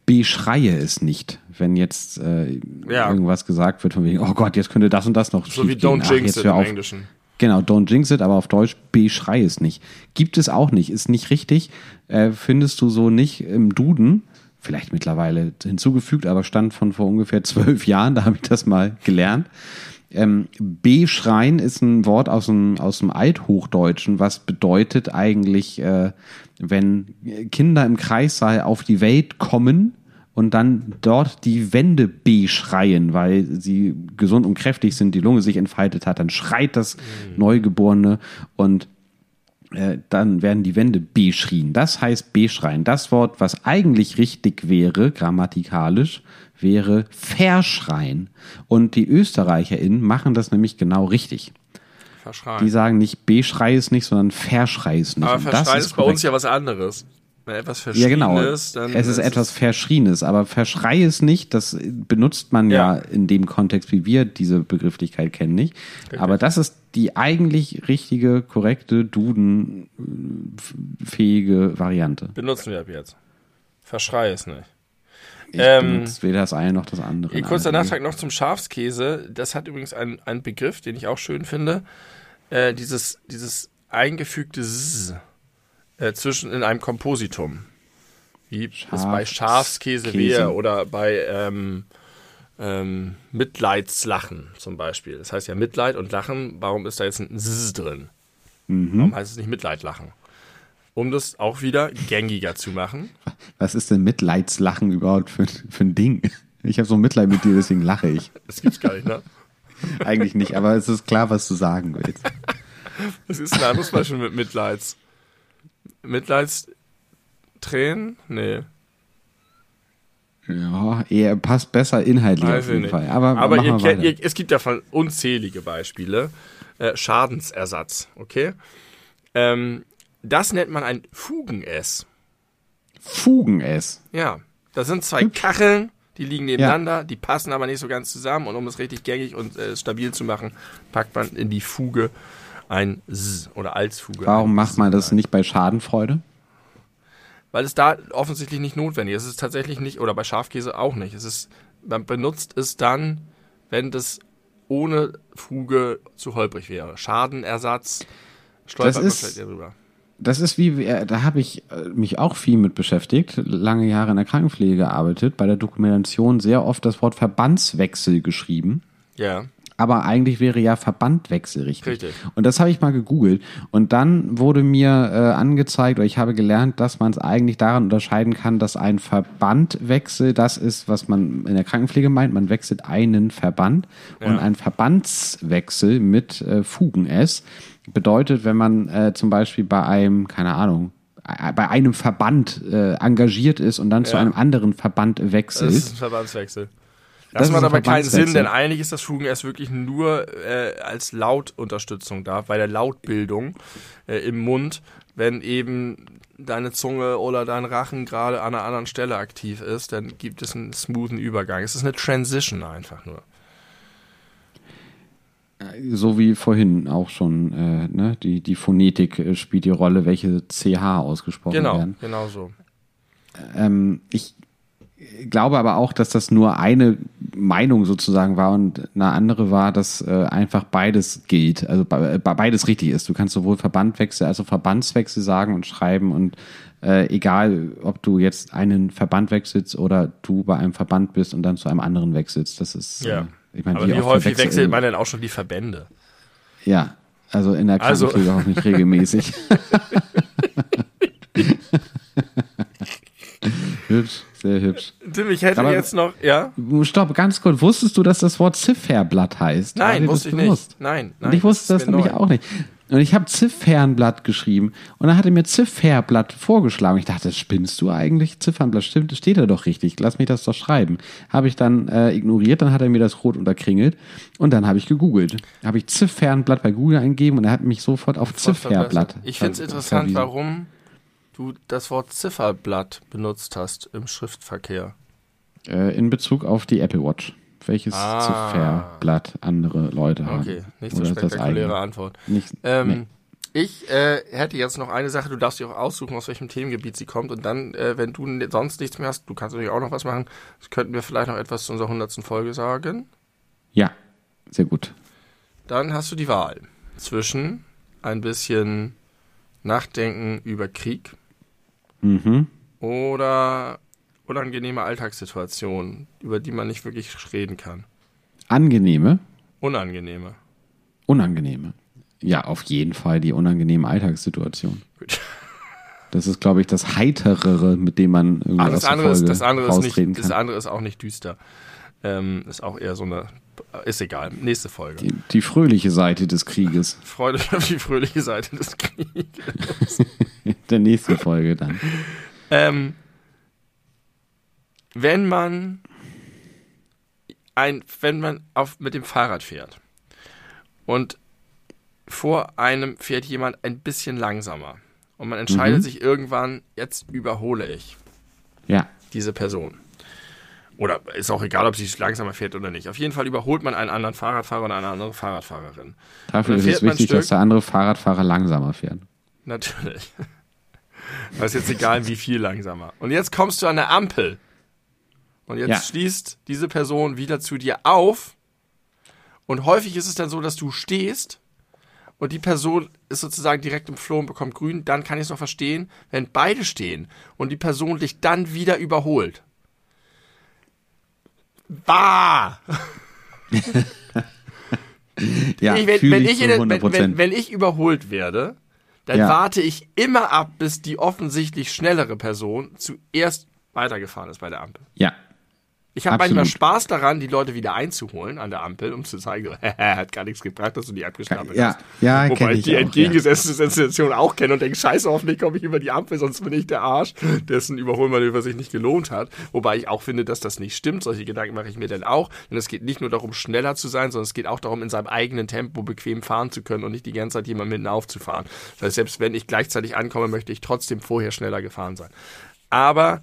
beschreie es nicht, wenn jetzt äh,
Ja.
irgendwas gesagt wird von wegen, oh Gott, jetzt könnte das und das noch
So wie. Don't
Ach,
Jinx it im
auf.
Englischen.
Genau, don't jinx it, aber auf Deutsch beschrei es nicht. Gibt es auch nicht, ist nicht richtig. Äh, findest du so nicht im Duden, vielleicht mittlerweile hinzugefügt, aber stand von vor ungefähr zwölf Jahren, da habe ich das mal gelernt. Ähm, beschreien ist ein Wort aus dem, aus dem Althochdeutschen, was bedeutet eigentlich, äh, wenn Kinder im Kreissaal auf die Welt kommen und dann dort die Wände beschreien, weil sie gesund und kräftig sind, die Lunge sich entfaltet hat, dann schreit das Neugeborene und äh, dann werden die Wände beschrien. Das heißt beschreien. Das Wort, was eigentlich richtig wäre, grammatikalisch, wäre verschreien. Und die ÖsterreicherInnen machen das nämlich genau richtig.
Verschreien.
Die sagen nicht beschrei es nicht, sondern verschrei es nicht.
aber
das
Verschreien ist, bei uns ja was anderes. Wenn etwas
Ja, genau.
Verschriebenes, dann
es ist etwas Verschrienes, aber verschrei es nicht, das benutzt man ja.
Ja.
in dem Kontext, wie wir diese Begrifflichkeit kennen, nicht. Aber das ist die eigentlich richtige, korrekte, dudenfähige Variante.
benutzen wir ab jetzt. Verschrei es nicht.
Ich
Ähm,
weder das eine noch das andere.
Kurzer Nachtrag noch zum Schafskäse. Das hat übrigens einen, einen Begriff, den ich auch schön finde. Äh, dieses, dieses eingefügte S äh, zwischen in einem Kompositum. Wie es bei Schafskäse wäre oder bei ähm, ähm, Mitleidslachen zum Beispiel. Das heißt ja Mitleid und Lachen. Warum ist da jetzt ein S drin? Warum heißt es nicht Mitleidlachen? Um das auch wieder gängiger zu machen.
Was ist denn Mitleidslachen überhaupt für, für ein Ding? Ich habe so Mitleid mit dir, deswegen lache ich. (laughs)
Das gibt's gar nicht, ne?
Eigentlich nicht, aber es ist klar, was du sagen willst.
Was ist ein anderes Beispiel mit Mitleids? Mitleidstränen? Nee.
Ja, eher passt besser inhaltlich
Weiß
auf jeden
nicht.
Fall. Aber,
Aber ihr kennt, ihr, es gibt davon unzählige Beispiele. Äh, Schadensersatz, okay? Ähm, das nennt man ein Fugen-S.
Fugen es.
Ja, das sind zwei Kacheln, die liegen nebeneinander, die passen aber nicht so ganz zusammen. Und um es richtig gängig und äh, stabil zu machen, packt man in die Fuge ein S oder als Fuge.
Warum macht man das nicht bei Schadenfreude?
Weil es da offensichtlich nicht notwendig ist. Es ist tatsächlich nicht, oder bei Schafkäse auch nicht. Es ist, man benutzt es dann, wenn das ohne Fuge zu holprig wäre. Schadenersatz, stolpert man
ist-
vielleicht eher drüber.
Das ist wie, äh, da habe ich äh, mich auch viel mit beschäftigt, lange Jahre in der Krankenpflege gearbeitet, bei der Dokumentation sehr oft das Wort Verbandswechsel geschrieben.
Ja.
Aber eigentlich wäre ja Verbandwechsel richtig.
Richtig.
Und das habe ich mal gegoogelt. Und dann wurde mir äh, angezeigt, oder ich habe gelernt, dass man es eigentlich daran unterscheiden kann, dass ein Verbandwechsel das ist, was man in der Krankenpflege meint. Man wechselt einen Verband. Und ein Verbandswechsel mit äh, Fugen-S bedeutet, wenn man äh, zum Beispiel bei einem, keine Ahnung, äh, bei einem Verband äh, engagiert ist und dann zu
Ja.
einem anderen Verband wechselt.
Das ist ein Verbandswechsel. Das,
Das
macht aber keinen Sinn, denn eigentlich ist das Fugen erst wirklich nur äh, als Lautunterstützung da, bei der Lautbildung äh, im Mund, wenn eben deine Zunge oder dein Rachen gerade an einer anderen Stelle aktiv ist, dann gibt es einen smoothen Übergang. Es ist eine Transition einfach nur.
So wie vorhin auch schon, äh, ne? die, die Phonetik äh, spielt die Rolle, welche CH ausgesprochen
Genau,
werden.
genau so.
Ähm, ich glaube aber auch, dass das nur eine Meinung sozusagen war und eine andere war, dass äh, einfach beides gilt, also be be- beides richtig ist. Du kannst sowohl Verbandwechsel als auch Verbandswechsel sagen und schreiben und äh, egal, ob du jetzt einen Verband wechselst oder du bei einem Verband bist und dann zu einem anderen wechselst, das ist,
Ja.
äh, ich meine,
aber wie häufig wechselt man denn auch schon die Verbände?
Ja, Also in der
Also-
Krankenpflege auch nicht regelmäßig. (laughs) hübsch, sehr hübsch.
Tim, ich hätte
Aber-
jetzt noch, ja?
Stopp, ganz kurz. Wusstest du, dass das Wort Ziffernblatt heißt?
Nein,
das
wusste ich
bewusst?
nicht. Nein, nein.
Und ich wusste das
mir
nämlich
neu.
auch nicht. Und ich habe Ziffernblatt geschrieben und dann hat er mir Ziffernblatt vorgeschlagen. Ich dachte, spinnst du eigentlich? Ziffernblatt, stimmt, steht da doch richtig. Lass mich das doch schreiben. Habe ich dann äh, ignoriert, dann hat er mir das rot unterkringelt und dann habe ich gegoogelt. Habe ich Ziffernblatt bei Google eingegeben und er hat mich sofort auf Ziffernblatt.
Ich finde es interessant,
verwiesen.
warum du das Wort Zifferblatt benutzt hast im Schriftverkehr.
Äh, in Bezug auf die Apple Watch. Welches
Ah.
Ziffernblatt andere Leute haben.
Okay, nicht so spektakuläre. Antwort.
Nicht,
Ähm,
nee.
Ich äh, hätte jetzt noch eine Sache, du darfst dir auch aussuchen, aus welchem Themengebiet sie kommt. Und dann, äh, wenn du sonst nichts mehr hast, du kannst natürlich auch noch was machen, das könnten wir vielleicht noch etwas zu unserer hundertsten Folge sagen.
Ja, sehr gut.
Dann hast du die Wahl zwischen ein bisschen Nachdenken über Krieg
Mhm.
oder unangenehme Alltagssituationen, über die man nicht wirklich reden kann.
Angenehme,
Unangenehme.
unangenehme. Ja, auf jeden Fall die unangenehme Alltagssituation.
Gut. (laughs)
Das ist, glaube ich, das Heiterere, mit dem man irgendwie
Aber
aus
das
der
andere, ist, das, andere ist nicht, das
kann.
andere ist auch nicht düster. Ähm, ist auch eher so eine. Ist egal. Nächste Folge.
Die, die fröhliche Seite des Krieges.
Freut euch auf die fröhliche Seite des Krieges. (laughs)
Der nächsten Folge dann.
Ähm, wenn man ein, wenn man auf, mit dem Fahrrad fährt und vor einem fährt jemand ein bisschen langsamer und man entscheidet
Mhm.
sich irgendwann, jetzt überhole ich
Ja,
diese Person. Oder ist auch egal, ob sie langsamer fährt oder nicht. Auf jeden Fall überholt man einen anderen Fahrradfahrer oder eine andere Fahrradfahrerin.
dafür ist es wichtig, dass der andere Fahrradfahrer langsamer fährt.
Natürlich. (laughs) Das ist jetzt egal, wie viel langsamer. Und jetzt kommst du an der Ampel. Und jetzt
Ja.
schließt diese Person wieder zu dir auf. Und häufig ist es dann so, dass du stehst und die Person ist sozusagen direkt im Floh und bekommt grün. Dann kann ich es noch verstehen, wenn beide stehen und die Person dich dann wieder überholt. Bah! (laughs)
Ja,
ich, wenn, wenn,
ich 100
wenn, wenn ich überholt werde, dann
Ja.
warte ich immer ab, bis die offensichtlich schnellere Person zuerst weitergefahren ist bei der Ampel.
Ja,
Ich habe manchmal Spaß daran, die Leute wieder einzuholen an der Ampel, um zu zeigen, so, (laughs) hat gar nichts gebracht, dass du die abgeschnappelt
ja,
hast.
ja,
Wobei
kenne
ich die
auch, ja.
entgegengesetzte Situation auch kenne und denke, scheiße, hoffentlich komme ich über die Ampel, sonst bin ich der Arsch, dessen Überholmanöver sich nicht gelohnt hat. Wobei ich auch finde, dass das nicht stimmt. Solche Gedanken mache ich mir dann auch. Denn es geht nicht nur darum, schneller zu sein, sondern es geht auch darum, in seinem eigenen Tempo bequem fahren zu können und nicht die ganze Zeit jemand mitten aufzufahren. Das heißt, selbst wenn ich gleichzeitig ankomme, möchte ich trotzdem vorher schneller gefahren sein. Aber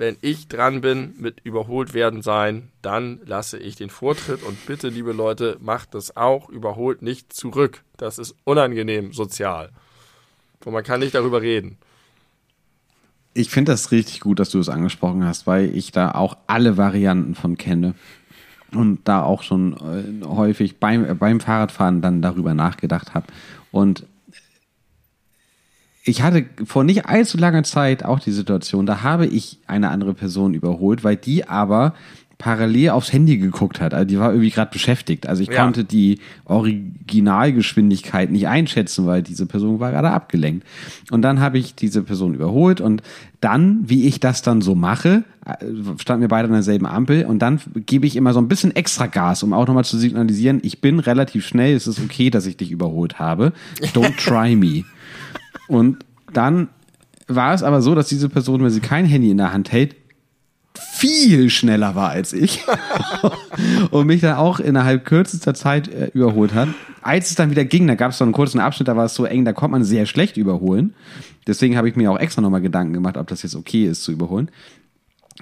wenn ich dran bin mit überholt werden sein, dann lasse ich den Vortritt und bitte, liebe Leute, macht das auch, überholt nicht zurück. Das ist unangenehm sozial. Und man kann nicht darüber reden.
Ich finde das richtig gut, dass du es angesprochen hast, weil ich da auch alle Varianten von kenne und da auch schon äh, häufig beim, äh, beim Fahrradfahren dann darüber nachgedacht habe. Und ich hatte vor nicht allzu langer Zeit auch die Situation, da habe ich eine andere Person überholt, weil die aber parallel aufs Handy geguckt hat. Also die war irgendwie gerade beschäftigt. Also ich
Ja.
konnte die Originalgeschwindigkeit nicht einschätzen, weil diese Person war gerade abgelenkt. Und dann habe ich diese Person überholt und dann, wie ich das dann so mache, äh, standen wir beide an derselben Ampel und dann gebe ich immer so ein bisschen extra Gas, um auch nochmal zu signalisieren, ich bin relativ schnell, es ist okay, dass ich dich überholt habe. Don't try me. (laughs) Und dann war es aber so, dass diese Person, wenn sie kein Handy in der Hand hält, viel schneller war als ich (laughs) und mich dann auch innerhalb kürzester Zeit äh, überholt hat. Als es dann wieder ging, da gab es so einen kurzen Abschnitt, da war es so eng, da konnte man sehr schlecht überholen. Deswegen habe ich mir auch extra nochmal Gedanken gemacht, ob das jetzt okay ist zu überholen.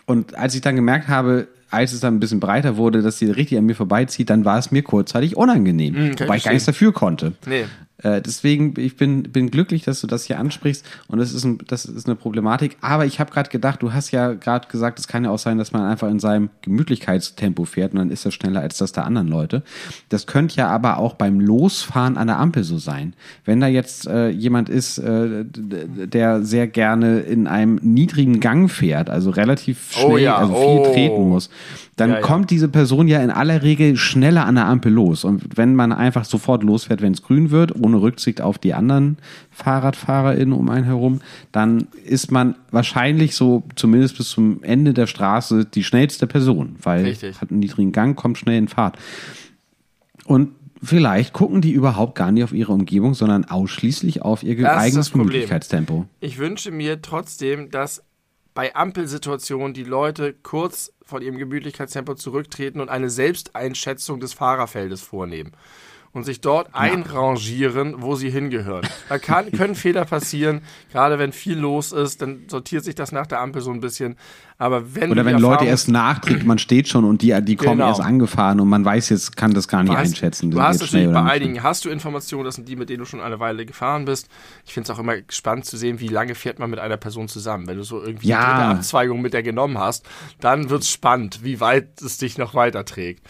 Und als ich dann gemerkt habe, als es dann ein bisschen breiter wurde, dass sie richtig an mir vorbeizieht, dann war es mir kurzzeitig unangenehm,
ich
wobei ich gar nichts dafür konnte.
Nee.
Äh, deswegen, ich bin, bin glücklich, dass du das hier ansprichst und das ist, ein, das ist eine Problematik. Aber ich habe gerade gedacht, du hast ja gerade gesagt, es kann ja auch sein, dass man einfach in seinem Gemütlichkeitstempo fährt und dann ist das schneller als das der anderen Leute. Das könnte ja aber auch beim Losfahren an der Ampel so sein. Wenn da jetzt äh, jemand ist, äh, der sehr gerne in einem niedrigen Gang fährt, also relativ schnell,
Oh ja,
also viel
oh.
treten muss, dann
Ja, ja.
kommt diese Person ja in aller Regel schneller an der Ampel los. Und wenn man einfach sofort losfährt, wenn es grün wird, ohne Rücksicht auf die anderen FahrradfahrerInnen um einen herum, dann ist man wahrscheinlich so, zumindest bis zum Ende der Straße, die schnellste Person, weil
Richtig.
hat einen niedrigen Gang, kommt schnell in Fahrt. Und vielleicht gucken die überhaupt gar nicht auf ihre Umgebung, sondern ausschließlich auf ihr
Das
eigenes
Problem.
Gemütlichkeitstempo.
Ich wünsche mir trotzdem, dass bei Ampelsituationen die Leute kurz von ihrem Gemütlichkeitstempo zurücktreten und eine Selbsteinschätzung des Fahrerfeldes vornehmen und sich dort einrangieren, wo sie hingehören. Da kann, (laughs) können Fehler passieren, gerade wenn viel los ist, dann sortiert sich das nach der Ampel so ein bisschen. Aber wenn
Oder wenn Leute erst nachtreten, man steht schon und die, die kommen
Genau.
erst angefahren und man weiß jetzt, kann das gar nicht
hast,
einschätzen.
du hast natürlich bei einigen hast du Informationen, das sind die, mit denen du schon eine Weile gefahren bist. Ich finde es auch immer spannend zu sehen, wie lange fährt man mit einer Person zusammen. Wenn du so irgendwie
Ja.
eine dritte Abzweigung mit der genommen hast, dann wird's spannend, wie weit es dich noch weiterträgt.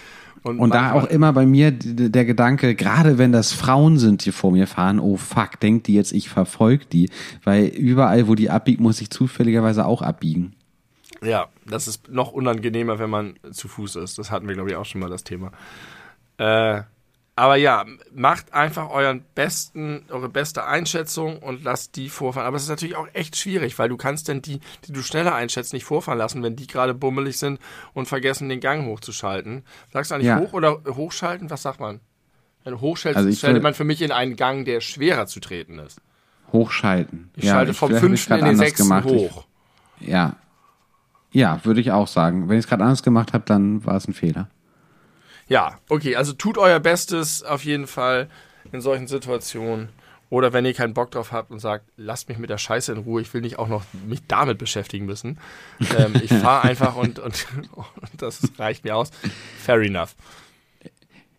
Und da
manchmal-
auch immer bei mir der Gedanke, gerade wenn das Frauen sind, die vor mir fahren, oh fuck, denkt die jetzt, ich verfolge die, weil überall, wo die abbiegt, muss ich zufälligerweise auch abbiegen.
Ja, das ist noch unangenehmer, wenn man zu Fuß ist. Das hatten wir, glaube ich, auch schon mal das Thema. Äh, aber ja, macht einfach euren besten, eure beste Einschätzung und lasst die vorfahren. Aber es ist natürlich auch echt schwierig, weil du kannst denn die, die du schneller einschätzt, nicht vorfahren lassen, wenn die gerade bummelig sind und vergessen, den Gang hochzuschalten. Sagst du eigentlich
Ja.
hoch oder hochschalten? Was sagt man? Wenn du hochschaltest,
Also
schaltet man für mich in einen Gang, der schwerer zu treten ist.
Hochschalten.
Ich schalte vom fünften in den sechsten hoch.
Ich, ja. Ja, würde ich auch sagen. Wenn ich es gerade anders gemacht habe, dann war es ein Fehler.
Ja, okay, also tut euer Bestes auf jeden Fall in solchen Situationen. Oder wenn ihr keinen Bock drauf habt und sagt, lasst mich mit der Scheiße in Ruhe, ich will nicht auch noch mich damit beschäftigen müssen. Ähm, ich (laughs) fahre einfach und, und, und das reicht mir aus. Fair enough.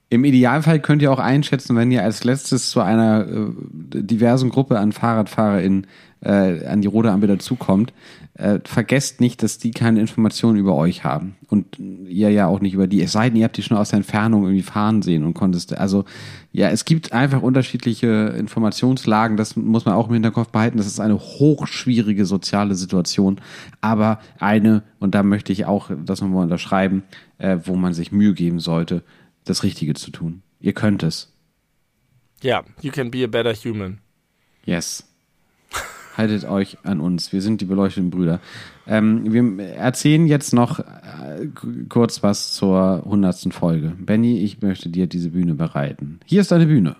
Im Idealfall könnt ihr auch einschätzen, wenn ihr als letztes zu einer äh, diversen Gruppe an FahrradfahrerInnen äh, an die rote Ampel dazukommt, äh, vergesst nicht, dass die keine Informationen über euch haben. Und ihr ja auch nicht über die. Es sei denn, ihr habt die schon aus der Entfernung irgendwie fahren sehen und konntest. Also, ja, es gibt einfach unterschiedliche Informationslagen. Das muss man auch im Hinterkopf behalten. Das ist eine hochschwierige soziale Situation. Aber eine, und da möchte ich auch das nochmal unterschreiben, äh, wo man sich Mühe geben sollte, das Richtige zu tun. Ihr könnt es.
Ja, you can be a better human.
Yes. Haltet euch an uns. Wir sind die beleuchteten Brüder. Ähm, wir erzählen jetzt noch äh, kurz was zur hundertsten Folge. Benny, ich möchte dir diese Bühne bereiten. Hier ist deine Bühne.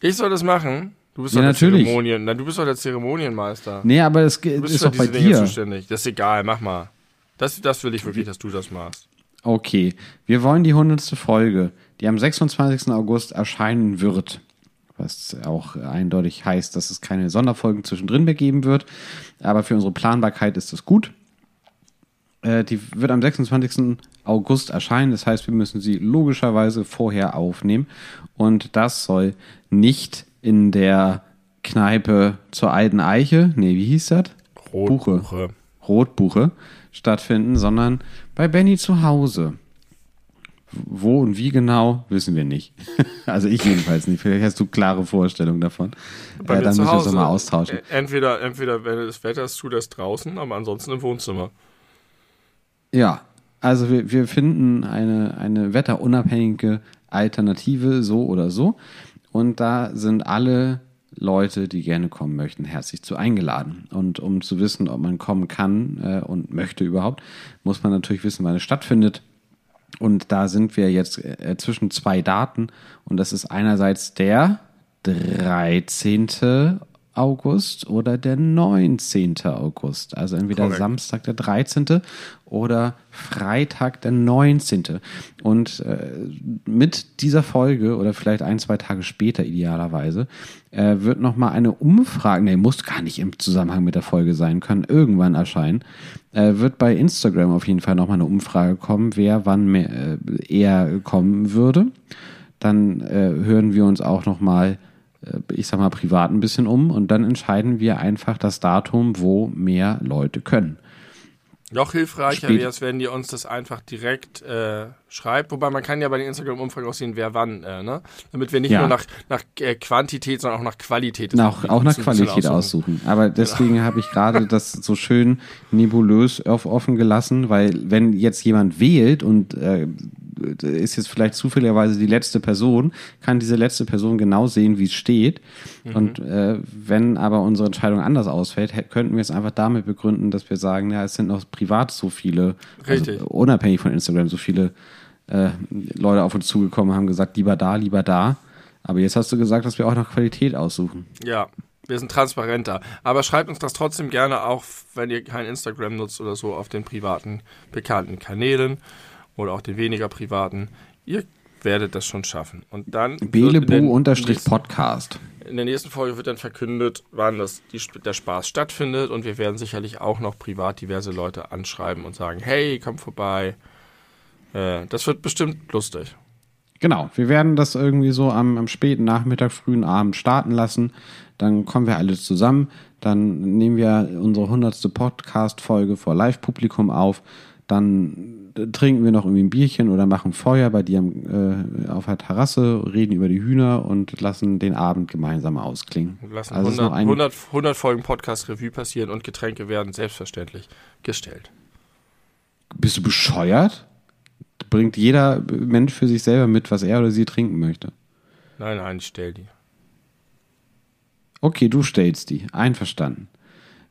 Ich soll das machen? Du bist
Ja,
doch der
natürlich.
Zeremonien, na, du bist doch der Zeremonienmeister.
Nee, aber es
Du bist
ist doch bei
Dinge
dir.
zuständig. Das ist egal, mach mal. Das, das will ich wirklich, dass du das machst.
Okay, wir wollen die hundertste Folge, die am 26. August erscheinen wird. Was auch eindeutig heißt, dass es keine Sonderfolgen zwischendrin mehr geben wird. Aber für unsere Planbarkeit ist das gut. Äh, die wird am 26. August erscheinen. Das heißt, wir müssen sie logischerweise vorher aufnehmen. Und das soll nicht in der Kneipe zur alten Eiche, nee, wie hieß das?
Rotbuche.
Rotbuche stattfinden, sondern bei Benny zu Hause. Wo und wie genau, wissen wir nicht. (laughs) Also ich jedenfalls nicht. Vielleicht hast du klare Vorstellungen davon.
Bei
Äh, dann müssen wir uns
Hause.
noch mal austauschen.
Ä- Entweder, entweder, wenn das Wetter tut das draußen, aber ansonsten im Wohnzimmer.
Ja, also wir, wir finden eine, eine wetterunabhängige Alternative, so oder so. Und da sind alle Leute, die gerne kommen möchten, herzlich zu eingeladen. Und um zu wissen, ob man kommen kann äh, und möchte überhaupt, muss man natürlich wissen, wann es stattfindet. Und da sind wir jetzt äh, zwischen zwei Daten. Und das ist einerseits der 13. August oder der 19. August. Also entweder
Korrekt.
Samstag der 13. oder Freitag der 19. Und äh, mit dieser Folge oder vielleicht ein, zwei Tage später idealerweise äh, wird nochmal eine Umfrage, nee, muss gar nicht im Zusammenhang mit der Folge sein, können irgendwann erscheinen, äh, wird bei Instagram auf jeden Fall nochmal eine Umfrage kommen, wer wann mehr, äh, eher kommen würde. Dann äh, hören wir uns auch nochmal, äh, ich sag mal, privat ein bisschen um und dann entscheiden wir einfach das Datum, wo mehr Leute können.
Noch hilfreicher wäre es, wenn ihr uns das einfach direkt äh, schreibt. Wobei man kann ja bei den Instagram-Umfragen auch sehen, wer wann, äh, ne? Damit wir nicht
Ja.
nur nach, nach äh, Quantität, sondern auch nach Qualität. des
Na, auch, nach Qualität aussuchen. Aber deswegen habe ich gerade das so schön nebulös offen gelassen, weil wenn jetzt jemand wählt und äh, ist jetzt vielleicht zufälligerweise die letzte Person, kann diese letzte Person genau sehen, wie es steht. Mhm. Und äh, wenn aber unsere Entscheidung anders ausfällt, könnten wir es einfach damit begründen, dass wir sagen, ja, es sind noch privat so viele, also unabhängig von Instagram, so viele äh, Leute auf uns zugekommen, haben gesagt, lieber da, lieber da. Aber jetzt hast du gesagt, dass wir auch nach Qualität aussuchen.
Ja, wir sind transparenter. Aber schreibt uns das trotzdem gerne auch, wenn ihr kein Instagram nutzt oder so, auf den privaten, bekannten Kanälen oder auch den weniger privaten. Ihr werdet das schon schaffen. Und dann.
Belebu-Podcast.
In der nächsten Folge wird dann verkündet, wann das, die, der Spaß stattfindet. Und wir werden sicherlich auch noch privat diverse Leute anschreiben und sagen: Hey, komm vorbei. Äh, das wird bestimmt lustig.
Genau, wir werden das irgendwie so am, am späten Nachmittag, frühen Abend starten lassen. Dann kommen wir alle zusammen. Dann nehmen wir unsere hundertste Podcast-Folge vor Live-Publikum auf. Dann trinken wir noch irgendwie ein Bierchen oder machen Feuer bei dir äh, auf der Terrasse, reden über die Hühner und lassen den Abend gemeinsam ausklingen.
Und lassen also 100, 100, 100 Folgen Podcast-Revue passieren und Getränke werden selbstverständlich gestellt.
Bist du bescheuert? bringt jeder Mensch für sich selber mit, was er oder sie trinken möchte.
Nein, nein, ich stell die.
Okay, du stellst die. Einverstanden.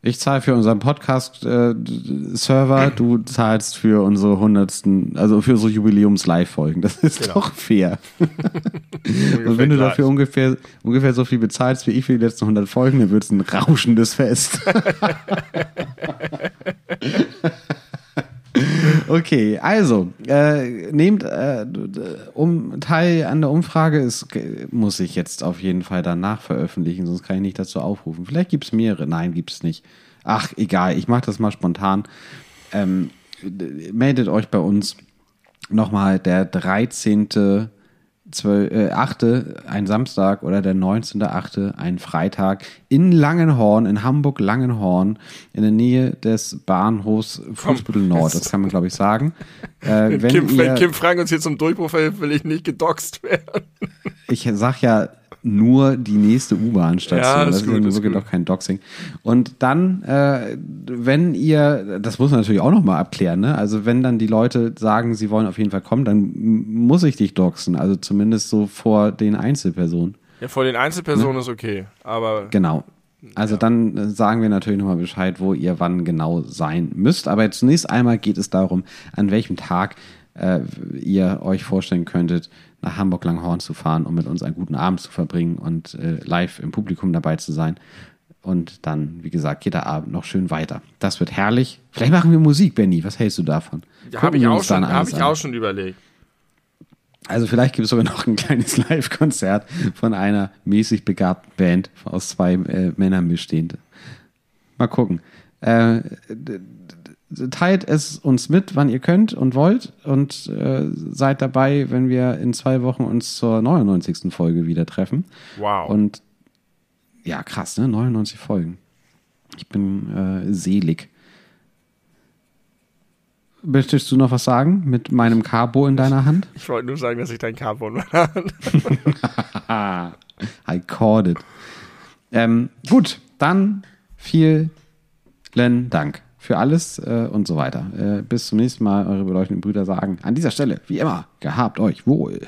Ich zahle für unseren Podcast-Server, äh, du zahlst für unsere hundertsten, also für unsere Jubiläums-Live-Folgen. Das ist genau. doch fair. (laughs) Und wenn du dafür ungefähr, ungefähr so viel bezahlst wie ich für die letzten 100 Folgen, dann wird es ein rauschendes Fest. (laughs) Okay, also äh, nehmt äh, um Teil an der Umfrage ist muss ich jetzt auf jeden Fall danach veröffentlichen, sonst kann ich nicht dazu aufrufen. Vielleicht gibt es mehrere, nein, gibt es nicht. Ach, egal, ich mache das mal spontan. Ähm, meldet euch bei uns nochmal der 13. 12, äh, 8. ein Samstag oder der 19.8. ein Freitag in Langenhorn, in Hamburg-Langenhorn, in der Nähe des Bahnhofs Fußbüttel Nord. Das kann man, glaube ich, sagen.
Äh, (laughs) wenn, Kim, ihr, wenn Kim Frank uns hier zum Durchbruch hilft, will ich nicht gedoxt werden.
Ich sag ja nur die nächste U-Bahn-Station. Ja, das, ist, gut, ist wirklich noch kein Doxing. Und dann, äh, wenn ihr, das muss man natürlich auch nochmal abklären, ne? Also wenn dann die Leute sagen, sie wollen auf jeden Fall kommen, dann muss ich dich doxen. Also zumindest so vor den Einzelpersonen.
Ja, vor den Einzelpersonen ne? ist okay, aber.
Genau. Also ja. dann sagen wir natürlich nochmal Bescheid, wo ihr wann genau sein müsst. Aber zunächst einmal geht es darum, an welchem Tag äh, ihr euch vorstellen könntet, nach Hamburg-Langhorn zu fahren, um mit uns einen guten Abend zu verbringen und äh, live im Publikum dabei zu sein. Und dann, wie gesagt, geht der Abend noch schön weiter. Das wird herrlich. Vielleicht machen wir Musik, Benny. Was hältst du davon?
Ja, habe ich, auch schon, hab ich auch schon überlegt.
Also vielleicht gibt es sogar noch ein kleines (laughs) Live-Konzert von einer mäßig begabten Band aus zwei äh, Männern bestehend. Mal gucken. Äh, teilt es uns mit, wann ihr könnt und wollt und äh, seid dabei, wenn wir in zwei Wochen uns zur 99. Folge wieder treffen.
Wow.
Und ja, krass, ne? 99 Folgen. Ich bin äh, selig. Möchtest du noch was sagen mit meinem Cabo in deiner Hand?
Ich wollte nur sagen, dass ich dein Cabo in meiner Hand
habe. (laughs) I called it. Ähm, gut, dann vielen Dank für alles äh, und so weiter. Äh, bis zum nächsten Mal, eure beleuchteten Brüder sagen an dieser Stelle, wie immer, gehabt euch wohl.